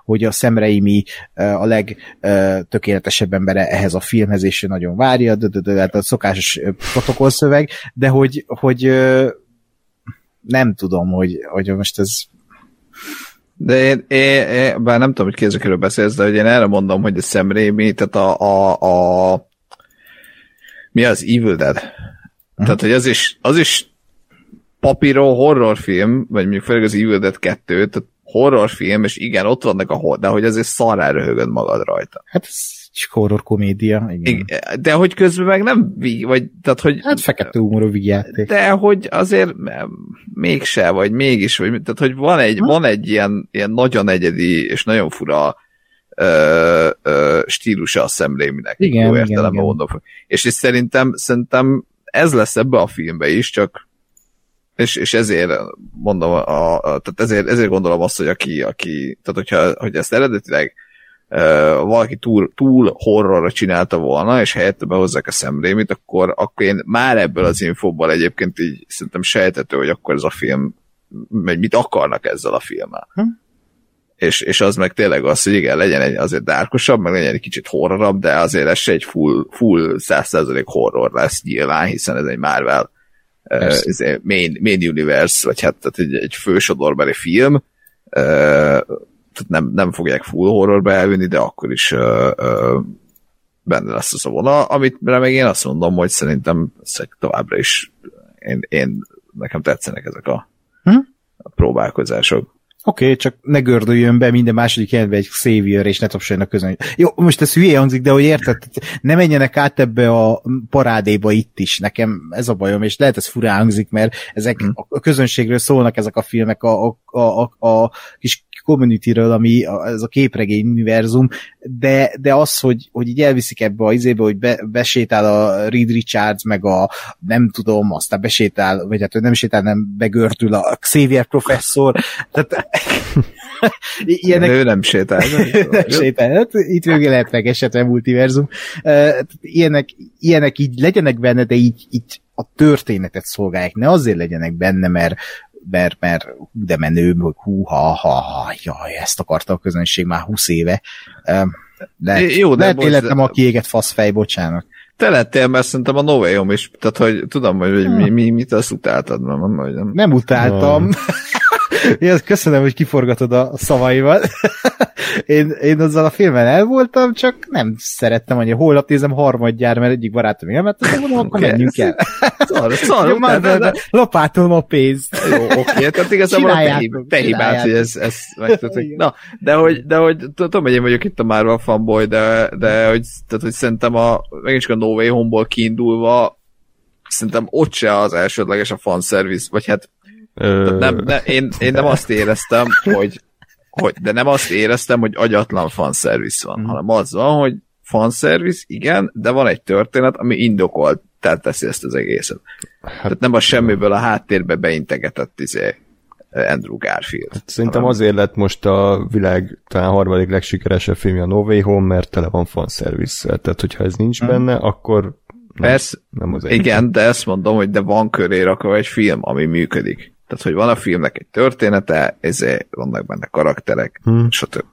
Speaker 3: hogy a Szemreimi a legtökéletesebb embere ehhez a filmhez, és ő nagyon várja, de, de, de, hát a szokásos protokollszöveg, de hogy, hogy nem tudom, hogy, hogy most ez
Speaker 1: De én, én, én, bár nem tudom, hogy kézekről beszélsz, de hogy én erre mondom, hogy a Sam Raimi, tehát a, a, a mi az Evil Dead? Uh-huh. Tehát, hogy az is, az is papíron horrorfilm, vagy mondjuk főleg az Evil Dead 2, tehát horrorfilm, és igen, ott vannak a hor, de hogy azért szarrá röhögöd magad rajta.
Speaker 3: hát ez csak horror komédia. Igen.
Speaker 1: Igen. De hogy közben meg nem, vagy, tehát, hogy
Speaker 3: Hát fekete humorú vigyáték.
Speaker 1: de hogy azért mégse, vagy mégis, vagy, tehát hogy van egy,
Speaker 3: Hm?
Speaker 1: van egy ilyen, ilyen nagyon egyedi és nagyon fura ö, ö, stílusa a Sam Raimi-nek.
Speaker 3: Igen,
Speaker 1: jó
Speaker 3: igen,
Speaker 1: értelemben
Speaker 3: igen.
Speaker 1: mondom. És, és szerintem, szerintem ez lesz ebbe a filmbe is, csak és, és ezért mondom, a, a, tehát ezért, ezért gondolom azt, hogy aki, aki tehát hogyha hogy ezt eredetileg uh, valaki túl, túl horrorra csinálta volna, és helyette behozzák a szemrémit, akkor, akkor én már ebből az infóból egyébként így szerintem sejtető, hogy akkor ez a film, vagy mit akarnak ezzel a filmmel.
Speaker 3: Hm.
Speaker 1: És, és az meg tényleg az, hogy igen, legyen egy azért dárkosabb, meg legyen egy kicsit horrorabb, de azért ez se egy full, full 100% horror lesz nyilván, hiszen ez egy Marvel uh, ez main, main universe, vagy hát tehát egy, egy fősodorbeli film, uh, tehát nem, nem fogják full horrorba elvinni, de akkor is uh, uh, benne lesz az a vonal, amit meg én azt mondom, hogy szerintem ezek továbbra is én, én nekem tetszenek ezek a,
Speaker 3: Hm?
Speaker 1: a próbálkozások.
Speaker 3: Oké, okay, csak ne gördüljön be minden második jelentbe egy savior, és ne tapsoljon a közön. Jó, most ez hülye hangzik, de hogy érted, ne menjenek át ebbe a parádéba itt is. Nekem ez a bajom, és lehet ez furán hangzik, mert ezek
Speaker 1: Hm.
Speaker 3: a közönségről szólnak ezek a filmek, a, a, a, a, a kis communityről, ami a, ez a képregény univerzum, de, de az, hogy, hogy így elviszik ebbe a izébe, hogy be, besétál a Reed Richards, meg a nem tudom, aztán besétál, vagy hát nem sétál, nem begördül a Xavier professzor, tehát ilyenek
Speaker 1: Ő nem sétál.
Speaker 3: nem sétál. Hát, itt végig lehet meg esetleg multiverzum. Ilyenek, ilyenek így legyenek benne, de így, így a történetet szolgálják. Ne azért legyenek benne, mert mert, mert hú, de menő, hogy hú, ha, ha, ha, jaj, ezt akarta a közönség már 20 éve. De
Speaker 1: Jó, de
Speaker 3: lehet életem a kiégett faszfej, bocsánat.
Speaker 1: Te lettél, mert szerintem a No Home is, tehát hogy tudom, hogy, hogy mi, mi, mit azt utáltad, mert mondom, hogy nem.
Speaker 3: Nem utáltam. Ja, köszönöm, hogy kiforgatod a szavaimat. én, én azzal a filmen el voltam, csak nem szerettem annyira. Holnap nézem harmadjára, mert egyik barátom nem, mert mondom, akkor menjünk el.
Speaker 1: Szar, szar,
Speaker 3: már
Speaker 1: de, de,
Speaker 3: lopátolom a pénzt.
Speaker 1: jó, oké, tehát igazából a te, hibád, hogy ez, ez.
Speaker 3: Igen.
Speaker 1: Na, de hogy, de hogy tudom, hogy én vagyok itt a Marvel fanboy, de, de hogy, tehát, hogy szerintem a, megint csak a No Way Home-ból kiindulva, szerintem ott se az elsődleges a fanservice, vagy hát
Speaker 2: Ö,
Speaker 1: nem, ne, én, én nem azt éreztem, hogy, hogy, de nem azt éreztem, hogy agyatlan fanservice van,
Speaker 3: Mhm.
Speaker 1: hanem az van, hogy fanservice, igen, de van egy történet, ami indokolt, tehát teszi ezt az egészet. Hát, tehát nem a semmiből a háttérbe beintegetett izé, Andrew Garfield.
Speaker 2: Hát Szerintem
Speaker 1: hanem-
Speaker 2: azért lett most a világ talán harmadik legsikeresebb filmje a No Way Home, mert tele van fanszervisszel. Tehát, hogyha ez nincs benne, akkor nem,
Speaker 1: Persze,
Speaker 2: nem az
Speaker 1: igen, de ezt mondom, hogy de van köré rakva egy film, ami működik. Tehát, hogy van a filmnek egy története, ezért vannak benne karakterek,
Speaker 2: Hm.
Speaker 1: stb.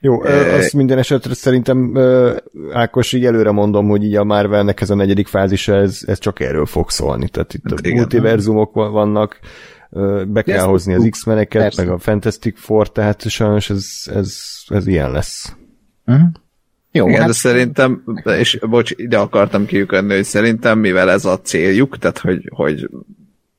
Speaker 2: Jó, ö, azt minden esetre szerintem Ákos így előre mondom, hogy így a Marvelnek ez a negyedik fázisa, ez, ez csak erről fog szólni. Tehát itt
Speaker 1: Hát
Speaker 2: a
Speaker 1: igen.
Speaker 2: multiverzumok va- vannak, be kell
Speaker 3: ezt
Speaker 2: hozni az. X-meneket,
Speaker 3: Persze.
Speaker 2: meg a Fantastic Four, tehát sajnos ez, ez, ez ilyen lesz.
Speaker 3: Uh-huh. Jó,
Speaker 1: Igen,
Speaker 3: hát
Speaker 1: de szerintem, és bocs, ide akartam kiukadni, hogy szerintem, mivel ez a céljuk, tehát hogy, hogy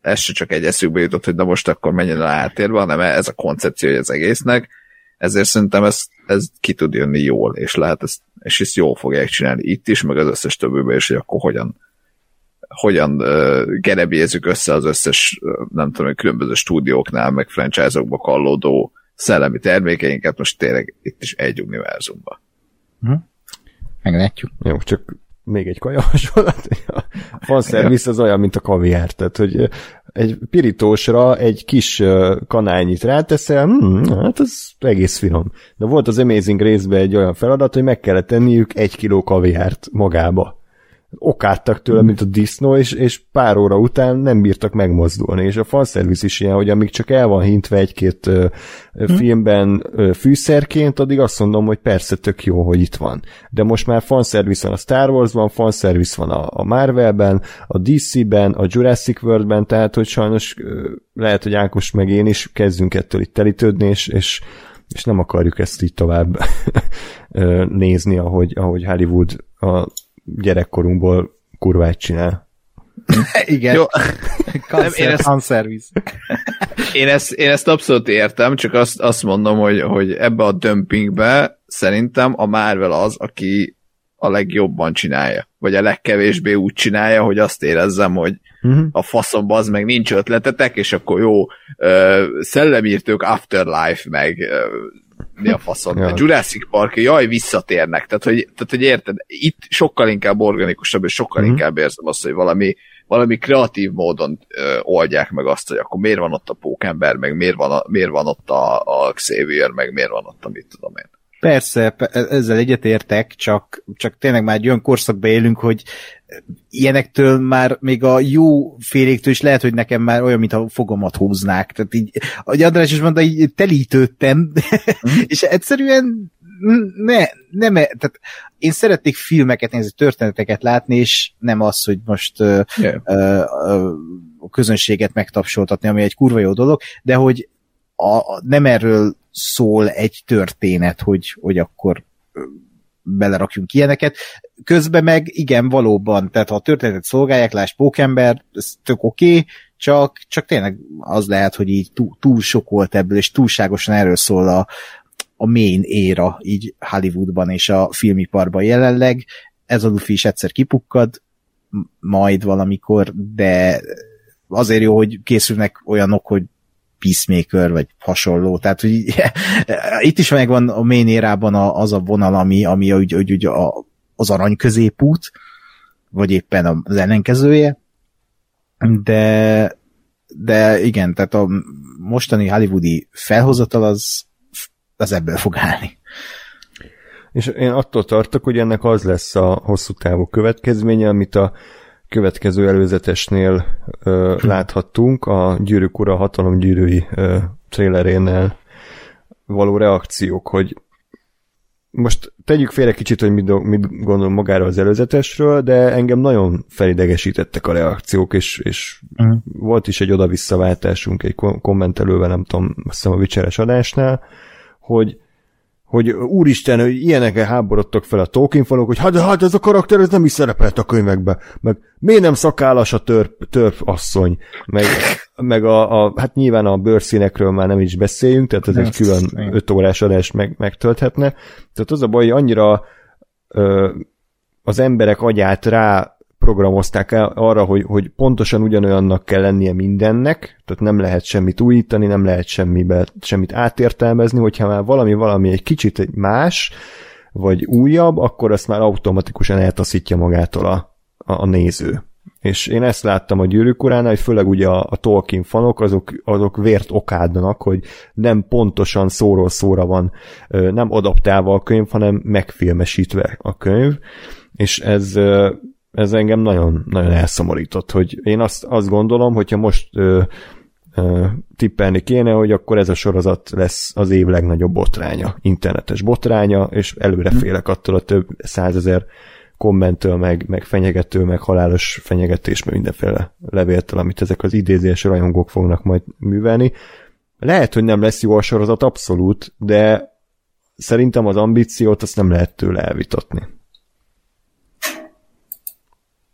Speaker 1: ez se csak egy eszükbe jutott, hogy na most akkor menjen a háttérbe, hanem ez a koncepció az egésznek, ezért szerintem ez, ez ki tud jönni jól, és lehet ezt, és ezt jól fogják csinálni itt is, meg az összes többőben is, hogy akkor hogyan, hogyan uh, gerebézzük össze az összes, uh, nem tudom, különböző stúdióknál, meg franchise-okba kallódó szellemi termékeinket, most tényleg itt is egy univerzumban.
Speaker 3: Hm? Meglátjuk.
Speaker 2: Jó, csak még egy kaja hasonlat. A fanszervisz az olyan, mint a kaviár, tehát hogy egy pirítósra egy kis kanálnyit ráteszel, hmm, hát ez egész finom. De volt az Amazing részben egy olyan feladat, hogy meg kellett tenniük egy kiló kaviárt magába okáttak tőle, mint a disznó, és, és pár óra után nem bírtak megmozdulni, és a fanszervisz is ilyen, hogy amíg csak el van hintve egy-két ö, hm. filmben ö, fűszerként, addig azt mondom, hogy persze tök jó, hogy itt van. De most már fanszervisz van a Star Wars-ban, fanszervisz van a, a Marvel-ben, a DC-ben, a Jurassic World-ben, tehát hogy sajnos ö, lehet, hogy Ákos meg én is kezdünk ettől itt telítődni, és, és és nem akarjuk ezt így tovább nézni, ahogy, ahogy Hollywood a gyerekkorunkból kurvát csinál.
Speaker 3: Igen. Jó.
Speaker 1: nem, én, ezt, én, ezt, én ezt abszolút értem, csak azt, azt mondom, hogy, hogy ebbe a dömpingbe szerintem a Marvel az, aki a legjobban csinálja, vagy a legkevésbé úgy csinálja, hogy azt érezzem, hogy uh-huh. a faszomba az meg nincs ötletetek, és akkor jó, uh, szellemírtők Afterlife, meg mi a faszom. Ja. A Jurassic Park, jaj, visszatérnek. Tehát hogy, tehát, hogy érted, itt sokkal inkább organikusabb, és sokkal mm-hmm. inkább érzem azt, hogy valami, valami kreatív módon ö, oldják meg azt, hogy akkor miért van ott a pókember, meg miért van, a, miért van ott a, a Xavier, meg miért van ott a mit tudom én.
Speaker 3: Persze, ezzel egyetértek, csak, csak tényleg már egy olyan korszakban élünk, hogy ilyenektől már még a jó féléktől is lehet, hogy nekem már olyan, mint a fogomat húznák. Tehát így, ahogy András is mondta, így telítődtem, mm. és egyszerűen ne, nem, tehát én szeretnék filmeket nézni, történeteket látni, és nem az, hogy most yeah. uh, uh, a közönséget megtapsoltatni, ami egy kurva jó dolog, de hogy a, nem erről szól egy történet, hogy, hogy akkor belerakjunk ilyeneket. Közben meg igen, valóban, tehát ha a történetet szolgálják, láss Pókember, ez tök oké, okay, csak, csak tényleg az lehet, hogy így túl, túl sok volt ebből, és túlságosan erről szól a, a main éra így Hollywoodban és a filmiparban jelenleg. Ez a Luffy is egyszer kipukkad, majd valamikor, de azért jó, hogy készülnek olyanok, hogy Peacemaker, vagy hasonló. Tehát, hogy itt is megvan a main érában az a vonal, ami, ami hogy, hogy, hogy a, az arany középút, vagy éppen az ellenkezője, de, de igen, tehát a mostani hollywoodi felhozatal az, az ebből fog állni.
Speaker 2: És én attól tartok, hogy ennek az lesz a hosszú távú következménye, amit a következő előzetesnél ö, hm. láthattunk, a Gyűrűk Ura hatalom gyűrűi ö, trailerénél való reakciók, hogy most tegyük félre kicsit, hogy mit, mit gondol magáról az előzetesről, de engem nagyon felidegesítettek a reakciók, és, és uh-huh. volt is egy oda-visszaváltásunk egy kommentelővel, nem tudom, azt hiszem a vicseres adásnál, hogy hogy úristen, hogy ilyenekkel háborodtak fel a Tolkien falok, hogy hát, hát ez a karakter ez nem is szerepelt a könyvekbe, meg miért nem szakállas a törp, törp asszony, meg, meg a, a, hát nyilván a bőrszínekről már nem is beszéljünk, tehát ez egy külön öt órás adás meg, megtölthetne. Tehát az a baj, hogy annyira ö, az emberek agyát rá programozták el arra, hogy, hogy pontosan ugyanolyannak kell lennie mindennek, tehát nem lehet semmit újítani, nem lehet semmibe, semmit átértelmezni, hogyha már valami valami egy kicsit más, vagy újabb, akkor azt már automatikusan eltaszítja magától a, a, a néző. És én ezt láttam a gyűrűk uránál, hogy főleg ugye a, a Tolkien fanok, azok, azok vért okádnak, hogy nem pontosan szóról szóra van nem adaptálva a könyv, hanem megfilmesítve a könyv, és ez ez engem nagyon, nagyon elszomorított, hogy én azt, azt gondolom, hogyha most ö, ö, tippelni kéne, hogy akkor ez a sorozat lesz az év legnagyobb botránya, internetes botránya, és előre hm. félek attól a több százezer kommentől, meg, meg fenyegető, meg halálos fenyegetés, meg mindenféle levéltől, amit ezek az idézés rajongók fognak majd művelni. Lehet, hogy nem lesz jó a sorozat, abszolút, de szerintem az ambíciót azt nem lehet tőle elvitatni.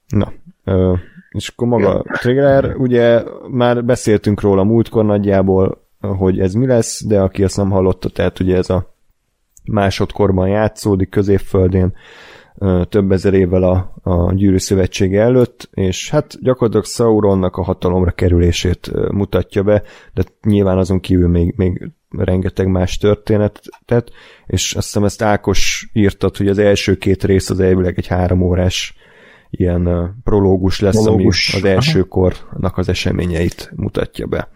Speaker 2: Na, ö, És akkor maga a trailer, ugye már beszéltünk róla múltkor nagyjából, hogy ez mi lesz, de aki azt nem hallotta, tehát ugye ez a másodkorban játszódik középföldén, több ezer évvel a, a gyűrű szövetsége előtt, és hát gyakorlatilag Sauronnak a hatalomra kerülését mutatja be, de nyilván azon kívül még, még rengeteg más történetet, és azt hiszem ezt Ákos írtat, hogy az első két rész az elvileg egy három órás ilyen prológus lesz, prológus. ami az első kornak az eseményeit mutatja be.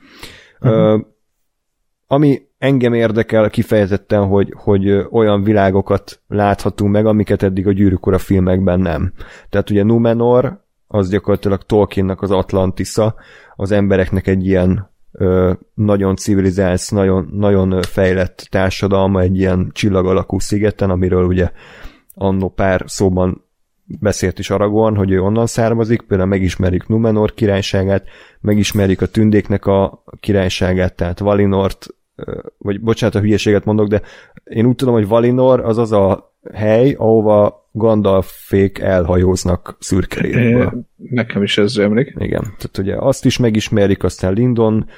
Speaker 2: Uh-huh. Uh, ami engem érdekel kifejezetten, hogy, hogy olyan világokat láthatunk meg, amiket eddig a gyűrűk ura filmekben nem. Tehát ugye Numenor, az gyakorlatilag Tolkiennak az Atlantisza, az embereknek egy ilyen ö, nagyon civilizált, nagyon, nagyon fejlett társadalma egy ilyen csillag alakú szigeten, amiről ugye annó pár szóban beszélt is Aragorn, hogy ő onnan származik, például megismerjük Numenor királyságát, megismerjük a tündéknek a királyságát, tehát Valinort, vagy bocsánat, a hülyeséget mondok, de én úgy tudom, hogy Valinor az az a hely, ahova Gandalfék elhajóznak szürkerékből.
Speaker 1: Nekem is ez emlék.
Speaker 2: Igen, tehát ugye azt is megismerjük, aztán Lindon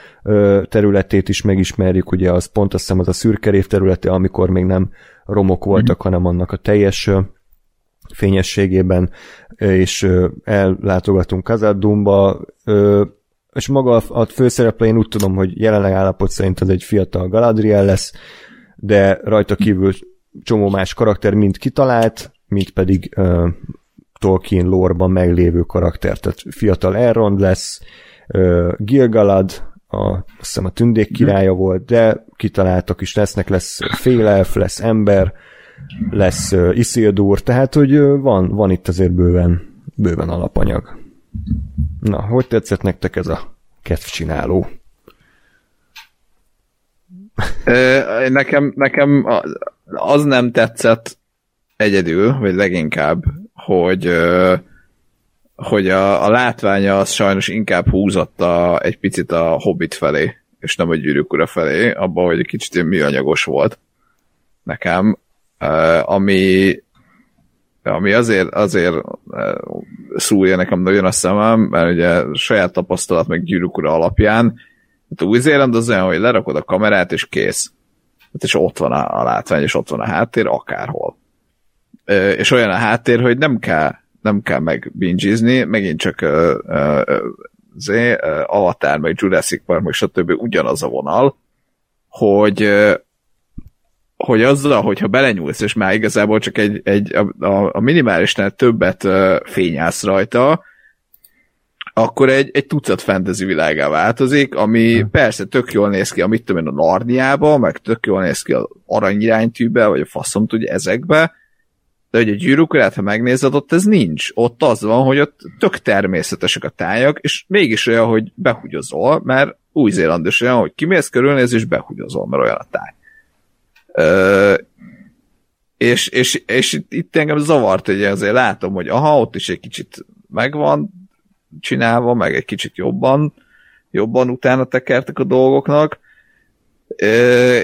Speaker 2: területét is megismerjük, ugye az pont azt hiszem az a szürkerév területe, amikor még nem romok voltak, mm. hanem annak a teljes fényességében, és ellátogatunk Kazadumba, és maga a főszereplő, én úgy tudom, hogy jelenleg állapot szerint az egy fiatal Galadriel lesz, de rajta kívül csomó más karakter mind kitalált, mint pedig uh, Tolkien lore meglévő karakter. Tehát fiatal Elrond lesz, uh, Gilgalad, a, azt hiszem a tündék királya volt, de kitaláltak is lesznek, lesz félelf, lesz ember, lesz Isildur, tehát hogy van, van itt azért bőven, bőven alapanyag. Na, hogy tetszett nektek ez a kedvcsináló?
Speaker 1: nekem, nekem az nem tetszett egyedül, vagy leginkább, hogy hogy a, a látványa az sajnos inkább húzotta egy picit a Hobbit felé, és nem a gyűrűk ura felé, abban, hogy egy kicsit műanyagos volt nekem, ami ami azért, azért szúrja nekem nagyon a szemem, mert ugye saját tapasztalat meg gyűrűk ura alapján, hát Új-Zéland az olyan, hogy lerakod a kamerát, és kész. Hát és ott van a, a látvány, és ott van a háttér, akárhol. És olyan a háttér, hogy nem kell, nem kell meg bingizni, megint csak uh, uh, zé, uh, Avatar, meg Jurassic Park, meg stb. ugyanaz a vonal, hogy hogy azzal, hogyha belenyúlsz, és már igazából csak egy, egy a, a, a minimálisnál többet uh, fényász rajta, akkor egy, egy tucat fantasy világá változik, ami hmm. persze tök jól néz ki, amit tudom én a Narniába, meg tök jól néz ki az aranyiránytűbe, vagy a faszom tudja ezekbe, de hogy a gyűrűkurát, ha megnézed, ott ez nincs. Ott az van, hogy ott tök természetesek a tájak, és mégis olyan, hogy behugyozol, mert új-Zéland is olyan, hogy kimész körülnéz, és behugyozol, mert olyan a táj. És, és, és itt, itt engem zavart, hogy azért látom, hogy aha, ott is egy kicsit megvan csinálva, meg egy kicsit jobban, jobban utána tekertek a dolgoknak,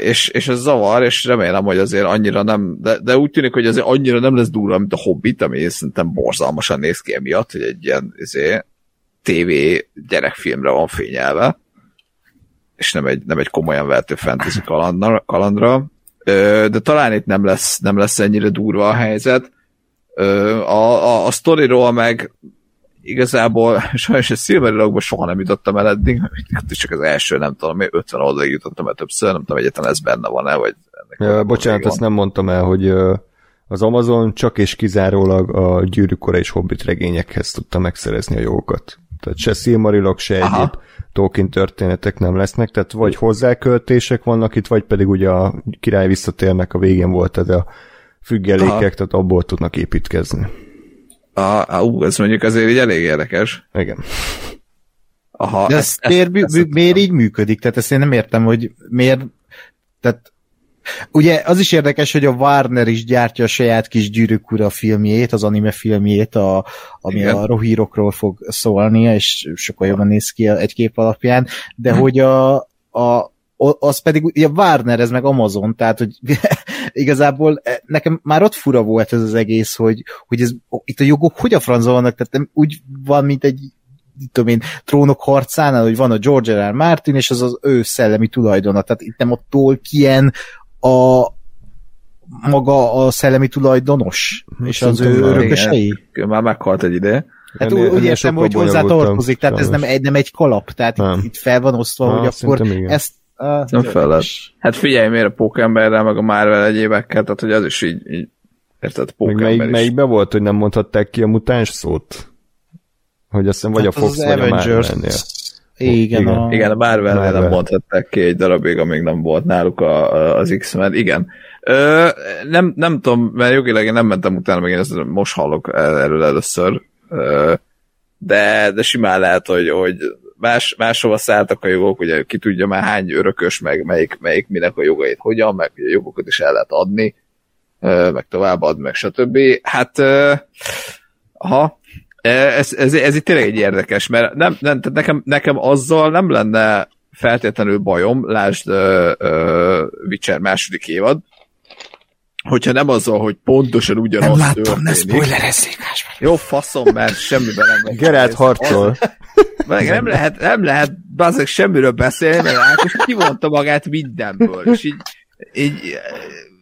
Speaker 1: és, és ez zavar, és remélem, hogy azért annyira nem, de, de úgy tűnik, hogy azért annyira nem lesz durva, mint a Hobbit, ami szerintem borzalmasan néz ki emiatt, hogy egy ilyen azért, TV gyerekfilmre van fényelve, és nem egy, nem egy komolyan vehető fantasy kalandra, kalandra. De talán itt nem lesz, nem lesz ennyire durva a helyzet. A, a, a sztoriról meg igazából sajnos a Silverilogban soha nem jutottam el eddig, csak az első, nem tudom, 50 oldalig jutottam el többször, nem tudom, egyetlen ez benne van-e, vagy
Speaker 2: ennek ja, Bocsánat, ezt nem mondtam el, hogy az Amazon csak és kizárólag a gyűrűkora és Hobbit regényekhez tudta megszerezni a jogokat. Tehát se Silmarilok, se Aha. egyéb Tolkien történetek nem lesznek, tehát vagy hozzáköltések vannak itt, vagy pedig ugye a király visszatérnek, a végén volt ez a függelékek, Aha. tehát abból tudnak építkezni.
Speaker 1: A, a, ú, ez mondjuk azért így elég érdekes.
Speaker 2: Igen.
Speaker 3: Aha, De ez, ez, miért, ez, ez, miért így működik? Tehát ezt én nem értem, hogy miért, tehát Ugye az is érdekes, hogy a Warner is gyártja a saját kis gyűrűk ura filmjét, az anime filmjét, a, ami Igen. a rohírokról fog szólni, és sokkal jobban néz ki egy kép alapján, de hm. hogy a, a, az pedig ugye Warner, ez meg Amazon, tehát hogy igazából eh, nekem már ott fura volt ez az egész, hogy, hogy ez, itt a jogok hogy a francba vannak, tehát nem úgy van, mint egy tudom én, trónok harcánál, hogy van a George R. R. Martin, és az az ő szellemi tulajdona. Tehát itt nem a Tolkien a maga a szellemi tulajdonos, és az ő örökösei.
Speaker 1: Igen, Már meghalt egy ide.
Speaker 3: Hát
Speaker 2: Ennél-
Speaker 3: úgy értem, hogy hozzá tartozik, tehát ez nem egy, nem egy kalap, tehát
Speaker 2: Nem.
Speaker 3: itt, itt fel van osztva,
Speaker 2: Ah,
Speaker 3: hogy akkor
Speaker 2: igen.
Speaker 3: ezt... Uh,
Speaker 1: Nem fel lett. Hát figyelj, miért a Pókemberrel, meg a Marvel egyébekkel, tehát hogy az is így, így érted, Pókember
Speaker 2: melyik,
Speaker 1: is.
Speaker 2: melyikben volt, hogy nem mondhatták ki a mutáns szót? Hogy azt hiszem vagy
Speaker 3: Hát
Speaker 2: a Fox,
Speaker 3: az
Speaker 2: vagy a
Speaker 3: Avengers.
Speaker 2: Marvel-nél.
Speaker 3: Igen,
Speaker 2: Igen.
Speaker 3: a...
Speaker 1: Igen, a Marvel nem mondhatták ki egy darabig, amíg nem volt náluk a, a, az X-Men. Igen. Ö, nem, nem tudom, mert jogilag én nem mentem utána, meg én ezt most hallok erről először. Ö, de, de simán lehet, hogy, hogy más, máshova szálltak a jogok, ugye ki tudja már hány örökös, meg melyik, melyik minek a jogait hogyan, meg hogy a jogokat is el lehet adni, meg továbbadni, meg stb. Hát, aha, ez, ez, ez itt tényleg egy érdekes, mert nem, nem, tehát nekem, nekem azzal nem lenne feltétlenül bajom, lásd uh, uh, Witcher második évad, hogyha nem azzal, hogy pontosan ugyanaz
Speaker 3: Nem láttam, ne
Speaker 1: történik.
Speaker 3: spoilerezzék, Gáspár.
Speaker 1: Jó, faszom, mert semmiben nem megy.
Speaker 2: Geralt harcol.
Speaker 1: Meg nem lehet, nem lehet bazeg semmiről beszélni, mert Ákos kivonta magát mindenből, és így, így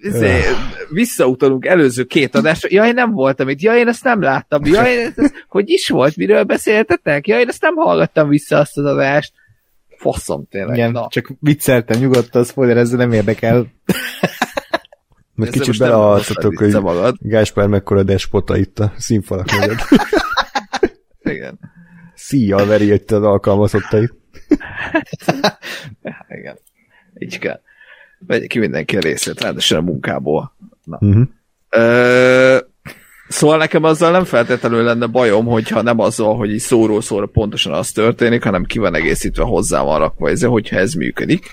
Speaker 1: izé, visszautalunk előző két adásra, jaj, nem voltam itt, jaj, én ezt nem láttam, jaj, ez, ez, hogy is volt, miről beszéltetek, jaj, én ezt nem hallgattam vissza azt az adást. Faszom, tényleg.
Speaker 3: Igen,
Speaker 1: Na,
Speaker 3: csak vicceltem, nyugodtan, spoilerezze, nem érdekel.
Speaker 2: Mert kicsit
Speaker 1: hoztad
Speaker 2: hogy
Speaker 1: magad.
Speaker 2: Gáspár mekkora despota itt a színfalak mögött.
Speaker 1: Igen.
Speaker 2: Szíjjal veri itt az alkalmazottait.
Speaker 1: Igen. Így kell. Vegy ki mindenki a részét, ráadásul a munkából. Na.
Speaker 2: Uh-huh.
Speaker 1: Ö, szóval nekem azzal nem feltétlenül lenne bajom, hogyha nem azzal, hogy így szóról szóra pontosan az történik, hanem ki van egészítve hozzá van rakva ez, hogyha ez működik.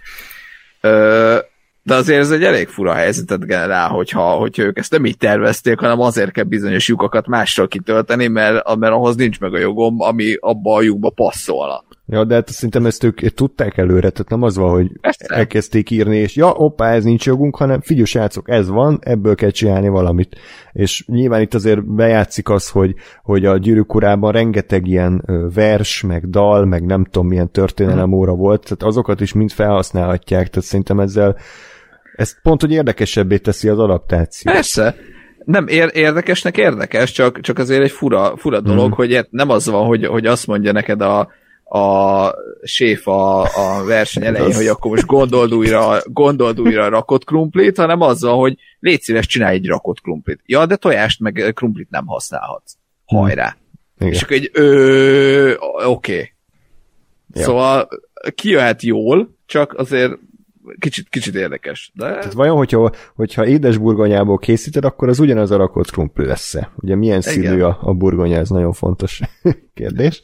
Speaker 1: Ö, de azért ez egy elég fura helyzetet generál, hogyha, hogyha ők ezt nem így tervezték, hanem azért kell bizonyos lyukakat mással kitölteni, mert, mert ahhoz nincs meg a jogom, ami abba a lyukba passzolna.
Speaker 2: Ja, de hát szerintem ezt ők tudták előre, tehát nem az van, hogy
Speaker 1: Persze.
Speaker 2: elkezdték írni, és ja, oppá, ez nincs jogunk, hanem figyelj srácok, ez van, ebből kell csinálni valamit. És nyilván itt azért bejátszik az, hogy, hogy a gyűrűk urában rengeteg ilyen vers, meg dal, meg nem tudom milyen történelem óra volt, tehát azokat is mind felhasználhatják, tehát szerintem ezzel ez pont, hogy érdekesebbé teszi az adaptációt.
Speaker 1: Persze. Nem, ér- érdekesnek érdekes, csak, csak azért egy fura, fura dolog, mm. hogy ért- nem az van, hogy, hogy azt mondja neked a, a séf a, a verseny elején, hogy akkor most gondold újra, gondold újra a rakott krumplit, hanem azzal, hogy légy szíves, csinálj egy rakott krumplit. Ja, de tojást meg krumplit nem használhatsz. Hajrá.
Speaker 2: Igen.
Speaker 1: És akkor egy oké. Okay.
Speaker 2: Ja.
Speaker 1: Szóval kijöhet jól, csak azért kicsit, kicsit érdekes. De
Speaker 2: Tehát vajon, hogyha, hogyha édes burgonyából készíted, akkor az ugyanaz a rakott krumpli lesz-e? Ugye milyen
Speaker 1: Igen.
Speaker 2: színű a, a burgonya, ez nagyon fontos kérdés.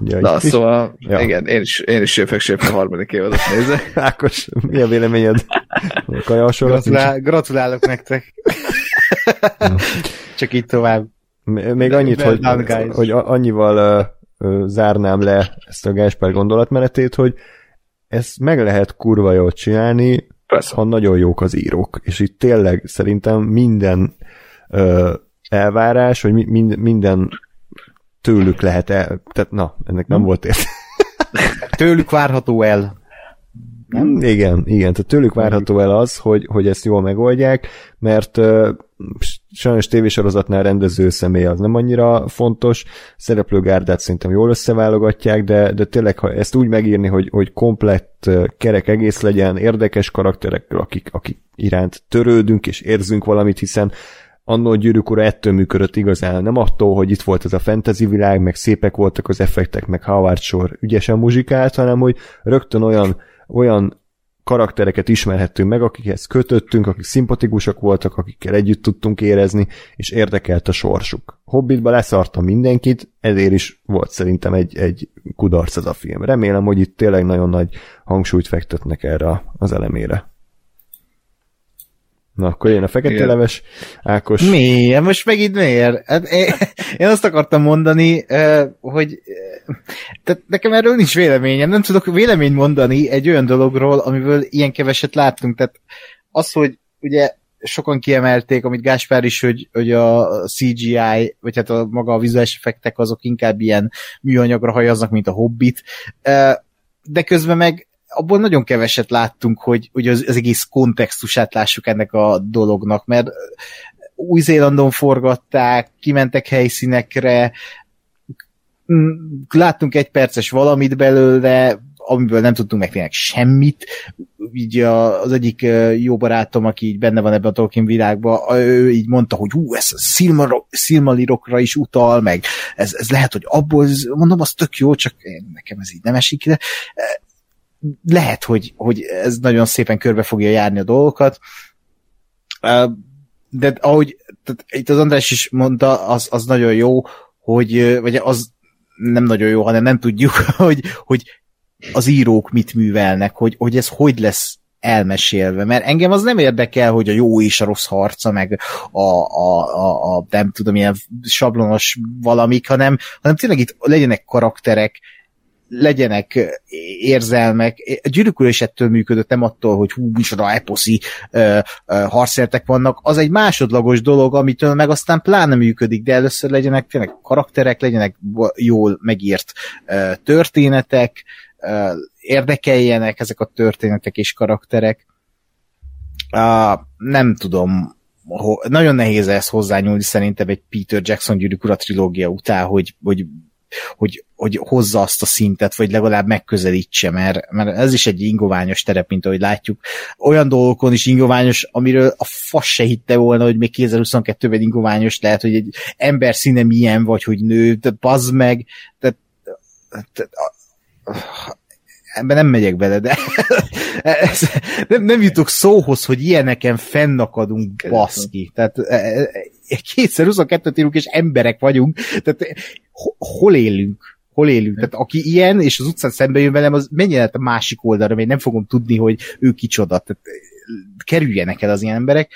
Speaker 2: Ugye,
Speaker 1: Na,
Speaker 2: itt is-
Speaker 1: szóval,
Speaker 2: Ja.
Speaker 1: igen, én is, én is Séfek Séfek harmadik évadot nézek.
Speaker 2: Ákos, mi a véleményed? A kaja?
Speaker 3: Gratulál, gratulálok nektek. Csak így tovább.
Speaker 2: Még annyit, hogy, hogy annyival uh, zárnám le ezt a Gáspár gondolatmenetét, hogy ezt meg lehet kurva jól csinálni,
Speaker 1: Persze.
Speaker 2: ha nagyon jók az írók. És itt tényleg szerintem minden uh, elvárás, hogy mi, mind, minden tőlük lehet el... Tehát na, ennek nem volt ért.
Speaker 3: Tőlük várható el.
Speaker 2: Nem? Igen, igen, tehát tőlük várható el az, hogy, hogy ezt jól megoldják, mert sajnos tévésorozatnál rendező személy az nem annyira fontos, szereplőgárdát szerintem jól összeválogatják, de, de tényleg ha ezt úgy megírni, hogy, hogy komplett kerek egész legyen, érdekes karakterekkel, akik, akik iránt törődünk és érzünk valamit, hiszen annó a gyűrűk ura ettől működött igazán, nem attól, hogy itt volt ez a fantasy világ, meg szépek voltak az effektek, meg Howard Shore ügyesen muzsikált, hanem hogy rögtön olyan, olyan karaktereket ismerhettünk meg, akikhez kötöttünk, akik szimpatikusak voltak, akikkel együtt tudtunk érezni, és érdekelt a sorsuk. Hobbitba leszarta mindenkit, ezért is volt szerintem egy, egy kudarc ez a film. Remélem, hogy itt tényleg nagyon nagy hangsúlyt fektetnek erre az elemére. Na, akkor jön a fekete
Speaker 1: Igen.
Speaker 2: leves, Ákos.
Speaker 3: Miért? Most megint miért? Hát én, én azt akartam mondani, hogy eh, tehát nekem erről nincs véleményem. Nem tudok véleményt mondani egy olyan dologról, amiből ilyen keveset láttunk. Tehát az, hogy ugye sokan kiemelték, amit Gáspár is, hogy, hogy a CGI, vagy hát a maga a vizuális effektek azok inkább ilyen műanyagra hajaznak, mint a Hobbit, de közben meg abból nagyon keveset láttunk, hogy, hogy az, az egész kontextusát lássuk ennek a dolognak, mert új-Zélandon forgatták, kimentek helyszínekre, láttunk egy perces valamit belőle, amiből nem tudtunk meg tényleg semmit. Így az egyik jó barátom, aki így benne van ebben a Tolkien világban, ő így mondta, hogy hú, ez Silmarilokra is utal, meg ez, ez lehet, hogy abból, mondom, az tök jó, csak nekem ez így nem esik ide. Lehet, hogy, hogy ez nagyon szépen körbe fogja járni a dolgokat, de ahogy tehát itt az András is mondta, az, az nagyon jó, hogy, vagy az nem nagyon jó, hanem nem tudjuk, hogy, hogy az írók mit művelnek, hogy, hogy ez hogy lesz elmesélve, mert engem az nem érdekel, hogy a jó és a rossz harca, meg a, a, a, a nem tudom, ilyen sablonos valamik, hanem, hanem tényleg itt legyenek karakterek, legyenek érzelmek. A gyűrűkülés ettől működött, nem attól, hogy hú, micsoda eposzi uh, uh, harcértek vannak. Az egy másodlagos dolog, amitől meg aztán pláne működik, de először legyenek tényleg karakterek, legyenek jól megírt uh, történetek, érdekeljenek ezek a történetek és karakterek. Nem tudom, nagyon nehéz ezt hozzányúlni szerintem egy Peter Jackson gyűrűk trilógia után, hogy, hogy hogy, hogy hozza azt a szintet, vagy legalább megközelítse, mert, mert ez is egy ingoványos terep, mint ahogy látjuk. Olyan dolgokon is ingoványos, amiről a fasz se hitte volna, hogy még 2022-ben ingoványos lehet, hogy egy ember színe milyen, vagy hogy nő, de bazd meg, tehát, tehát ebben nem megyek bele, de nem, nem jutok szóhoz, hogy ilyeneken fennakadunk, baszki. Tehát e, e, e, kétszer 22 írunk, és emberek vagyunk, tehát hol élünk? Hol élünk? Tehát aki ilyen, és az utcán szembe jön velem, az menjen a másik oldalra, mert nem fogom tudni, hogy ő kicsoda. Tehát kerüljenek el az ilyen emberek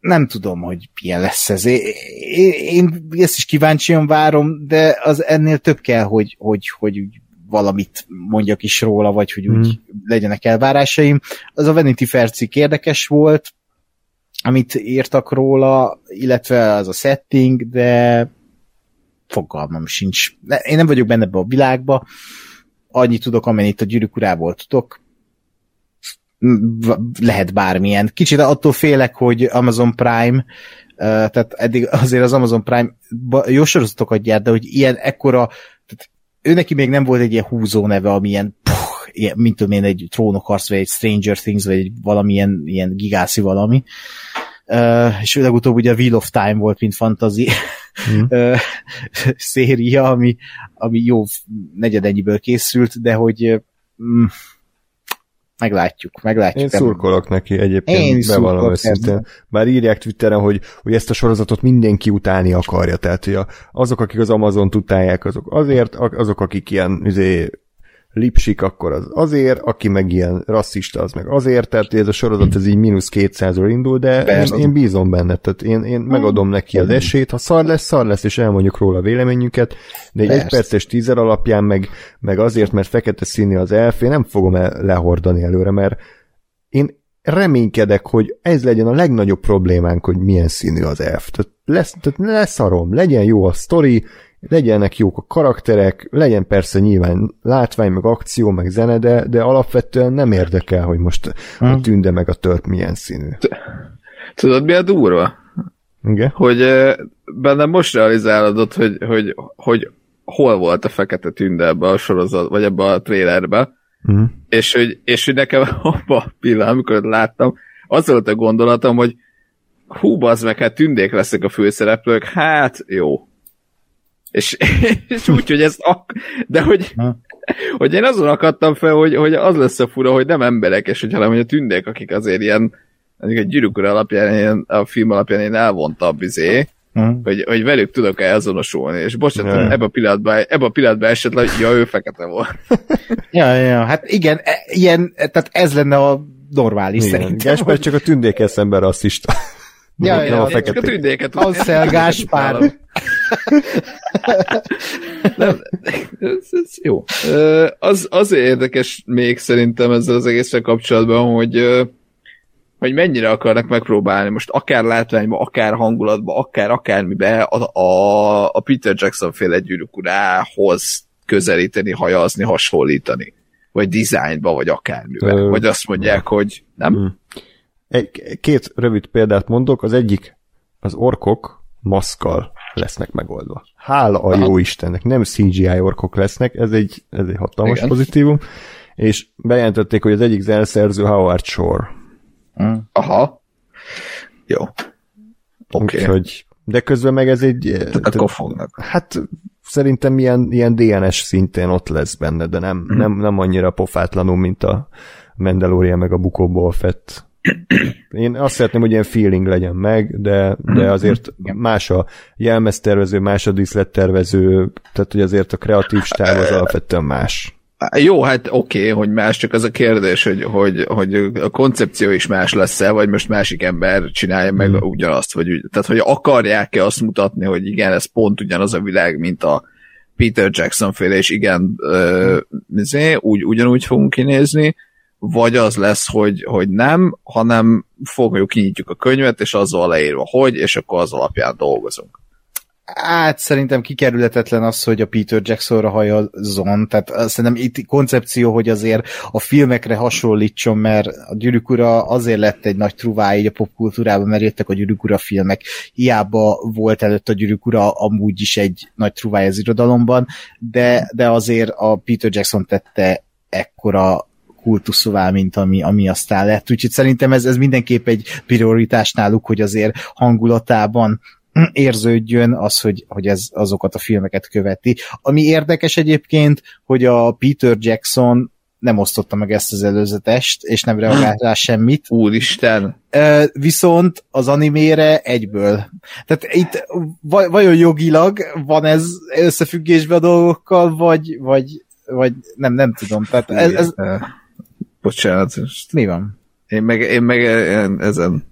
Speaker 3: nem tudom, hogy milyen lesz ez. Én, én ezt is kíváncsian várom, de az ennél több kell, hogy, hogy, hogy valamit mondjak is róla, vagy hogy úgy hmm. legyenek elvárásaim. Az a Vanity Fair cikk érdekes volt, amit írtak róla, illetve az a setting, de fogalmam sincs. Én nem vagyok benne ebbe a világba, annyit tudok, amennyit a gyűrűk urából tudok, lehet bármilyen. Kicsit attól félek, hogy Amazon Prime, tehát eddig azért az Amazon Prime jó sorozatokat gyárt, de hogy ilyen ekkora, tehát ő neki még nem volt egy ilyen húzó neve, amilyen mint tudom én, egy trónokharc, vagy egy Stranger Things, vagy egy valamilyen ilyen gigászi valami. Uh, és legutóbb ugye a Wheel of Time volt, mint fantasy mm. uh, széria, ami, ami jó negyedennyiből készült, de hogy uh, meglátjuk, meglátjuk.
Speaker 2: Én szurkolok neki egyébként, Én bevallom őszintén. Bár írják Twitteren, hogy, hogy ezt a sorozatot mindenki utálni akarja, tehát hogy azok, akik az Amazon utálják, azok azért, azok, akik ilyen izé, lipsik, akkor az azért, aki meg ilyen rasszista, az meg azért, tehát ez a sorozat ez így mínusz 200-ról indul, de én, én bízom benne, tehát én, én megadom neki az esélyt, ha szar lesz, szar lesz, és elmondjuk róla a véleményünket, de egy egy perces tízer alapján, meg, meg azért, mert fekete színű az elf, én nem fogom el, lehordani előre, mert én reménykedek, hogy ez legyen a legnagyobb problémánk, hogy milyen színű az elf. Tehát, lesz, tehát leszarom, legyen jó a sztori, legyenek jók a karakterek, legyen persze nyilván látvány, meg akció, meg zene, de, de alapvetően nem érdekel, hogy most hmm. a tünde meg a tört milyen színű.
Speaker 1: Tudod, mi a durva?
Speaker 2: Igen?
Speaker 1: Hogy bennem most realizálódott, hogy, hogy, hogy hol volt a fekete tünde ebbe a sorozat, vagy ebbe a trailerbe, mm. és, hogy, és hogy nekem abban a pillanat, amikor láttam, az volt a gondolatom, hogy hú, az meg, hát tündék lesznek a főszereplők, hát jó. És, és úgy, hogy ez ak- de hogy, hogy én azon akadtam fel, hogy, hogy az lesz a fura, hogy nem emberek, és hogy hanem hogy a tündék, akik azért ilyen egy gyűrűk alapján, ilyen, a film alapján én elvonta a bizé, Hmm. Hogy, hogy velük tudok-e azonosulni, és bocsánat, yeah. ebben a pillanatban, ebben a pillanatban esetleg, ja, ő fekete volt.
Speaker 3: ja, ja, hát igen, e, ilyen, tehát ez lenne a normális igen. szerintem.
Speaker 2: Gáspár csak a tündék eszembe rasszista.
Speaker 3: Ja, nem ja,
Speaker 1: a fekete. Csak a tündéket.
Speaker 3: Anszel Gáspár.
Speaker 1: Nem, ez, ez jó. Az, az érdekes még szerintem ezzel az egészre kapcsolatban, hogy hogy mennyire akarnak megpróbálni most akár látványba, akár hangulatba, akár akármibe a, a, a Peter Jackson féle gyűrűk urához közelíteni, hajazni, hasonlítani. Vagy dizájnba, vagy akármivel.
Speaker 2: Ö,
Speaker 1: vagy azt mondják, hogy nem?
Speaker 2: Mm. Egy, két rövid példát mondok, az egyik az orkok maszkal lesznek megoldva. Hála a jó Istennek, nem CGI orkok lesznek, ez egy, ez egy hatalmas
Speaker 1: Igen.
Speaker 2: pozitívum, és bejelentették, hogy az egyik zeneszerző Howard Shore.
Speaker 1: Aha. Jó. Oké. Okay.
Speaker 2: Úgyhogy, de közben meg ez egy...
Speaker 1: Tehát akkor fognak.
Speaker 2: Hát szerintem ilyen, ilyen DNS szintén ott lesz benne, de nem, mm. nem, nem annyira pofátlanul, mint a Mandalorian meg a Bukóból fett. Én azt szeretném, hogy ilyen feeling legyen meg, de, de azért más a jelmeztervező, más a díszlettervező, tehát hogy azért a kreatív stáb az alapvetően más.
Speaker 1: Jó, hát oké, okay, hogy más, csak az a kérdés, hogy, hogy, hogy a koncepció is más lesz-e, vagy most másik ember csinálja meg
Speaker 2: Hmm.
Speaker 1: ugyanazt, vagy. Tehát, hogy akarják-e azt mutatni, hogy igen, ez pont ugyanaz a világ, mint a Peter Jackson féle, és igen, ö, izé, úgy, ugyanúgy fogunk kinézni, vagy az lesz, hogy, hogy nem, hanem fogjuk, kinyitjuk a könyvet, és azzal leírva, hogy, és akkor az alapján dolgozunk.
Speaker 3: Hát szerintem kikerülhetetlen az, hogy a Peter Jacksonra hajazzon, tehát szerintem itt koncepció, hogy azért a filmekre hasonlítson, mert a Gyűrűk azért lett egy nagy truváj így a popkultúrában, mert jöttek a Gyűrűk filmek, hiába volt előtt a Gyűrűk Ura amúgy is egy nagy truváj az irodalomban, de, de azért a Peter Jackson tette ekkora kultuszová, mint ami, ami aztán lett. Úgyhogy szerintem ez, ez mindenképp egy prioritás náluk, hogy azért hangulatában érződjön az, hogy, hogy ez azokat a filmeket követi. Ami érdekes egyébként, hogy a Peter Jackson nem osztotta meg ezt az előzetest, és nem reagált rá semmit.
Speaker 1: Úristen,
Speaker 3: Viszont az animére egyből. Tehát itt vaj- vajon jogilag van ez összefüggésben a dolgokkal, vagy, vagy, vagy nem, nem tudom. Tehát ez, ez
Speaker 1: bocsánat, most
Speaker 3: mi van?
Speaker 1: Én meg, én meg én ezen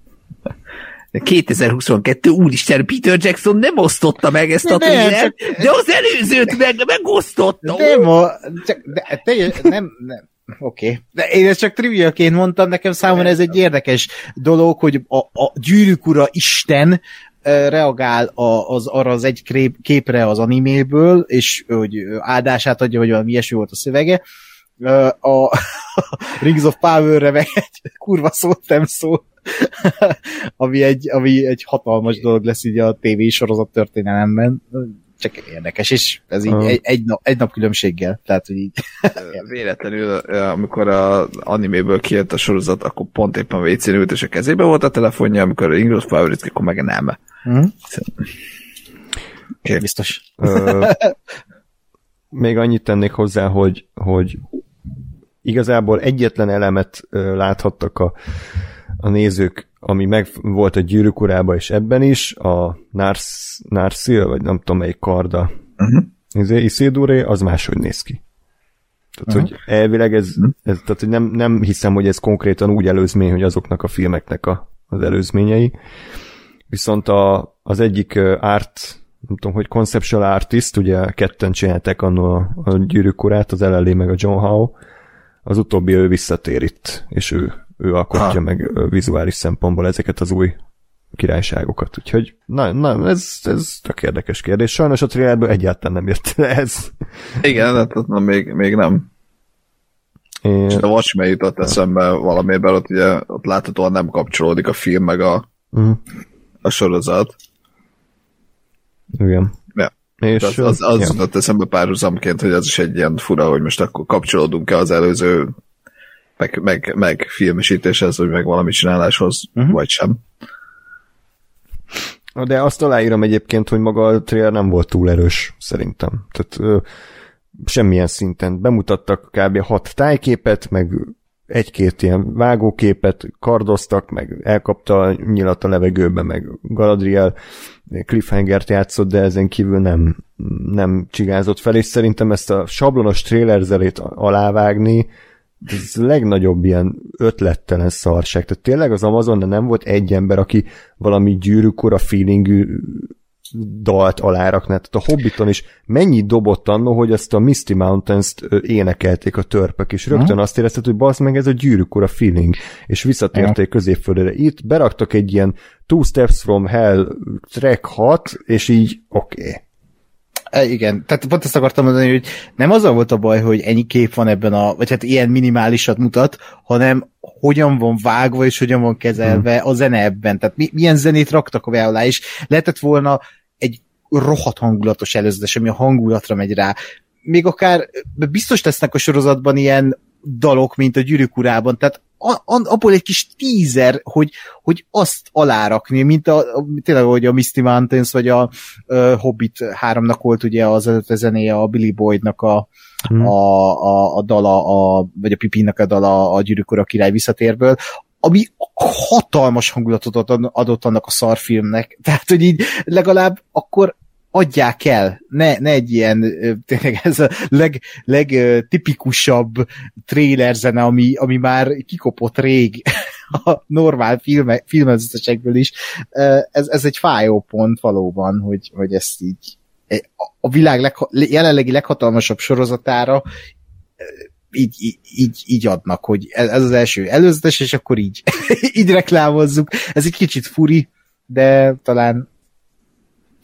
Speaker 1: 2022, úristen, Peter Jackson nem osztotta meg ezt a
Speaker 3: nem,
Speaker 1: thrillert, de az előzőt meg megosztotta.
Speaker 3: Nem, a, csak, de, teljes, nem, nem. Oké. Okay. De én ezt csak triviaként mondtam, nekem számomra ez egy érdekes dolog, hogy a, a gyűrűk ura Isten ö, reagál a, az, arra az egy képre az animéből, és hogy ö, áldását adja, vagy valami ilyesmi volt a szövege. A Rings of Power-re meg egy kurva szót nem szól, ami egy, ami egy hatalmas dolog lesz így a TV sorozat történelemben. Csak érdekes, és ez így
Speaker 2: Ah.
Speaker 3: egy, egy, nap, egy nap különbséggel. Tehát, hogy így
Speaker 1: Véletlenül, amikor a animéből kijött a sorozat, akkor pont éppen WC-n ült, és a kezébe volt a telefonja, amikor a Ingrid Favorit, akkor meg nem.
Speaker 3: Hm?
Speaker 1: Oké.
Speaker 3: Biztos.
Speaker 2: Ö, még annyit tennék hozzá, hogy, hogy igazából egyetlen elemet láthattak a, a nézők, ami meg volt a gyűrűk és ebben is, a Nars, Narsil, vagy nem tudom melyik karda,
Speaker 1: Uh-huh.
Speaker 2: uh-huh. Isidoré, az máshogy néz ki. Tehát, uh-huh. hogy elvileg ez, ez tehát, hogy nem, nem hiszem, hogy ez konkrétan úgy előzmény, hogy azoknak a filmeknek a, az előzményei. Viszont a, az egyik art, nem tudom, hogy conceptual artist, ugye ketten csinálták annó a, a gyűrűk urát, az LLA meg a John Howe, az utóbbi ő visszatér itt, és ő, ő alkotja
Speaker 1: Ha.
Speaker 2: meg ö, vizuális szempontból ezeket az új királyságokat. Úgyhogy, na, na ez, ez tök érdekes kérdés. Sajnos a trailerből egyáltalán nem jött le ez.
Speaker 1: Igen, hát na, még, még nem.
Speaker 2: Én,
Speaker 1: És a Watchmen jutott eszembe valamiben, ott ugye ott láthatóan nem kapcsolódik a film meg a,
Speaker 2: mm,
Speaker 1: a sorozat.
Speaker 2: igen. És,
Speaker 1: az, az, az
Speaker 2: ja.
Speaker 1: jutott eszembe párhuzamként, hogy ez is egy ilyen fura, hogy most akkor kapcsolódunk-e az előző meg, meg, meg filmesítéshez, vagy meg valami csináláshoz, uh-huh. vagy sem.
Speaker 2: De azt aláírom egyébként, hogy maga a trailer nem volt túl erős, szerintem. Tehát ö, semmilyen szinten. Bemutattak kb. hat tájképet, meg egy-két ilyen vágóképet kardoztak, meg elkapta a nyilat a levegőbe, meg Galadriel cliffhangert játszott, de ezen kívül nem, nem csigázott fel, és szerintem ezt a sablonos trailer zelét alávágni, ez a legnagyobb ilyen ötlettelen szarság. Tehát tényleg az Amazon nem volt egy ember, aki valami gyűrűk ura feelingű dalt alárakná. Tehát a Hobbiton is mennyi dobott annó, hogy ezt a Misty Mountains-t énekelték a törpök, és rögtön azt érezted, hogy bazd meg, ez a gyűrűk ura feeling, és visszatérték középföldre. Itt beraktak egy ilyen Two Steps from Hell track 6, és így oké. Okay.
Speaker 3: E, igen, tehát pont ezt akartam mondani, hogy nem az volt a baj, hogy ennyi kép van ebben a, vagy hát ilyen minimálisat mutat, hanem hogyan van vágva és hogyan van kezelve hmm. a zene ebben. Tehát mi, milyen zenét raktak a alá, és lehetett volna egy rohadt hangulatos előzetes, ami a hangulatra megy rá. Még akár biztos lesznek a sorozatban ilyen dalok, mint a gyűrűk urában, tehát abból egy kis tízer, hogy, hogy azt alárakni, mint a, a tényleg, hogy a Misty Mountains, vagy a uh, Hobbit 3-nak volt ugye az előtte zenéje a Billy Boydnak a, hmm. a, a, a dala, a, vagy a Pipinnak a dala a Gyűrűk Ura király visszatérből, ami hatalmas hangulatot adott annak a szarfilmnek. Tehát, hogy így legalább akkor adják el, ne, ne egy ilyen, tényleg ez a leg, legtipikusabb trailer zene, ami, ami már kikopott rég a normál filme, filmezetesekből is. Ez, ez egy fájó pont valóban, hogy, hogy ezt így a világ leg, jelenlegi leghatalmasabb sorozatára így, így, így adnak, hogy ez az első előzetes, és akkor így, így reklámozzuk. Ez egy kicsit furi, de talán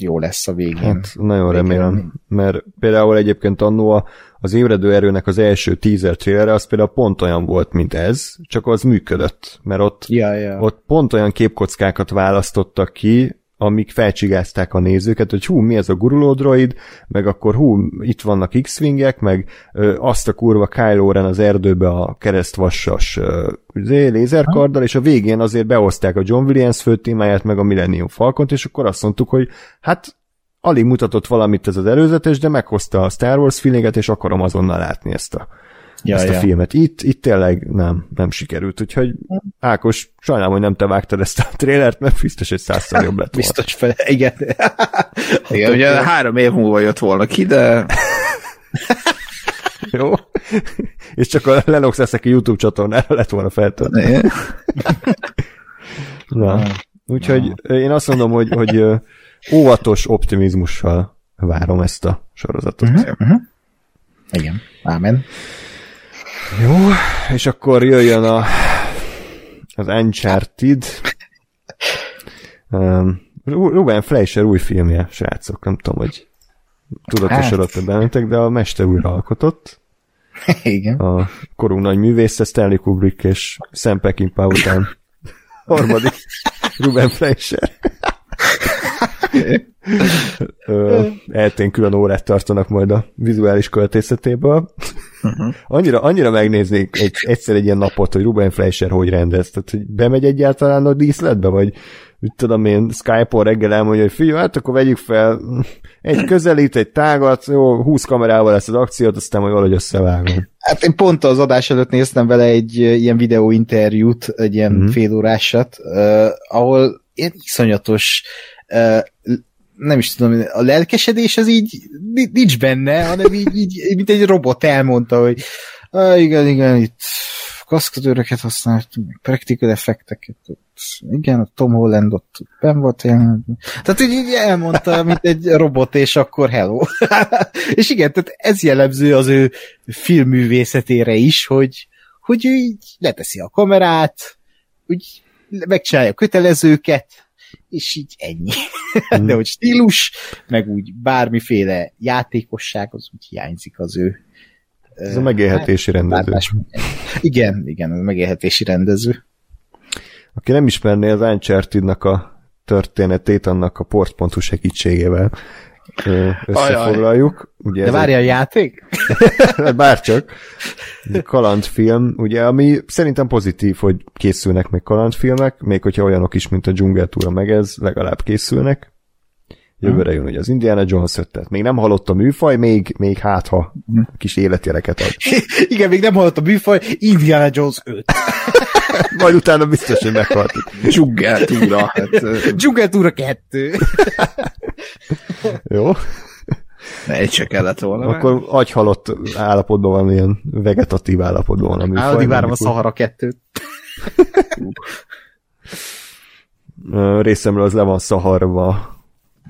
Speaker 3: jó lesz a végén.
Speaker 2: Hát nagyon végén. remélem, mert például egyébként annó az ébredő erőnek az első teaser trailere az például pont olyan volt, mint ez, csak az működött, mert ott,
Speaker 3: ja, ja.
Speaker 2: ott pont olyan képkockákat választottak ki, amik felcsigázták a nézőket, hogy hú, mi ez a guruló droid, meg akkor hú, itt vannak X-wingek, meg ö, azt a kurva Kylo Ren az erdőbe a keresztvassas ö, izé, lézerkarddal, és a végén azért behozták a John Williams főtémáját, meg a Millennium Falcont, és akkor azt mondtuk, hogy hát alig mutatott valamit ez az előzetes, de meghozta a Star Wars feelinget, és akarom azonnal látni ezt a ja, ezt a ja. filmet. Itt, itt tényleg nem, nem sikerült, úgyhogy Ákos, sajnálom, hogy nem te vágtad ezt a trélert, mert biztos, hogy százszor jobb lett
Speaker 3: volna. Biztos fel, igen.
Speaker 1: igen, ugye három év múlva jött volna ki, de...
Speaker 2: Jó. És csak a Lennox eszeki YouTube csatornára lett volna feltöltve. Na, úgyhogy én azt mondom, hogy, hogy óvatos optimizmussal várom ezt a sorozatot. Uh-huh, uh-huh.
Speaker 3: Igen, ámen.
Speaker 2: Jó, és akkor jöjjön a, az Uncharted. Um, Ruben Fleischer új filmje, srácok, nem tudom, hogy tudatosodott hát. bennetek, de a mester újra alkotott.
Speaker 3: Igen.
Speaker 2: A korunk nagy művésze, Stanley Kubrick és Sam Peckinpah után harmadik Ruben Fleischer. Eltén külön órát tartanak majd a vizuális költészetéből. Uh-huh. Annyira, annyira megnéznék egy, egyszer egy ilyen napot, hogy Ruben Fleischer hogy rendez, tehát hogy bemegy egyáltalán a díszletbe, vagy mit tudom én, Skype-on reggel elmondja, hogy figyelj, hát akkor vegyük fel egy közelít, egy tágat, jó, 20 kamerával lesz az akciót, aztán majd valahogy összevágom.
Speaker 3: Hát én pont az adás előtt néztem vele egy ilyen videóinterjút, egy ilyen uh-huh. félórásat, uh, ahol ilyen iszonyatos uh, nem is tudom, a lelkesedés az így nincs benne, hanem így, így mint egy robot elmondta, hogy igen, igen, itt kaszkadőröket használtunk, practical effekteket, igen, a Tom Holland ott ben volt ilyen. Tehát így, így elmondta, mint egy robot, és akkor hello. és igen, tehát ez jellemző az ő filmművészetére is, hogy, hogy ő így leteszi a kamerát, úgy megcsinálja a kötelezőket, és így ennyi. Mm. De hogy stílus, meg úgy bármiféle játékosság, az úgy hiányzik az ő.
Speaker 2: Ez a megélhetési hát, rendező.
Speaker 3: Igen, igen, a megélhetési rendező.
Speaker 2: Aki nem ismerné az uncharted a történetét annak a port.hu segítségével, összefoglaljuk.
Speaker 3: Ugye De várja egy... a játék?
Speaker 2: Bárcsak. Kalandfilm, ugye, ami szerintem pozitív, hogy készülnek meg kalandfilmek, még hogyha olyanok is, mint a Dzsungeltúra, meg ez, legalább készülnek. Jövőre jön ugye az Indiana Jones 5, tehát még nem halott a műfaj, még, még hát ha kis életéreket ad.
Speaker 3: Igen, még nem halott a műfaj, Indiana Jones 5.
Speaker 2: Majd utána biztos, hogy meghalt.
Speaker 1: Dzsungeltúra. Hát,
Speaker 3: Dzsungeltúra 2.
Speaker 2: Jó.
Speaker 1: Egy se kellett volna.
Speaker 2: Akkor agyhalott állapotban van, ilyen vegetatív állapotban van a műfaj.
Speaker 3: Addig várom a Sahara 2-t.
Speaker 2: Részemről az le van szaharva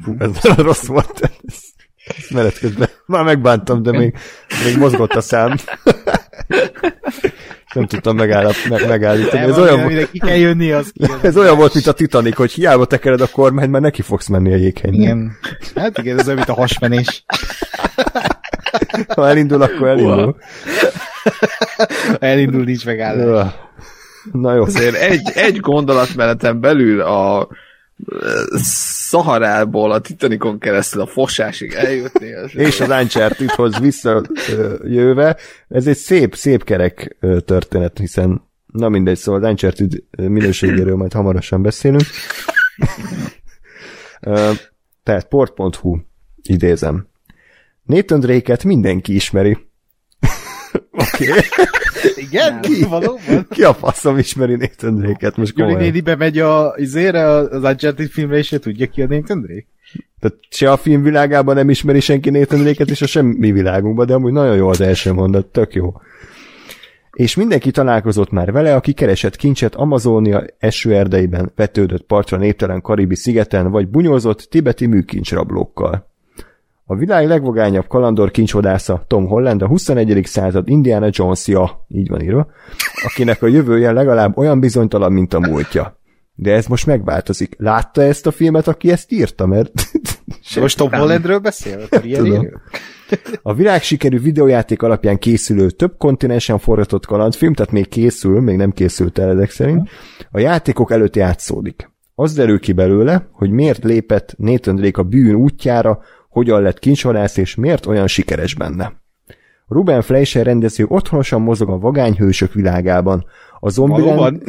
Speaker 2: Fú, ez nagyon rossz volt. Ezt menet közben már megbántam, de még, még mozgott a szám. Nem tudtam megállap, meg, megállítani. Ez olyan,
Speaker 3: volt, ki kell jönni, az ki
Speaker 2: ez olyan volt, mint a Titanic, hogy hiába tekered a kormány, mert neki fogsz menni a jéghegynek.
Speaker 3: Igen. Hát igen, ez olyan, mint a hasmenés.
Speaker 2: Ha elindul, akkor elindul.
Speaker 3: elindul, nincs megállás.
Speaker 2: Na jó.
Speaker 1: Azért egy, egy gondolatmenetem belül a Szaharából a Titanicon keresztül a fosásig eljutni. Az
Speaker 2: és az Uncharted-hoz visszajöve, ez egy szép, szép kerek történet, hiszen na mindegy, szóval az Uncharted minőségéről majd hamarosan beszélünk. Tehát port.hu idézem. Nathan Drake-et mindenki ismeri. Oké. Okay.
Speaker 3: Igen? Ki? Valóban?
Speaker 2: Ki a faszom ismeri Nathan Drake-et most
Speaker 3: komolyan? Juli néni bemegy a, izére, az Uncharted filmre, és tudja ki a Nathan Drake?
Speaker 2: Tehát se a film világában nem ismeri senki Nathan Drake-et, és a semmi világunkban, de amúgy nagyon jó az első mondat, tök jó. És mindenki találkozott már vele, aki keresett kincset Amazonia esőerdeiben, vetődött partra néptelen karibi szigeten, vagy bunyózott tibeti műkincsrablókkal. A világ legvagányabb kalandor kincsodásza Tom Holland a 21. század Indiana Jonesja, így van írva, akinek a jövője legalább olyan bizonytalan, mint a múltja. De ez most megváltozik. Látta ezt a filmet, aki ezt írta, mert...
Speaker 3: most Tom Hollandről beszél?
Speaker 2: A világ sikerű videójáték alapján készülő több kontinensen forgatott kalandfilm, tehát még készül, még nem készült el ezek szerint, a játékok előtt játszódik. Az derül ki belőle, hogy miért lépett Nathan Drake a bűn útjára, hogyan lett kincsvadász és miért olyan sikeres benne. Ruben Fleischer rendező otthonosan mozog a vagányhősök világában. A Zombieland,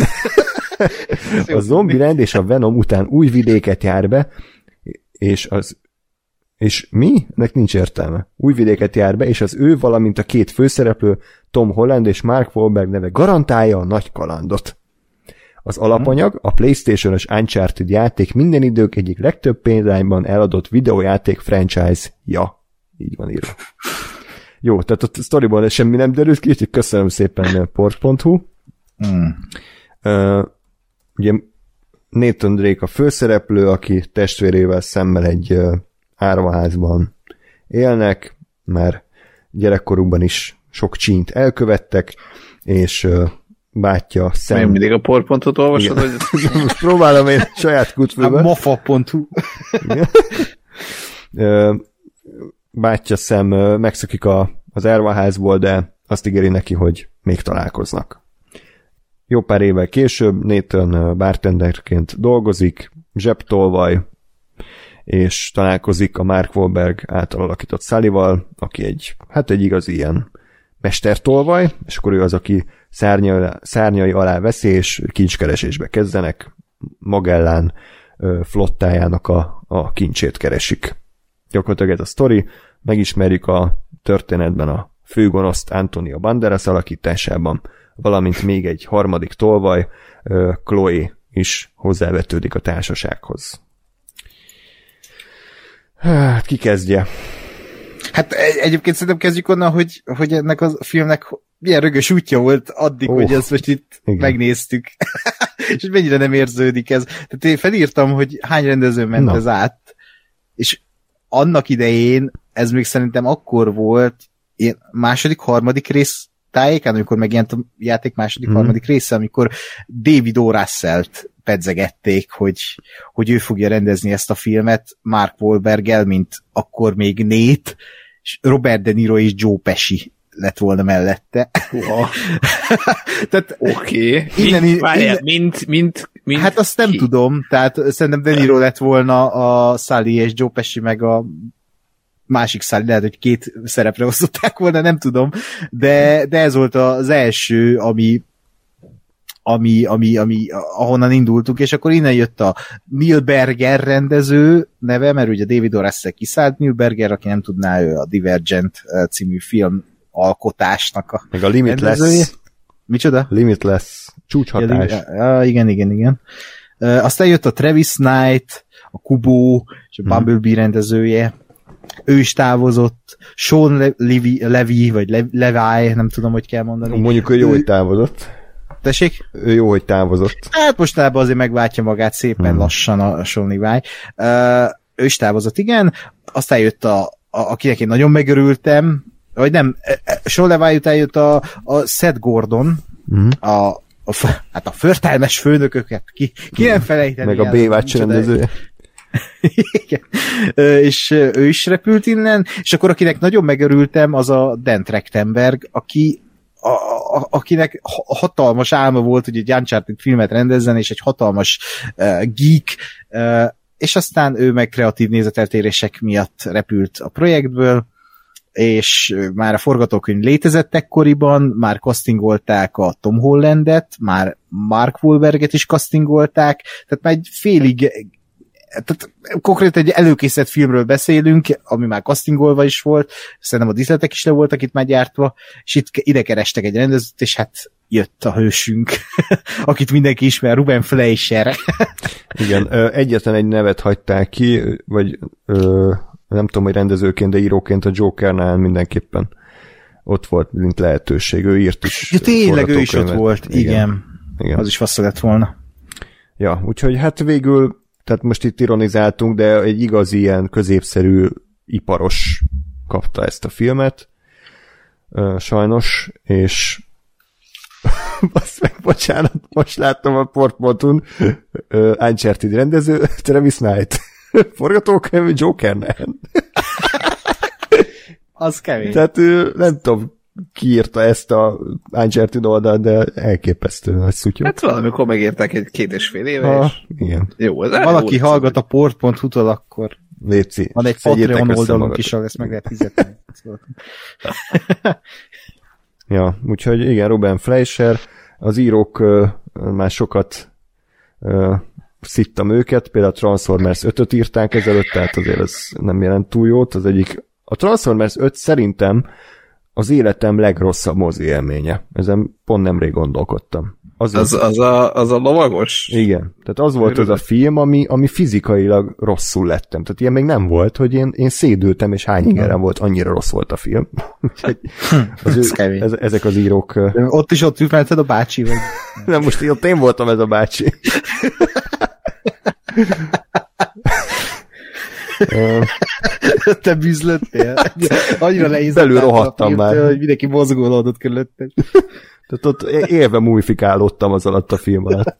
Speaker 2: a Zombieland és a Venom után új vidéket jár be, és az és mi? Nek nincs értelme. Új vidéket jár be, és az ő, valamint a két főszereplő, Tom Holland és Mark Wahlberg neve garantálja a nagy kalandot. Az alapanyag a PlayStation-os Uncharted játék minden idők egyik legtöbb példányban eladott videójáték franchise-ja. Így van írva. Jó, tehát a sztoriból semmi nem derült ki, úgyhogy köszönöm szépen port.hu. Mm. Uh, ugye Nathan Drake a főszereplő, aki testvérével szemmel egy uh, árvaházban élnek, mert gyerekkorukban is sok csínt elkövettek, és uh, bátyja szem...
Speaker 1: Én mindig a porpontot olvasod? Hogy...
Speaker 2: Most próbálom én saját kutfőbe.
Speaker 3: A mofa.hu
Speaker 2: bátyja szem megszökik a, az ervaházból, de azt ígéri neki, hogy még találkoznak. Jó pár évvel később Nathan bartenderként dolgozik, zsebtolvaj, és találkozik a Mark Wahlberg által alakított Sully-val, aki egy, hát egy igazi ilyen mestertolvaj, és akkor ő az, aki szárnyai, szárnyai alá veszi, és kincskeresésbe kezdenek, Magellán flottájának a, a kincsét keresik. Gyakorlatilag ez a sztori, megismerjük a történetben a főgonoszt Antonio Banderas alakításában, valamint még egy harmadik tolvaj, Chloe is hozzávetődik a társasághoz. Hát, ki kezdje?
Speaker 3: Hát egy, egyébként szerintem kezdjük onnan, hogy, hogy ennek a filmnek milyen rögös útja volt addig, oh, hogy ezt most itt igen. megnéztük. és mennyire nem érződik ez. Tehát én felírtam, hogy hány rendező ment Na. ez át, és annak idején ez még szerintem akkor volt, én második, harmadik rész tájékán, amikor megjelent a játék második, mm. harmadik része, amikor David O. Russell-t pedzegették, hogy, hogy ő fogja rendezni ezt a filmet Mark Wahlberg-el, mint akkor még és Robert De Niro és Joe Pesci lett volna mellette.
Speaker 1: Wow. tehát Oké. Okay. Innen, mint, innen, mint, mint, mint,
Speaker 3: Hát azt nem ki? tudom, tehát szerintem De Niro lett volna a Sally és Joe Pesci meg a másik Sally, lehet, hogy két szerepre osztották volna, nem tudom, de, de ez volt az első, ami ami, ami, ami, ahonnan indultunk, és akkor innen jött a Milberger rendező neve, mert ugye David Oresse kiszállt, Milberger, aki nem tudná, ő a Divergent című film alkotásnak a
Speaker 2: Meg a Limitless. Rendezője.
Speaker 3: Micsoda?
Speaker 2: Limitless. Csúcshatás.
Speaker 3: Ja, ja, igen, igen, igen. Aztán jött a Travis Knight, a Kubo, és a mhm. Bumblebee hmm. rendezője. Ő is távozott. Sean Levy, Levy vagy Le- Levi, nem tudom, hogy kell mondani.
Speaker 2: Mondjuk, hogy jó, hogy távozott.
Speaker 3: Tessék?
Speaker 2: Ő jó, hogy távozott.
Speaker 3: Hát mostában azért megváltja magát szépen hmm. lassan a Levi. Uh, ő is távozott, igen. Aztán jött a, a akinek én nagyon megörültem, vagy nem, e, e, Levy után jött a, a Seth Gordon,
Speaker 2: Mhm.
Speaker 3: a, a, hát a förtelmes főnököket, ki, ki nem felejteni
Speaker 2: Meg a
Speaker 3: micsoda-
Speaker 2: rendezője.
Speaker 3: Igen. És ő is repült innen, és akkor akinek nagyon megörültem, az a Dan Trachtenberg, aki a, a, akinek ha- hatalmas álma volt, hogy egy Uncharted filmet rendezzen, és egy hatalmas uh, geek, uh, és aztán ő meg kreatív nézeteltérések miatt repült a projektből, és már a forgatókönyv létezett ekkoriban, már castingolták a Tom Hollandet, már Mark Wahlberget is castingolták, tehát már egy félig tehát konkrétan egy előkészített filmről beszélünk, ami már castingolva is volt, szerintem a díszletek is le voltak itt már gyártva, és itt ide kerestek egy rendezőt, és hát jött a hősünk, akit mindenki ismer, Ruben Fleischer.
Speaker 2: Igen, egyetlen egy nevet hagyták ki, vagy nem tudom, hogy rendezőként, de íróként a Jokernál mindenképpen ott volt, mint lehetőség. Ő írt is.
Speaker 3: Ja, tényleg ő is ott volt, igen. igen.
Speaker 2: igen.
Speaker 3: Az is fasz lett volna.
Speaker 2: Ja, úgyhogy hát végül, tehát most itt ironizáltunk, de egy igazi ilyen középszerű iparos kapta ezt a filmet, sajnos, és azt meg, bocsánat, most láttam a portmotun uh, Uncharted rendező, Travis Knight. Forgatókönyv Jokernel.
Speaker 3: Az kemény.
Speaker 2: Tehát nem tudom, ki írta ezt a Uncharted oldalt, de elképesztő nagy szutyó.
Speaker 1: Hát valamikor megértek egy két és fél éve,
Speaker 2: ha,
Speaker 1: és
Speaker 2: igen,
Speaker 1: jó, ez
Speaker 3: Valaki
Speaker 1: jó,
Speaker 3: hallgat a port.hu-tól, akkor
Speaker 2: Léci.
Speaker 3: van egy Patreon oldalunk is, ahol ezt meg lehet fizetni.
Speaker 2: Ja, úgyhogy igen, Ruben Fleischer, az írók ö, már sokat ö, szittam őket, például a Transformers 5-öt írták ezelőtt, tehát azért ez nem jelent túl jót. Az egyik, a Transformers 5 szerintem az életem legrosszabb mozi élménye. Ezen pont nemrég gondolkodtam. Az,
Speaker 1: Az, az, a, az a lovagos?
Speaker 2: igen, tehát az volt az a film, ami, ami fizikailag rosszul lettem. Tehát ilyen még nem volt, hogy én, én szédültem, és hány ingerem volt, annyira rossz volt a film. Úgyhogy az ő, ez, ezek az írók
Speaker 3: De Ott is ott ült melletted a bácsi, vagy
Speaker 2: nem, most ott én voltam ez a bácsi.
Speaker 3: Te bűzlöttél. Annyira leízott.
Speaker 2: Belül rohadtam már.
Speaker 3: hogy mindenki mozgólódott körülötted.
Speaker 2: Tehát ott élve mújfikálódtam az alatt a film alatt.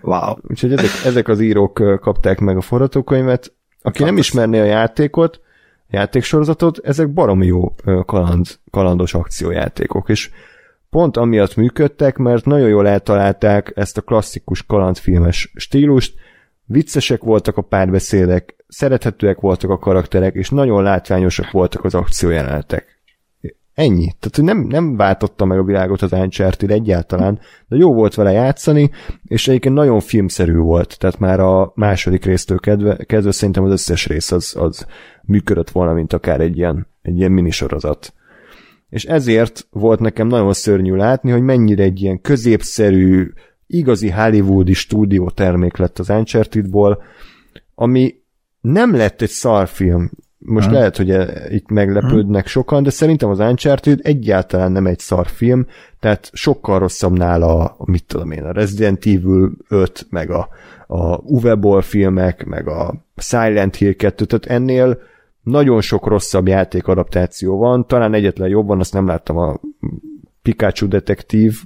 Speaker 1: Wow.
Speaker 2: Úgyhogy ezek, ezek az írók kapták meg a forgatókönyvet. Aki nem ismerné a játékot, a játéksorozatot, ezek baromi jó kaland, kalandos akciójátékok, és pont amiatt működtek, mert nagyon jól eltalálták ezt a klasszikus kalandfilmes stílust, viccesek voltak a párbeszédek, szerethetőek voltak a karakterek, és nagyon látványosak voltak az akciójelenetek. Ennyi. Tehát nem, nem váltotta meg a világot az Uncharted egyáltalán, de jó volt vele játszani, és egyébként nagyon filmszerű volt, tehát már a második résztől kedve, kezdve szerintem az összes rész az, az működött volna, mint akár egy ilyen, egy ilyen minisorozat. És ezért volt nekem nagyon szörnyű látni, hogy mennyire egy ilyen középszerű, igazi hollywoodi stúdió termék lett az Uncharted-ból, ami nem lett egy szarfilm. Most
Speaker 3: Hmm.
Speaker 2: lehet, hogy e- itt meglepődnek sokan, de szerintem az Uncharted egyáltalán nem egy szarfilm, tehát sokkal rosszabb nála, a, mit tudom én, a Resident Evil 5, meg a, a Uwe Boll filmek, meg a Silent Hill 2, tehát ennél nagyon sok rosszabb játékadaptáció van, talán egyetlen jobb van, azt nem láttam a Pikachu detektív,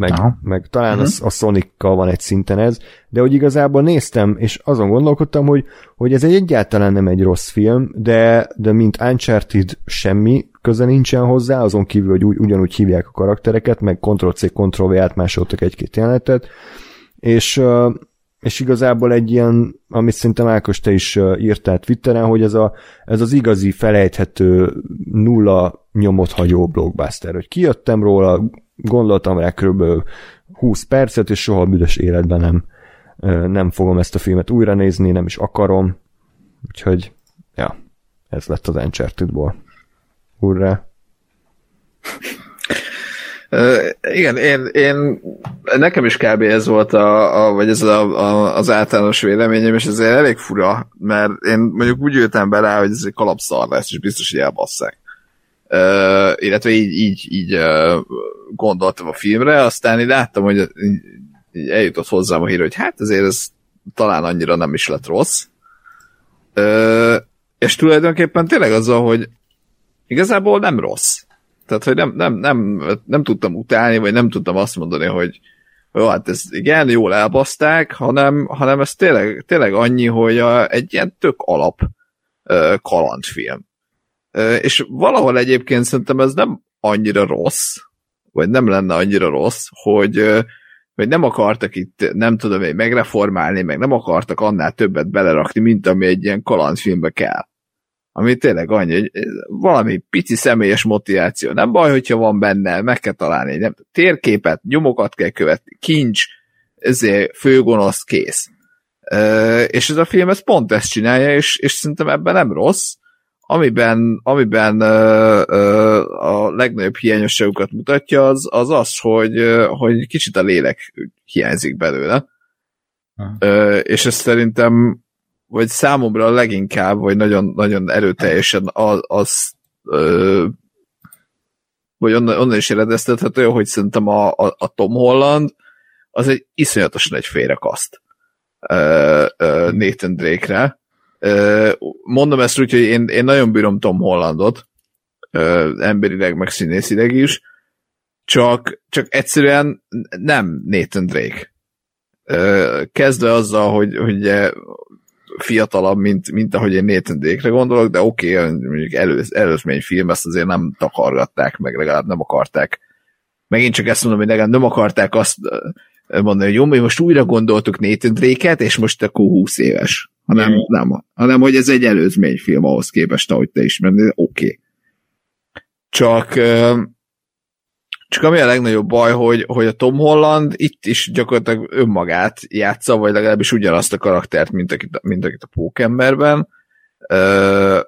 Speaker 2: meg,
Speaker 3: Aha.
Speaker 2: meg talán uh-huh. a, a Sonic-kal van egy szinten ez, de hogy igazából néztem, és azon gondolkodtam, hogy, hogy ez egy egyáltalán nem egy rossz film, de, de mint Uncharted semmi köze nincsen hozzá, azon kívül, hogy úgy, ugyanúgy hívják a karaktereket, meg Ctrl-C, Ctrl-V átmásoltak egy-két jelenetet, és, és igazából egy ilyen, amit szerintem Ákos te is írtál Twitteren, hogy ez, a, ez az igazi felejthető nulla nyomot hagyó blockbuster, hogy kijöttem róla, gondoltam rá kb. 20 percet, és soha büdös életben nem, nem fogom ezt a filmet újra nézni, nem is akarom, úgyhogy ja, ez lett az Uncharted-ból. Hurrá!
Speaker 1: Uh, igen, én, én, nekem is kb. ez volt a, a vagy ez a, a, az általános véleményem, és ez elég fura, mert én mondjuk úgy jöttem bele, hogy ez egy kalapszar lesz, és biztos, hogy elbasszák. Uh, illetve így, így, így uh, gondoltam a filmre, aztán így láttam, hogy így, így eljutott hozzám a hír, hogy hát azért ez talán annyira nem is lett rossz. Ö, és tulajdonképpen tényleg azzal, hogy igazából nem rossz. Tehát, hogy nem, nem, nem, nem tudtam utálni, vagy nem tudtam azt mondani, hogy jó, hát ez igen, jól elbaszták, hanem, hanem ez tényleg, tényleg annyi, hogy a, egy ilyen tök alap ö, kalandfilm. És valahol egyébként szerintem ez nem annyira rossz, vagy nem lenne annyira rossz, hogy, hogy nem akartak itt, nem tudom én, megreformálni, meg nem akartak annál többet belerakni, mint ami egy ilyen kalandfilmbe kell. Ami tényleg annyi, hogy valami pici személyes motiváció. Nem baj, hogyha van benne, meg kell találni nem, térképet, nyomokat kell követni, kincs, ezért főgonosz, kész. És ez a film ez pont ezt csinálja, és, és szerintem ebben nem rossz, amiben, amiben uh, uh, a legnagyobb hiányosságukat mutatja, az az, az hogy, hogy kicsit a lélek hiányzik belőle. Uh, és ez szerintem vagy számomra leginkább, vagy nagyon, nagyon erőteljesen az, az ö, vagy onnan, onnan is eredeztethető, hogy szerintem a, a, a Tom Holland az egy iszonyatosan egy félrekaszt Nathan Drake-re. Mondom ezt úgy, hogy én, én nagyon bírom Tom Hollandot, emberileg, meg színészileg is, csak, csak egyszerűen nem Nathan Drake. Kezdve azzal, hogy, hogy fiatalabb, mint, mint ahogy én Nathan Drake-re gondolok, de oké, okay, mondjuk elő, előzmény film, ezt azért nem takargatták, meg legalább nem akarták. Megint csak ezt mondom, hogy legalább nem akarták azt mondani, hogy jó, mi most újra gondoltuk Nathan Drake-et, és most akkor 20 éves. Hanem, mm. nem, hanem hogy ez egy előzmény film ahhoz képest, ahogy te ismered, oké. Okay. Csak csak ami a legnagyobb baj, hogy, hogy a Tom Holland itt is gyakorlatilag önmagát játsza, vagy legalábbis ugyanazt a karaktert, mint akit, mint akit a Pókemberben. Ö,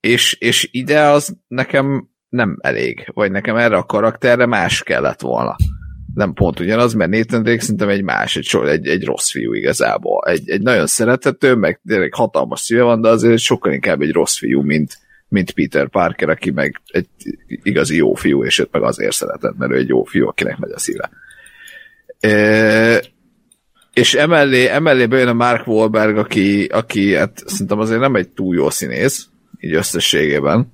Speaker 1: és, és ide az nekem nem elég, vagy nekem erre a karakterre más kellett volna. Nem pont ugyanaz, mert Nathan Drake szerintem egy más, egy, egy, egy rossz fiú igazából. Egy, egy nagyon szerethető, meg tényleg hatalmas szíve van, de azért sokkal inkább egy rossz fiú, mint, mint Peter Parker, aki meg egy igazi jó fiú, és őt meg azért szeretett, mert ő egy jó fiú, akinek megy a szíve. E, és emellé, emellé bejön a Mark Wahlberg, aki, aki hát szerintem azért nem egy túl jó színész, így összességében.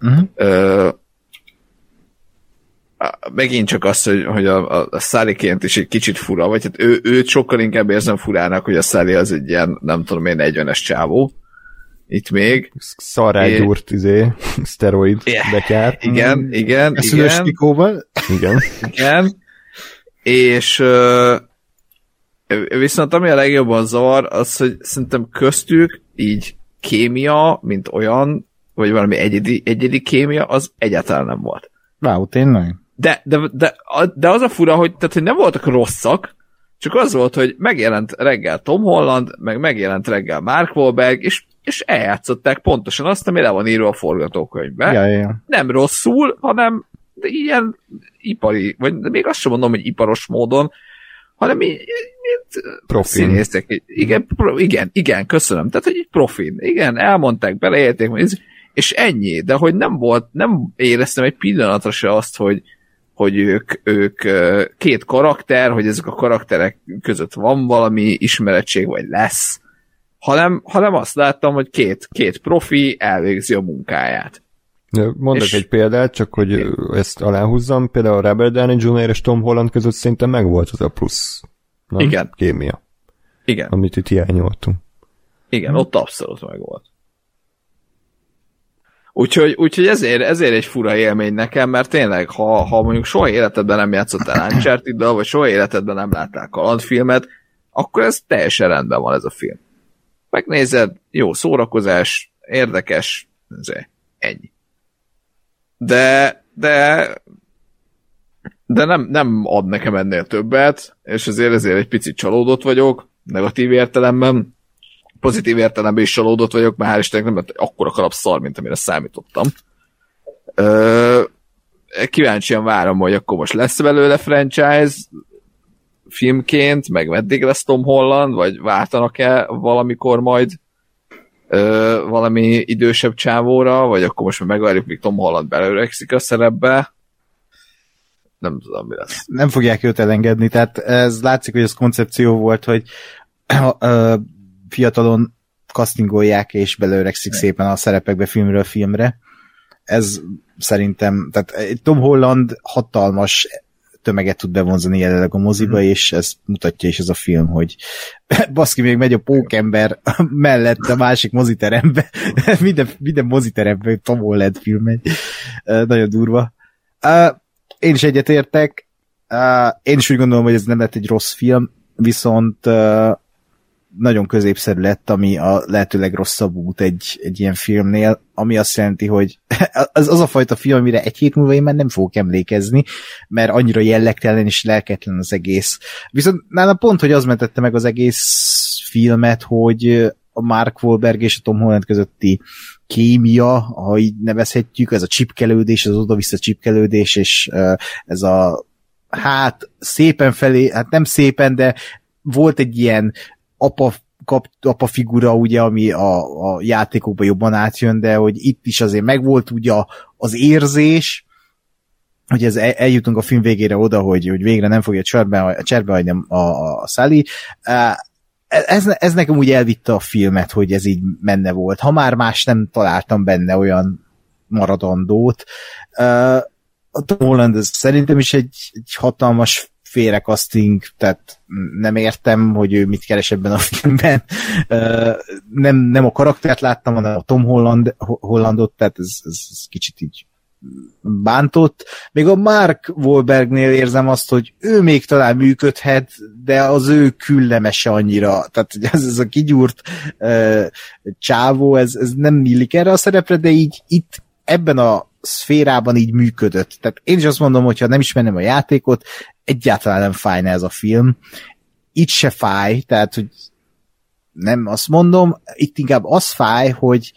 Speaker 1: Uh-huh. E, megint csak az, hogy, hogy a, a, a Száriként is egy kicsit fura, vagy hát ő, őt sokkal inkább érzem furának, hogy a Szári az egy ilyen, nem tudom én, 40-es csávó, itt még.
Speaker 2: Szarrágyúrt, é... izé, szteroid yeah. betyár.
Speaker 1: Igen, mm. igen, igen.
Speaker 2: Igen.
Speaker 1: Igen. És uh, viszont ami a legjobban zavar, az, hogy szerintem köztük így kémia, mint olyan, vagy valami egyedi, egyedi kémia, az egyáltalán nem volt.
Speaker 3: Wow, tényleg?
Speaker 1: De, de, de, de az a fura, hogy, tehát, hogy nem voltak rosszak, csak az volt, hogy megjelent reggel Tom Holland, meg megjelent reggel Mark Wahlberg, és és eljátszották pontosan azt, ami le van írva a forgatókönyvben.
Speaker 3: Ja, ja.
Speaker 1: Nem rosszul, hanem ilyen ipari, vagy még azt sem mondom, hogy iparos módon, hanem így,
Speaker 2: profin. Színészek.
Speaker 1: Igen, pro, igen, igen, köszönöm. Tehát, hogy egy profin. Igen, elmondták, beleérték, és ennyi, de hogy nem volt, nem éreztem egy pillanatra se azt, hogy, hogy ők, ők két karakter, hogy ezek a karakterek között van valami ismeretség, vagy lesz, hanem, hanem azt láttam, hogy két, két profi elvégzi a munkáját.
Speaker 2: Mondok és... egy példát, csak hogy én... ezt aláhúzzam, például Robert Downey Jr. és Tom Holland között szerintem megvolt az a plusz nem?
Speaker 1: Igen.
Speaker 2: kémia.
Speaker 1: Igen.
Speaker 2: Amit itt hiányoltunk.
Speaker 1: Igen, hm. ott abszolút megvolt. Úgyhogy, úgyhogy ezért, ezért egy fura élmény nekem, mert tényleg, ha, ha mondjuk soha életedben nem játszottál uncharted vagy soha életedben nem láttál kalandfilmet, akkor ez teljesen rendben van ez a film megnézed, jó szórakozás, érdekes, ez ennyi. De, de, de nem, nem ad nekem ennél többet, és ezért ezért egy picit csalódott vagyok, negatív értelemben, pozitív értelemben is csalódott vagyok, mert hál' Istennek nem lett akkora kalap szar, mint amire számítottam. Ö, kíváncsian várom, hogy akkor most lesz belőle franchise, filmként, meg meddig lesz Tom Holland, vagy váltanak-e valamikor majd ö, valami idősebb csávóra, vagy akkor most megvárjuk, míg Tom Holland belőrekszik a szerepbe. Nem tudom, mi lesz.
Speaker 3: Nem fogják őt elengedni, tehát ez látszik, hogy ez koncepció volt, hogy fiatalon castingolják, és beleöregszik szépen a szerepekbe filmről filmre. Ez szerintem, tehát Tom Holland hatalmas tömeget tud bevonzani jelenleg a moziba, mm. és ez mutatja is ez a film, hogy baszki még megy a pókember mellett a másik moziterembe, minden, minden moziterembe Tom Holland film megy. Nagyon durva. Én is egyetértek, én is úgy gondolom, hogy ez nem lett egy rossz film, viszont nagyon középszerű lett, ami a lehető legrosszabb út egy, egy ilyen filmnél, ami azt jelenti, hogy az, az a fajta film, amire egy hét múlva én már nem fogok emlékezni, mert annyira jellegtelen és lelketlen az egész. Viszont nálam pont, hogy az mentette meg az egész filmet, hogy a Mark Wahlberg és a Tom Holland közötti kémia, ha így nevezhetjük, ez a csipkelődés, az oda-vissza csipkelődés, és ez a hát szépen felé, hát nem szépen, de volt egy ilyen apa kap, apa figura, ugye, ami a, a játékokban jobban átjön, de hogy itt is azért megvolt ugye az érzés, hogy ez eljutunk a film végére oda, hogy, hogy végre nem fogja cserbe, cserbe hagyni a, a, a Sally. Ez, ez nekem úgy elvitte a filmet, hogy ez így menne volt. Ha már más nem találtam benne olyan maradandót. A Tom Holland szerintem is egy, egy hatalmas félrekaszting, tehát nem értem, hogy ő mit keres ebben a filmben. Nem, nem a karaktert láttam, hanem a Tom Holland, Hollandot, tehát ez, ez, ez kicsit így bántott. Még a Mark Wahlbergnél érzem azt, hogy ő még talán működhet, de az ő küllemese annyira. Tehát ez, ez a kigyúrt uh, csávó, ez, ez nem illik erre a szerepre, de így itt ebben a szférában így működött. Tehát én is azt mondom, hogy ha nem ismernem a játékot, egyáltalán nem fájna ez a film. Itt se fáj, tehát, hogy nem azt mondom, itt inkább az fáj, hogy,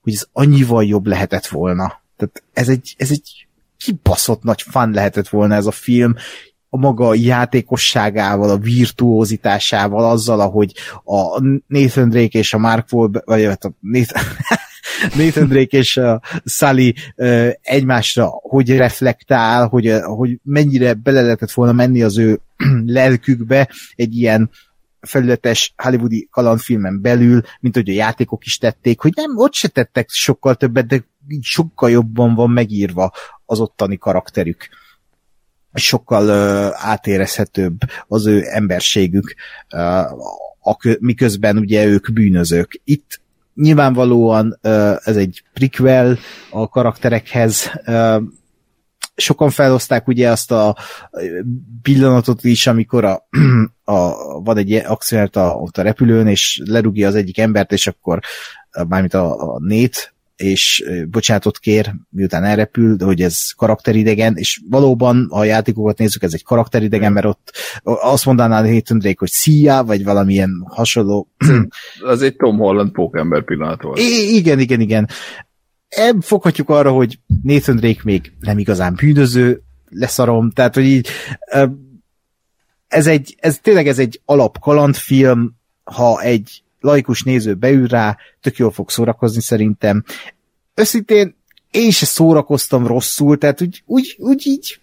Speaker 3: hogy ez annyival jobb lehetett volna. Tehát ez egy, ez egy kibaszott nagy fan lehetett volna ez a film, a maga játékosságával, a virtuózitásával, azzal, ahogy a Nathan Drake és a Mark Wahlberg, vagy hát a Nathan, Nathan Drake és a Sully egymásra hogy reflektál, hogy, hogy mennyire bele lehetett volna menni az ő lelkükbe egy ilyen felületes hollywoodi kalandfilmen belül, mint hogy a játékok is tették, hogy nem, ott se tettek sokkal többet, de sokkal jobban van megírva az ottani karakterük. Sokkal uh, átérezhetőbb az ő emberségük, uh, a, miközben ugye ők bűnözők. Itt nyilvánvalóan ez egy prequel a karakterekhez, sokan felhozták ugye azt a pillanatot is, amikor a, a, van egy akciót a, ott a repülőn, és lerúgja az egyik embert, és akkor mármint a, a nét, és bocsánatot kér, miután elrepül, hogy ez karakteridegen, és valóban, ha a játékokat nézzük, ez egy karakteridegen, mert ott azt mondaná Nathan Drake, hogy szia, vagy valamilyen hasonló.
Speaker 1: Az egy Tom Holland pókember pillanat volt.
Speaker 3: I- igen, igen, igen. Ebb foghatjuk arra, hogy Nathan Drake még nem igazán bűnöző, leszarom, tehát, hogy így ez egy, ez tényleg ez egy alap kalandfilm, ha egy laikus néző beül rá, tök jól fog szórakozni szerintem. Őszintén én se szórakoztam rosszul, tehát úgy, úgy, úgy így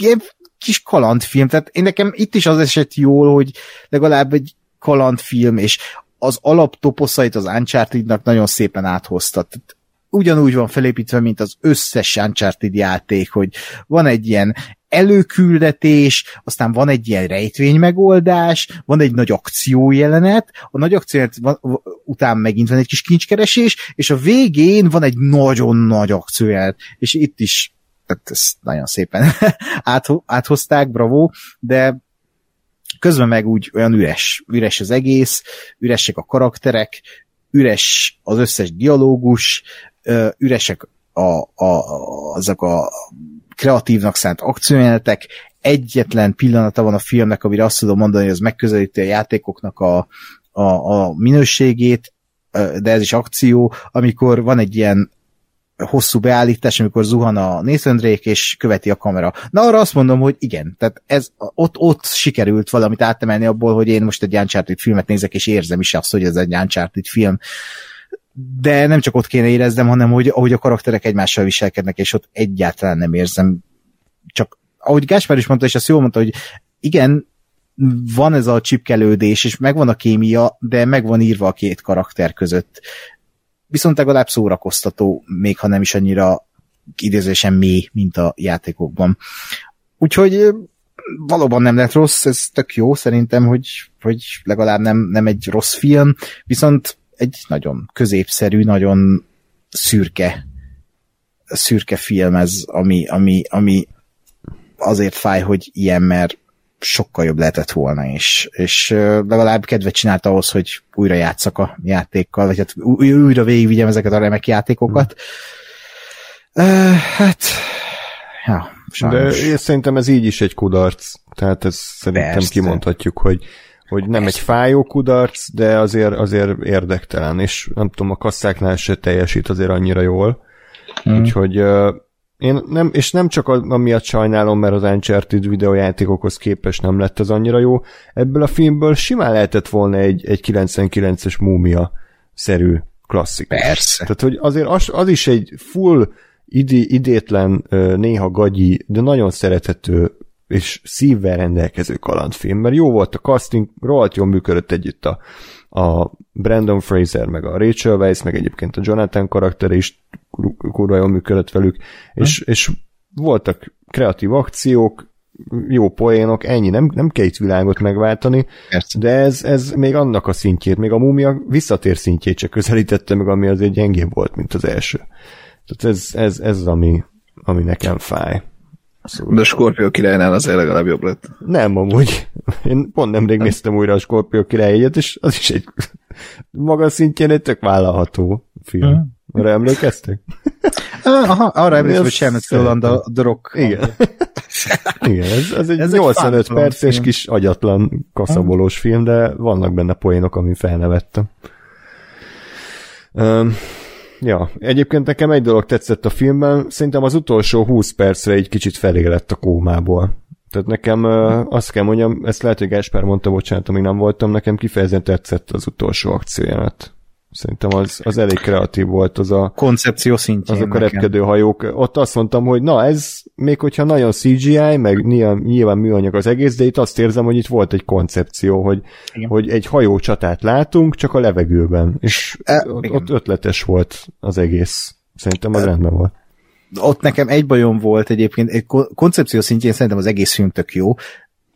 Speaker 3: ilyen kis kalandfilm, tehát én nekem itt is az esett jól, hogy legalább egy kalandfilm, és az alaptoposzait az Uncharted-nak nagyon szépen áthozta. Tehát ugyanúgy van felépítve, mint az összes Uncharted játék, hogy van egy ilyen előküldetés, aztán van egy ilyen rejtvény megoldás, van egy nagy akciójelenet, a nagy akció után megint van egy kis kincskeresés, és a végén van egy nagyon nagy akciójelenet, és itt is tehát ezt nagyon szépen át, áthozták, bravo, de közben meg úgy olyan üres, üres az egész, üresek a karakterek, üres az összes dialógus, üresek a, a, azok a kreatívnak szánt akciójelenetek, egyetlen pillanata van a filmnek, amire azt tudom mondani, hogy az megközelíti a játékoknak a, a, a minőségét, de ez is akció, amikor van egy ilyen hosszú beállítás, amikor zuhan a Drake, és követi a kamera. Na arra azt mondom, hogy igen, tehát ez, ott, ott sikerült valamit átemelni abból, hogy én most egy Uncharted filmet nézek, és érzem is azt, hogy ez egy Uncharted film de nem csak ott kéne éreznem, hanem hogy ahogy a karakterek egymással viselkednek, és ott egyáltalán nem érzem. Csak ahogy Gáspár is mondta, és azt jól mondta, hogy igen, van ez a csipkelődés, és megvan a kémia, de megvan írva a két karakter között. Viszont legalább szórakoztató, még ha nem is annyira idézősen mély, mint a játékokban. Úgyhogy valóban nem lett rossz, ez tök jó szerintem, hogy, hogy legalább nem, nem egy rossz film, viszont egy nagyon középszerű, nagyon szürke szürke film ez, ami, ami, ami azért fáj, hogy ilyen, mert sokkal jobb lehetett volna, és, és legalább kedvet csinált ahhoz, hogy újra játszak a játékkal, vagy hát újra végigvigyem ezeket a remek játékokat. Uh, hát, ja,
Speaker 2: sajnos. De én szerintem ez így is egy kudarc, tehát ez szerintem Persze. kimondhatjuk, hogy hogy nem egy fájó kudarc, de azért, azért érdektelen, és nem tudom, a kasszáknál se teljesít azért annyira jól. Hmm. Úgyhogy én nem, és nem csak amiatt sajnálom, mert az Uncharted videójátékokhoz képest nem lett az annyira jó. Ebből a filmből simán lehetett volna egy, egy 99-es múmia szerű klasszikus.
Speaker 3: Persze.
Speaker 2: Tehát, hogy azért az, az is egy full idi, idétlen, néha gagyi, de nagyon szerethető és szívvel rendelkező kalandfilm, mert jó volt a casting, rohadt jól működött együtt a, a Brandon Fraser, meg a Rachel Weisz, meg egyébként a Jonathan karakter is kurva jól működött velük, és, és voltak kreatív akciók, jó poénok, ennyi, nem, nem kell itt világot megváltani, Persze. de ez, ez még annak a szintjét, még a múmia visszatér szintjét csak közelítette meg, ami azért gyengébb volt, mint az első. Tehát ez, ez, ez ami, ami nekem fáj.
Speaker 1: Szóval... De a Scorpio királynál azért legalább jobb lett.
Speaker 2: Nem, amúgy. Én pont nemrég nem. néztem újra a Scorpio királyegyet, és az is egy maga szintjén egy tök vállalható film. Hmm. Arra emlékeztek?
Speaker 3: Aha, arra emlékszem, hogy Sherman Stoland a The Rock.
Speaker 2: Igen. Igen, ez, ez egy ez 85 egy perces film. kis agyatlan kaszabolós film, de vannak benne poénok, amin felnevettem. Um, ja, egyébként nekem egy dolog tetszett a filmben, szerintem az utolsó 20 percre egy kicsit felé lett a kómából. Tehát nekem azt kell mondjam, ezt lehet, hogy Gáspár mondta, bocsánat, amíg nem voltam, nekem kifejezetten tetszett az utolsó akciójánat. Szerintem az, az elég kreatív volt az a...
Speaker 3: Koncepció szintjén.
Speaker 2: Azok a repkedő hajók. Ott azt mondtam, hogy na ez, még hogyha nagyon CGI, meg nyilván, nyilván műanyag az egész, de itt azt érzem, hogy itt volt egy koncepció, hogy, hogy egy hajó csatát látunk, csak a levegőben. És e, ott, ott ötletes volt az egész. Szerintem az e, rendben volt.
Speaker 3: Ott nekem egy bajom volt egyébként, egy koncepció szintjén szerintem az egész film tök jó,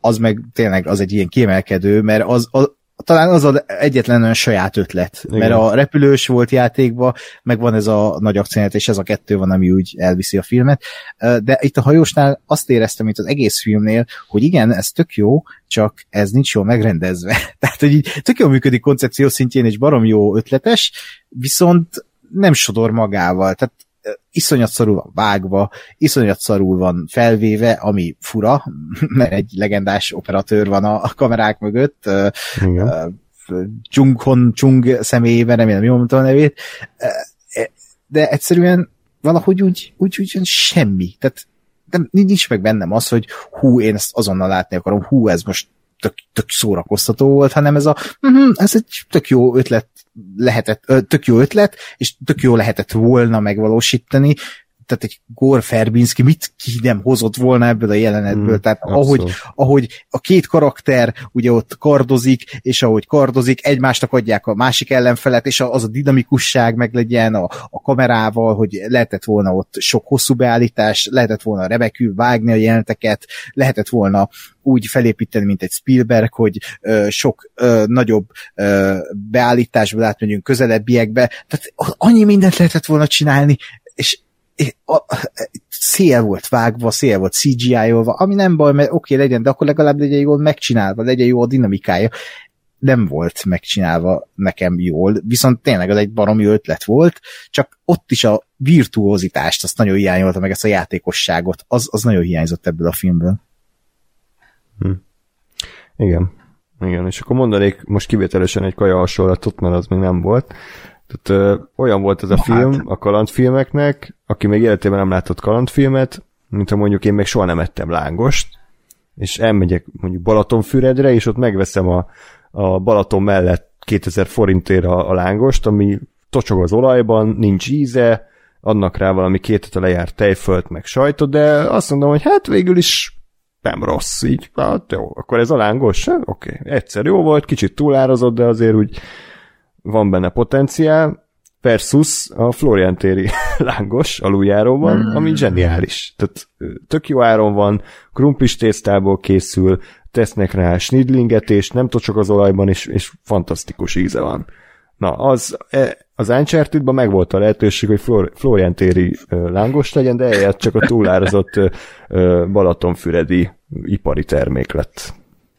Speaker 3: az meg tényleg az egy ilyen kiemelkedő, mert az, az talán az az egyetlen olyan saját ötlet, Igen. mert a repülős volt játékba, meg van ez a nagy akcióját, és ez a kettő van, ami úgy elviszi a filmet, de itt a hajósnál azt éreztem, mint az egész filmnél, hogy igen, ez tök jó, csak ez nincs jól megrendezve. Tehát, hogy így tök jól működik koncepció szintjén, és barom jó ötletes, viszont nem sodor magával. Tehát iszonyat szarul van vágva, iszonyat szarul van felvéve, ami fura, mert egy legendás operatőr van a, kamerák mögött, Igen. Chung Hon Chung személyében, remélem jól mondtam a nevét, de egyszerűen valahogy úgy, úgy, úgy semmi. Tehát nem, nincs meg bennem az, hogy hú, én ezt azonnal látni akarom, hú, ez most tök, tök szórakoztató volt, hanem ez a, uh-huh, ez egy tök jó ötlet lehetett, tök jó ötlet, és tök jó lehetett volna megvalósítani, tehát egy Gore Ferbinski mit ki nem hozott volna ebből a jelenetből, mm, tehát ahogy, ahogy a két karakter ugye ott kardozik, és ahogy kardozik, egymásnak adják a másik ellenfelet, és az a dinamikusság meg legyen a, a kamerával, hogy lehetett volna ott sok hosszú beállítás, lehetett volna remekül vágni a jeleneteket, lehetett volna úgy felépíteni, mint egy Spielberg, hogy ö, sok ö, nagyobb ö, beállításból átmegyünk közelebbiekbe, tehát annyi mindent lehetett volna csinálni, és szél volt vágva, szél volt CGI-olva, ami nem baj, mert oké, okay, legyen, de akkor legalább legyen jól megcsinálva, legyen jó a dinamikája. Nem volt megcsinálva nekem jól, viszont tényleg az egy baromi ötlet volt, csak ott is a virtuózitást, azt nagyon hiányolta, meg ezt a játékosságot, az, az nagyon hiányzott ebből a filmből.
Speaker 2: Hm. Igen. Igen, és akkor mondanék most kivételesen egy kaja hasonlatot, mert az még nem volt. Tehát ö, olyan volt ez a film hát. a kalandfilmeknek, aki még életében nem látott kalandfilmet, mint ha mondjuk én még soha nem ettem lángost, és elmegyek mondjuk Balatonfüredre, és ott megveszem a, a Balaton mellett 2000 forintért a, a lángost, ami tocsog az olajban, nincs íze, adnak rá valami két a lejárt tejfölt, meg sajtot, de azt mondom, hogy hát végül is nem rossz, így, hát jó, akkor ez a lángos, oké, okay. egyszer jó volt, kicsit túlárazott, de azért úgy van benne potenciál, versus a Florian téri lángos aluljáróban, mm. ami zseniális. Tehát tök jó áron van, krumplis tésztából készül, tesznek rá snidlinget, és nem csak az olajban, és, és fantasztikus íze van. Na, az, e, az uncharted meg volt a lehetőség, hogy Flor, Florian téri lángos legyen, de eljött csak a túlárazott Balatonfüredi ipari termék lett.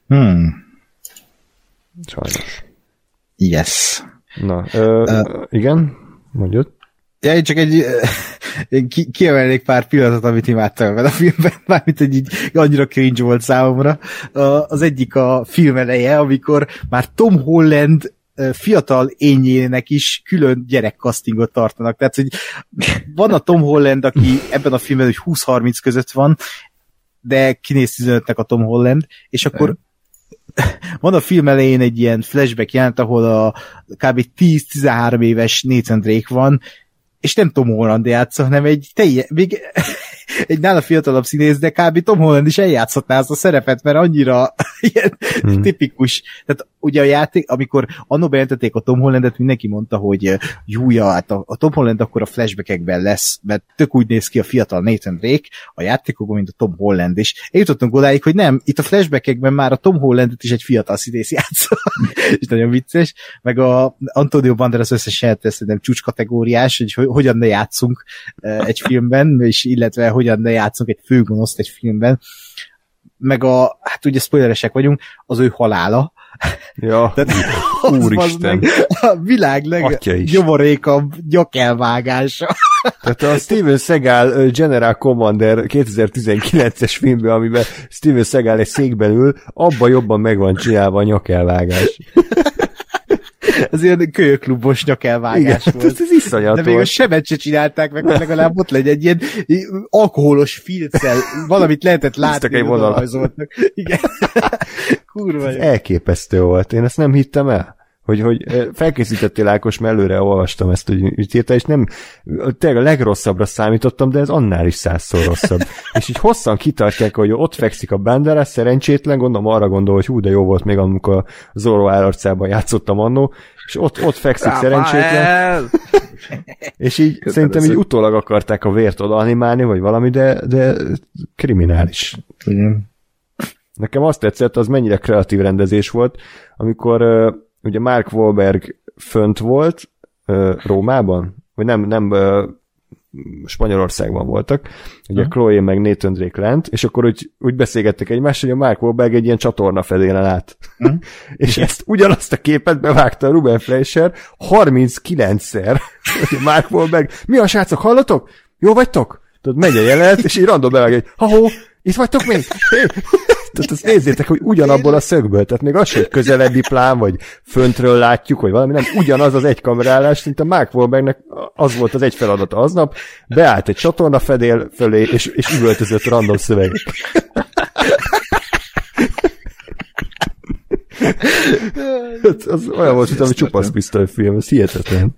Speaker 3: Hmm.
Speaker 2: Sajnos.
Speaker 3: Yes.
Speaker 2: Na, ö, uh, igen, mondjad.
Speaker 3: Ja, én csak egy, én ki, kiemelnék pár pillanatot, amit imádtam ebben a filmben, mármint, hogy így annyira cringe volt számomra. Az egyik a film eleje, amikor már Tom Holland fiatal ényének is külön gyerekkasztingot tartanak. Tehát, hogy van a Tom Holland, aki ebben a filmben hogy 20-30 között van, de kinéz 15-nek a Tom Holland, és akkor van a film elején egy ilyen flashback jelent, ahol a kb. 10-13 éves Nathan Drake van, és nem Tom Holland játsza, hanem egy teljes, még egy nála fiatalabb színész, de kb. Tom Holland is eljátszhatná azt a szerepet, mert annyira ilyen hmm. tipikus. Tehát ugye a játék, amikor annó bejelentették a Tom Hollandet, mindenki mondta, hogy júja, hát a, a Tom Holland akkor a flashbackekben lesz, mert tök úgy néz ki a fiatal Nathan Drake a játékokban, mint a Tom Holland is. Eljutottunk odáig, hogy nem, itt a flashbackekben már a Tom Hollandet is egy fiatal színész játsza, és nagyon vicces, meg a Antonio Banderas összesen nem csúcs kategóriás, hogy hogyan ne játszunk egy filmben, és illetve hogyan ne játszunk egy főgonoszt egy filmben, meg a, hát ugye spoileresek vagyunk, az ő halála.
Speaker 2: Ja, Tehát, úristen.
Speaker 3: A világ legnyomorékabb gyakelvágása.
Speaker 2: Tehát a Steven Seagal General Commander 2019-es filmben, amiben Steven Seagal egy székben ül, abban jobban meg van csinálva a nyakelvágás.
Speaker 3: az ilyen kölyöklubos nyakelvágás Igen, volt.
Speaker 2: Ez iszonyat
Speaker 3: De még a sebet se csinálták meg, hogy legalább ott legyen egy ilyen alkoholos filccel, valamit lehetett látni, rajzoltak. Igen. Kurva
Speaker 2: jó. Elképesztő volt. Én ezt nem hittem el hogy, hogy felkészítettél Ákos, mert előre olvastam ezt, hogy úgy írta, és nem, tényleg a legrosszabbra számítottam, de ez annál is százszor rosszabb. és így hosszan kitartják, hogy ott fekszik a Banderas, szerencsétlen, gondolom arra gondol, hogy hú, de jó volt még, amikor a Zorro állarcában játszottam annó, és ott, ott fekszik szerencsétlen. és így Köszönöm szerintem így utólag akarták a vért oda animálni, vagy valami, de, de kriminális.
Speaker 3: Igen.
Speaker 2: Nekem azt tetszett, az mennyire kreatív rendezés volt, amikor ugye Mark Wahlberg fönt volt uh, Rómában, vagy nem, nem uh, Spanyolországban voltak, ugye uh-huh. Chloe meg Nathan Drake lent, és akkor úgy, úgy beszélgettek egymással, hogy a Mark Wahlberg egy ilyen csatorna fedélen át. Uh-huh. és Igen. ezt ugyanazt a képet bevágta a Ruben Fleischer 39-szer, hogy Mark Wahlberg, mi a srácok, hallatok? Jó vagytok? Tudod, megy a jelenet, és így random bevág egy, ha itt vagytok még? Tehát azt nézzétek, hogy ugyanabból a szögből, tehát még az sem közelebbi plán, vagy föntről látjuk, vagy valami, nem ugyanaz az egy kamerálás, mint a Mark Wahlbergnek az volt az egy feladata aznap, beállt egy csatorna fedél fölé, és, és üvöltözött random szövegek. Hát, az olyan volt, mint ami csupasz pisztolyfilm, ez hihetetlen.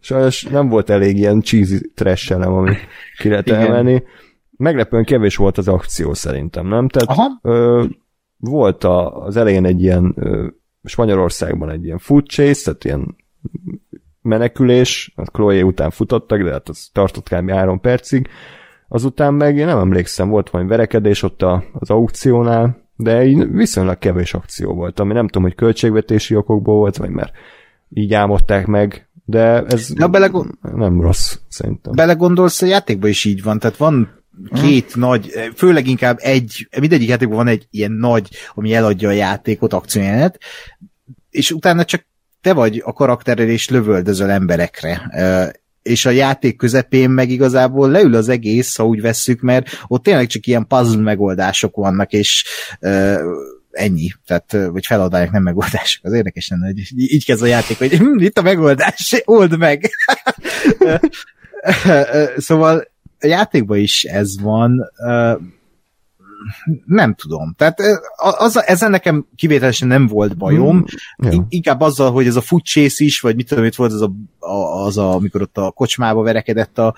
Speaker 2: Sajnos nem volt elég ilyen cheesy trash ami ki lehet emelni meglepően kevés volt az akció szerintem, nem? Tehát Aha. Ö, volt a, az elején egy ilyen ö, Spanyolországban egy ilyen foot chase, tehát ilyen menekülés, a Chloe után futottak, de hát az tartott kb. három percig. Azután meg én nem emlékszem, volt valami verekedés ott a, az aukciónál, de így viszonylag kevés akció volt, ami nem tudom, hogy költségvetési okokból volt, vagy mert így álmodták meg, de ez
Speaker 3: Na, belegond...
Speaker 2: nem rossz, szerintem.
Speaker 3: Belegondolsz, a játékban is így van, tehát van két hmm. nagy, főleg inkább egy, mindegyik játékban van egy ilyen nagy, ami eladja a játékot, akciójelenet, és utána csak te vagy a karakterrel és lövöldözöl emberekre. És a játék közepén meg igazából leül az egész, ha úgy vesszük, mert ott tényleg csak ilyen puzzle megoldások vannak, és ennyi, tehát, vagy feladálják, nem megoldások. Az érdekes lenne, hogy így kezd a játék, hogy hm, itt a megoldás, old meg. szóval a játékban is ez van, nem tudom. Tehát az, ezzel nekem kivételesen nem volt bajom. Mm, yeah. Inkább azzal, hogy ez a chase is, vagy mit tudom, itt volt az a, az a amikor ott a kocsmába verekedett a,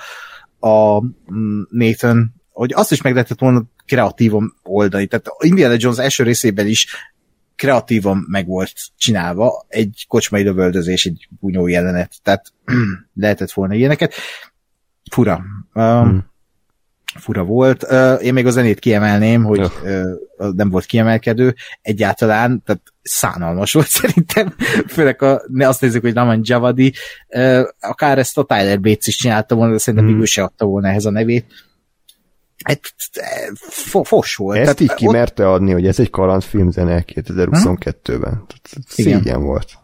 Speaker 3: a mm, Nathan, hogy azt is meg lehetett volna kreatívan oldani. Tehát Indiana Jones első részében is kreatívan meg volt csinálva, egy kocsmai lövöldözés, egy bunyó jelenet, tehát lehetett volna ilyeneket. Fura. Um, hmm. Fura volt. Uh, én még a zenét kiemelném, hogy uh, nem volt kiemelkedő egyáltalán, tehát szánalmas volt szerintem, főleg a, ne azt nézzük, hogy Raman Javadi, uh, akár ezt a Tyler Bates is csinálta volna, de szerintem hmm. ő se adta volna ehhez a nevét. Hát, fos volt.
Speaker 2: Ezt így kimerte ott... adni, hogy ez egy kalandfilm zene 2022-ben. Szégyen Igen. volt.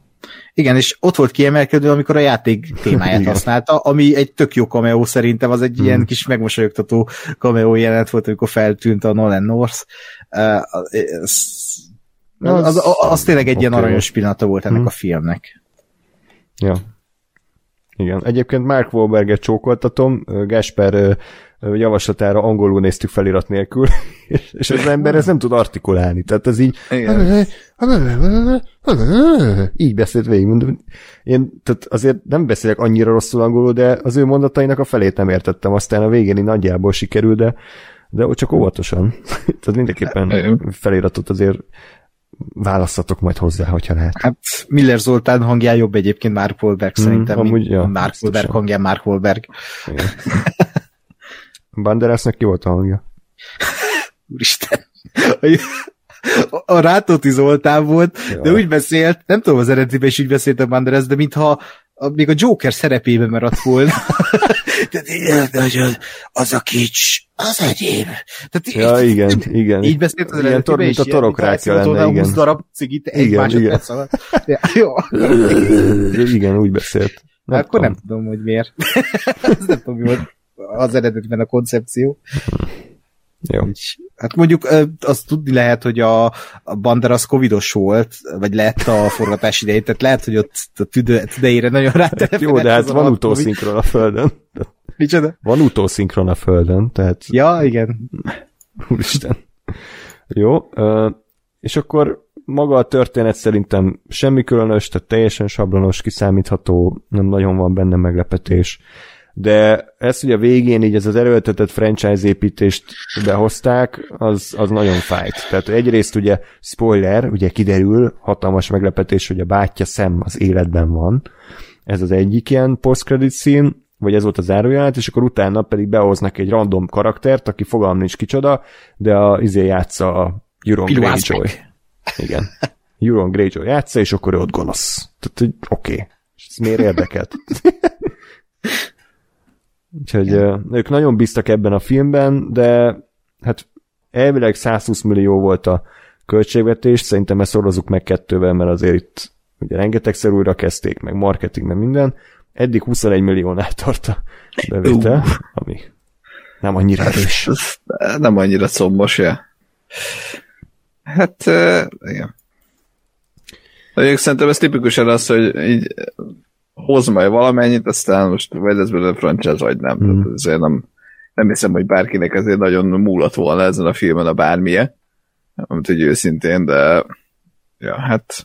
Speaker 3: Igen, és ott volt kiemelkedő, amikor a játék témáját használta, ami egy tök jó cameo szerintem, az egy hmm. ilyen kis megmosolyogtató cameo jelenet volt, amikor feltűnt a Nolan North. Az, az, az, az, az tényleg egy okay. ilyen aranyos pillanata volt ennek hmm. a filmnek.
Speaker 2: Ja. Igen. Egyébként Mark Wahlberget csókoltatom, Gasper javaslatára angolul néztük felirat nélkül, és az ember ez nem tud artikulálni, tehát ez így Igen. így beszélt végig. Mondom, én tehát azért nem beszélek annyira rosszul angolul, de az ő mondatainak a felét nem értettem, aztán a végén így nagyjából sikerül, de, de csak óvatosan. tehát mindenképpen feliratot azért választatok majd hozzá, hogyha lehet.
Speaker 3: Hát Miller Zoltán hangján jobb egyébként Mark Wahlberg szerintem, mm, amúgy, ja, Mark Wahlberg hangján Mark Wahlberg.
Speaker 2: Banderasnak ki volt a hangja?
Speaker 3: Úristen. A Rátóti Zoltán volt, ja. de úgy beszélt, nem tudom az eredetiben is úgy beszélt a Banderas, de mintha a, még a Joker szerepében maradt volna. Tehát az, az a kics, az egyéb.
Speaker 2: Tehát ja, így, igen, igen.
Speaker 3: Így beszélt az
Speaker 2: eredetiben tor, mint a torokrácia lenne, igen.
Speaker 3: 20 darab cigit egy igen, másodperc alatt. Ja, jó.
Speaker 2: igen, úgy beszélt.
Speaker 3: Nem akkor tudom. nem tudom, hogy miért. Ez nem tudom, mi volt az eredetben a koncepció.
Speaker 2: Jó.
Speaker 3: Hát mondjuk azt tudni lehet, hogy a, a Banderas covidos volt, vagy lett a forgatás idején, tehát lehet, hogy ott a tüde, tüdejére nagyon rá
Speaker 2: Jó, de hát van utószinkron a földön.
Speaker 3: Micsoda?
Speaker 2: Van utószinkron a földön, tehát...
Speaker 3: Ja, igen.
Speaker 2: Úristen. Jó, és akkor maga a történet szerintem semmi különös, tehát teljesen sablonos, kiszámítható, nem nagyon van benne meglepetés de ezt, hogy a végén így ez az erőltetett franchise építést behozták, az, az nagyon fájt. Tehát egyrészt ugye spoiler, ugye kiderül, hatalmas meglepetés, hogy a bátyja szem az életben van. Ez az egyik ilyen post-credit szín, vagy ez volt a zárójelet, és akkor utána pedig behoznak egy random karaktert, aki fogalm nincs kicsoda, de a izé játsza a Euron Greyjoy. Igen. Euron Greyjoy játsza, és akkor ő ott gonosz. Tehát, hogy oké. Okay. És ez miért érdekelt? Úgyhogy Igen. ők nagyon bíztak ebben a filmben, de hát elvileg 120 millió volt a költségvetés, szerintem ezt szorozzuk meg kettővel, mert azért itt ugye rengetegszer újra kezdték, meg marketing, meg minden. Eddig 21 milliónál tart a bevétel, uh. ami nem annyira erős.
Speaker 1: Nem annyira szombos, ja. Hát, uh, igen. Egyébként szerintem ez tipikusan az, hogy így hoz majd valamennyit, aztán most vagy ez belőle franchise, vagy nem. Mm. Ezért nem, nem hiszem, hogy bárkinek ezért nagyon múlott volna ezen a filmen a bármilyen, amit hogy őszintén, de ja, hát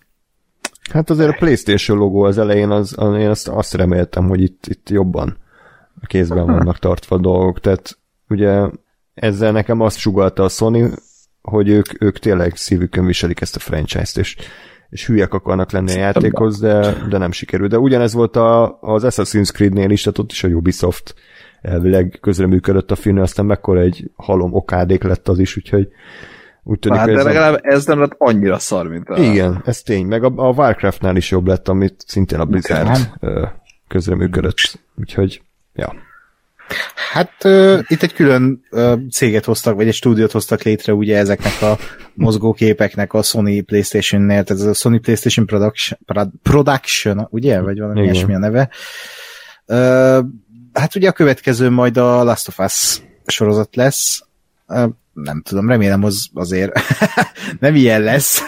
Speaker 2: Hát azért a Playstation logó az elején, az, én azt, azt reméltem, hogy itt, itt jobban a kézben vannak tartva a dolgok, tehát ugye ezzel nekem azt sugalta a Sony, hogy ők, ők tényleg szívükön viselik ezt a franchise-t, és és hülyek akarnak lenni a játékhoz, de, de nem sikerül. De ugyanez volt a, az Assassin's Creed-nél is, tehát ott is a Ubisoft elvileg közreműködött a film, aztán mekkora egy halom okádék lett az is, úgyhogy úgy
Speaker 1: tűnik, hát, de legalább a... ez nem lett annyira szar, mint a...
Speaker 2: Igen, ez tény. Meg a, a Warcraftnál is jobb lett, amit szintén a Blizzard közreműködött. Úgyhogy, ja.
Speaker 3: Hát uh, itt egy külön uh, céget hoztak, vagy egy stúdiót hoztak létre ugye ezeknek a mozgóképeknek a Sony Playstation-nél, tehát ez a Sony Playstation Production, Production ugye? Vagy valami ilyesmi a neve. Uh, hát ugye a következő majd a Last of Us sorozat lesz, nem tudom, remélem az azért nem ilyen lesz.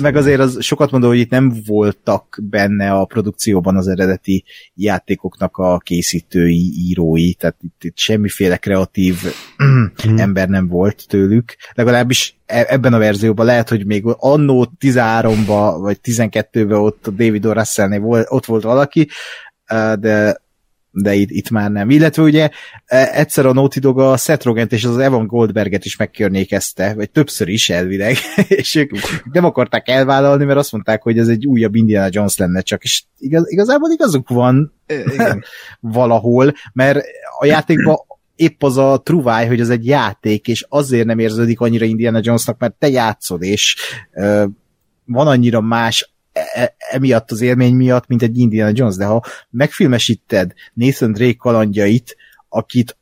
Speaker 3: Meg azért az sokat mondom, hogy itt nem voltak benne a produkcióban az eredeti játékoknak a készítői, írói, tehát itt, itt semmiféle kreatív mhm. ember nem volt tőlük. Legalábbis e, ebben a verzióban lehet, hogy még annó 13-ba vagy 12-ben ott a David O. Russell-nél volt, ott volt valaki, de de itt, itt már nem. Illetve ugye e, egyszer a Naughty Dog a Seth Rogent és az Evan Goldberget is megkörnyékezte, vagy többször is elvileg, és ők nem akarták elvállalni, mert azt mondták, hogy ez egy újabb Indiana Jones lenne csak, és igaz, igazából igazuk van valahol, mert a játékban épp az a truváj, hogy ez egy játék, és azért nem érződik annyira Indiana Jonesnak, mert te játszod, és uh, van annyira más emiatt az élmény miatt, mint egy Indiana Jones, de ha megfilmesíted Nathan Drake kalandjait, akit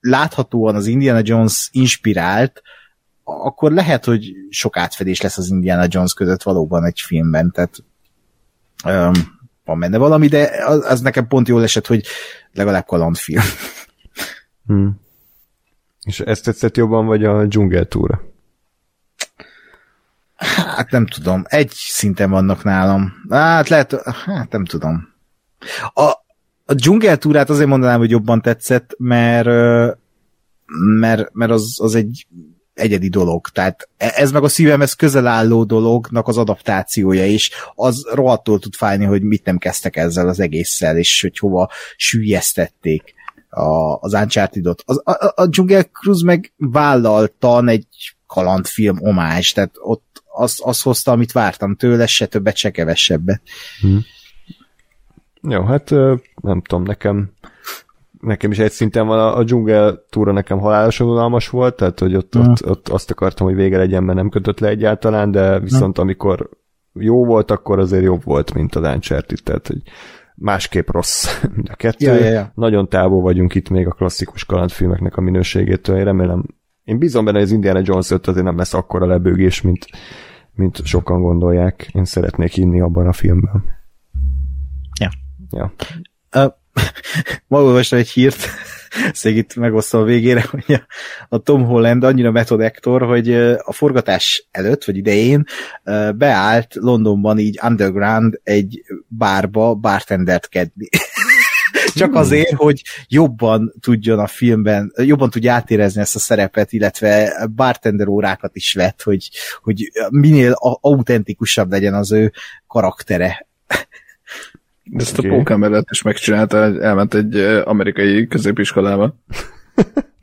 Speaker 3: láthatóan az Indiana Jones inspirált, akkor lehet, hogy sok átfedés lesz az Indiana Jones között valóban egy filmben, tehát um, van benne valami, de az, az nekem pont jól esett, hogy legalább kalandfilm.
Speaker 2: Hmm. És ezt tetszett jobban, vagy a dzsungeltúra?
Speaker 3: Hát nem tudom. Egy szinten vannak nálam. Hát lehet, hát nem tudom. A, a dzsungeltúrát azért mondanám, hogy jobban tetszett, mert mert, mert az, az egy egyedi dolog. Tehát e, ez meg a szívemhez közel álló dolognak az adaptációja is. Az rohadtól tud fájni, hogy mit nem kezdtek ezzel az egésszel, és hogy hova sűjesztették a, az Uncharted-ot. Az, a, a, Jungle Cruise meg vállaltan egy kalandfilm omás, tehát ott az, az hozta, amit vártam tőle, se többet, se kevesebbet. Hmm.
Speaker 2: Jó, hát nem tudom, nekem nekem is egy szinten van a, a dzsungel túra nekem halálosan unalmas volt, tehát hogy ott, hmm. ott, ott, azt akartam, hogy vége legyen, mert nem kötött le egyáltalán, de viszont hmm. amikor jó volt, akkor azért jobb volt, mint a Uncharted, tehát hogy másképp rossz a kettő. Ja, ja, ja. Nagyon távol vagyunk itt még a klasszikus kalandfilmeknek a minőségétől. Én remélem, én bízom benne, hogy az Indiana Jones 5 azért nem lesz akkora lebőgés, mint, mint sokan gondolják. Én szeretnék inni abban a filmben.
Speaker 3: Ja.
Speaker 2: Ja.
Speaker 3: Uh, ma olvastam egy hírt, szég itt megosztom a végére, hogy a, Tom Holland annyira metodektor, hogy a forgatás előtt, vagy idején beállt Londonban így underground egy bárba bartendert kedni. Csak hmm. azért, hogy jobban tudjon a filmben, jobban tudja átérezni ezt a szerepet, illetve bartender órákat is vett, hogy, hogy minél autentikusabb legyen az ő karaktere.
Speaker 1: De ezt okay. a póker mellett is megcsinálta, elment egy amerikai középiskolába.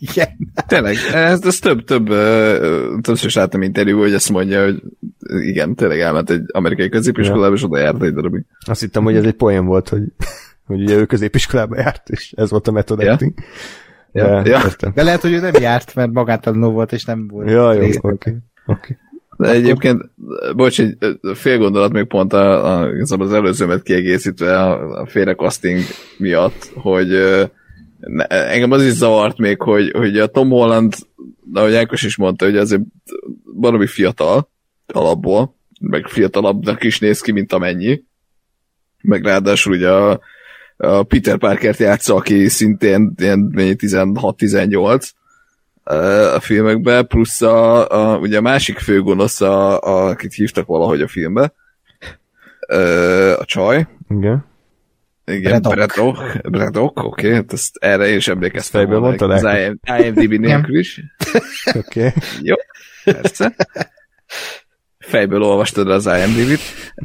Speaker 3: igen.
Speaker 1: Tényleg, ez, ez több, több, többször is láttam interjú, hogy ezt mondja, hogy igen, tényleg elment egy amerikai középiskolába, ja. és oda járt egy darabig.
Speaker 2: Azt hittem, hogy ez egy poén volt, hogy, hogy ugye ő középiskolába járt, és ez volt a method
Speaker 1: ja.
Speaker 2: acting.
Speaker 1: Ja, ja.
Speaker 3: De lehet, hogy ő nem járt, mert magátalanul volt, és nem volt.
Speaker 2: Ja, jó, oké. Okay. Okay.
Speaker 1: De egyébként, bocs, egy fél gondolat még pont a, a, az előzőmet kiegészítve a, a félrekaszting miatt, hogy engem az is zavart még, hogy, hogy a Tom Holland, ahogy Ákos is mondta, hogy azért valami fiatal alapból, meg fiatalabbnak is néz ki, mint amennyi. Meg ráadásul ugye a, a Peter Parker-t játsza, aki szintén ilyen 16-18, a filmekbe, plusz a, a, ugye a másik főgonosz, a, a, akit hívtak valahogy a filmbe, a csaj.
Speaker 2: Igen.
Speaker 1: Igen, Braddock. Braddock, oké, okay, hát ezt erre én is emlékeztem.
Speaker 2: Fejből mondtad
Speaker 1: Az IMDb nélkül is.
Speaker 2: Oké. Okay.
Speaker 1: Jó, persze. Fejből olvastad az IMDb-t.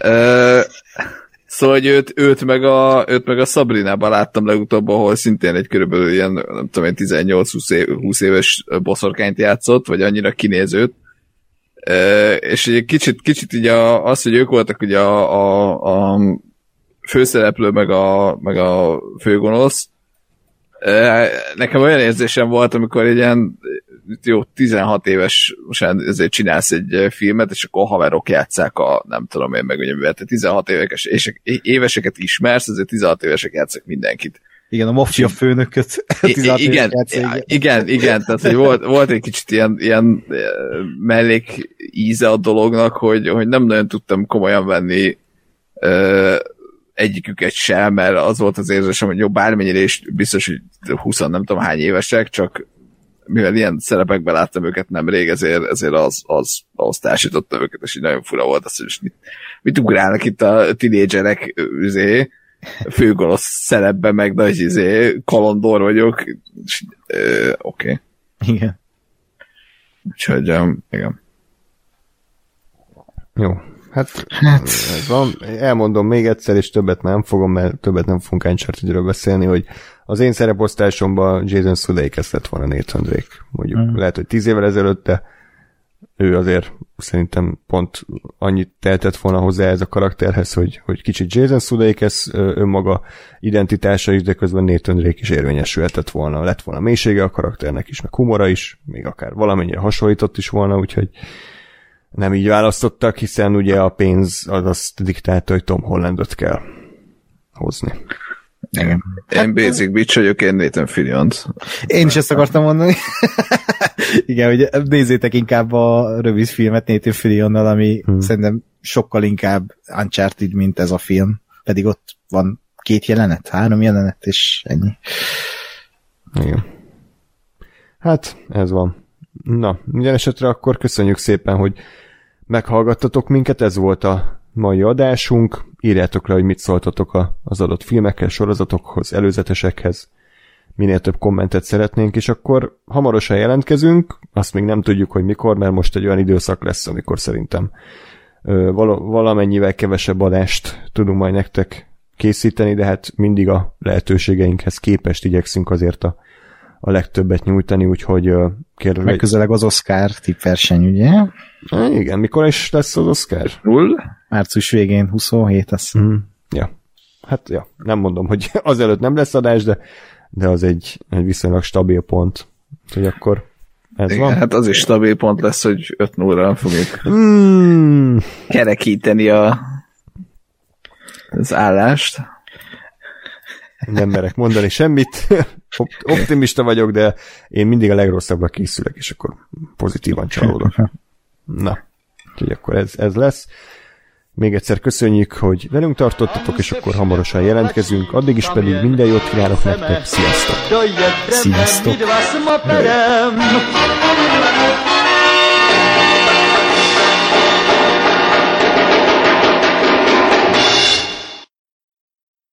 Speaker 1: Uh, Szóval, hogy őt, őt, meg a, őt meg a Sabrinában láttam legutóbb, ahol szintén egy körülbelül ilyen, nem tudom 18-20 év, 20 éves boszorkányt játszott, vagy annyira kinézőt. E, és egy kicsit, kicsit így a, az, hogy ők voltak ugye a, a, a főszereplő, meg a, meg a főgonosz, e, nekem olyan érzésem volt, amikor egy ilyen jó, 16 éves, most ezért csinálsz egy filmet, és akkor haverok játszák a, nem tudom én meg, ugye, mivel te 16 évekes, és éveseket ismersz, ezért 16 évesek játszak mindenkit.
Speaker 3: Igen, a mafia főnököt.
Speaker 1: igen, igen, igen, igen, tehát hogy volt, volt egy kicsit ilyen, ilyen mellék íze a dolognak, hogy, hogy nem nagyon tudtam komolyan venni egyiküket sem, mert az volt az érzésem, hogy jó, bármennyire is biztos, hogy 20 nem tudom hány évesek, csak mivel ilyen szerepekben láttam őket nemrég, ezért, ezért az, az, ahhoz társítottam őket, és így nagyon fura volt az, hogy mit, mit ugrálnak itt a tinédzserek üzé, főgolosz szerepben, meg nagy izé, kalandor vagyok, és oké. Okay.
Speaker 3: Igen.
Speaker 1: Úgyhogy, um, igen.
Speaker 2: Jó. Hát, hát. Ez van. Elmondom még egyszer, és többet nem fogom, mert többet nem fogunk uncharted beszélni, hogy az én szereposztásomban Jason Sudeikis lett volna Nathan Drake. Mondjuk mm. lehet, hogy tíz évvel ezelőtt, de ő azért szerintem pont annyit teltett volna hozzá ez a karakterhez, hogy, hogy kicsit Jason Sudeikis önmaga identitása is, de közben Nathan Drake is érvényesülhetett volna. Lett volna mélysége a karakternek is, meg humora is, még akár valamennyire hasonlított is volna, úgyhogy nem így választottak, hiszen ugye a pénz az azt diktálta, hogy Tom Hollandot kell hozni.
Speaker 1: Igen. Én hát, Basic Bitch vagyok, én Nathan fillion
Speaker 3: Én is ezt akartam mondani. Igen, hogy nézzétek inkább a rövid filmet Nathan Fillionnal, ami hmm. szerintem sokkal inkább Uncharted, mint ez a film. Pedig ott van két jelenet, három jelenet, és ennyi.
Speaker 2: Igen. Hát, ez van. Na, minden esetre akkor köszönjük szépen, hogy meghallgattatok minket, ez volt a mai adásunk. Írjátok le, hogy mit szóltatok az adott filmekhez, sorozatokhoz, előzetesekhez. Minél több kommentet szeretnénk, és akkor hamarosan jelentkezünk, azt még nem tudjuk, hogy mikor, mert most egy olyan időszak lesz, amikor szerintem val- valamennyivel kevesebb adást tudunk majd nektek készíteni, de hát mindig a lehetőségeinkhez képest igyekszünk azért a, a legtöbbet nyújtani, úgyhogy
Speaker 3: kérlek. Megközeleg az Oscar verseny, ugye?
Speaker 2: Há, igen, mikor is lesz az Oscar?
Speaker 1: Null?
Speaker 3: Március végén, 27 az. Mm.
Speaker 2: Ja. Hát, ja, nem mondom, hogy azelőtt nem lesz adás, de, de az egy, egy viszonylag stabil pont. Úgyhogy akkor ez Igen, van.
Speaker 1: Hát az is stabil pont lesz, hogy 5 0 fogjuk mm. kerekíteni a, az állást.
Speaker 2: Nem merek mondani semmit. Optimista vagyok, de én mindig a legrosszabbra készülek, és akkor pozitívan csalódok. Na, úgyhogy akkor ez, ez lesz. Még egyszer köszönjük, hogy velünk tartottatok, és akkor hamarosan jelentkezünk. Addig is pedig minden jót kívánok nektek. Sziasztok!
Speaker 3: Sziasztok!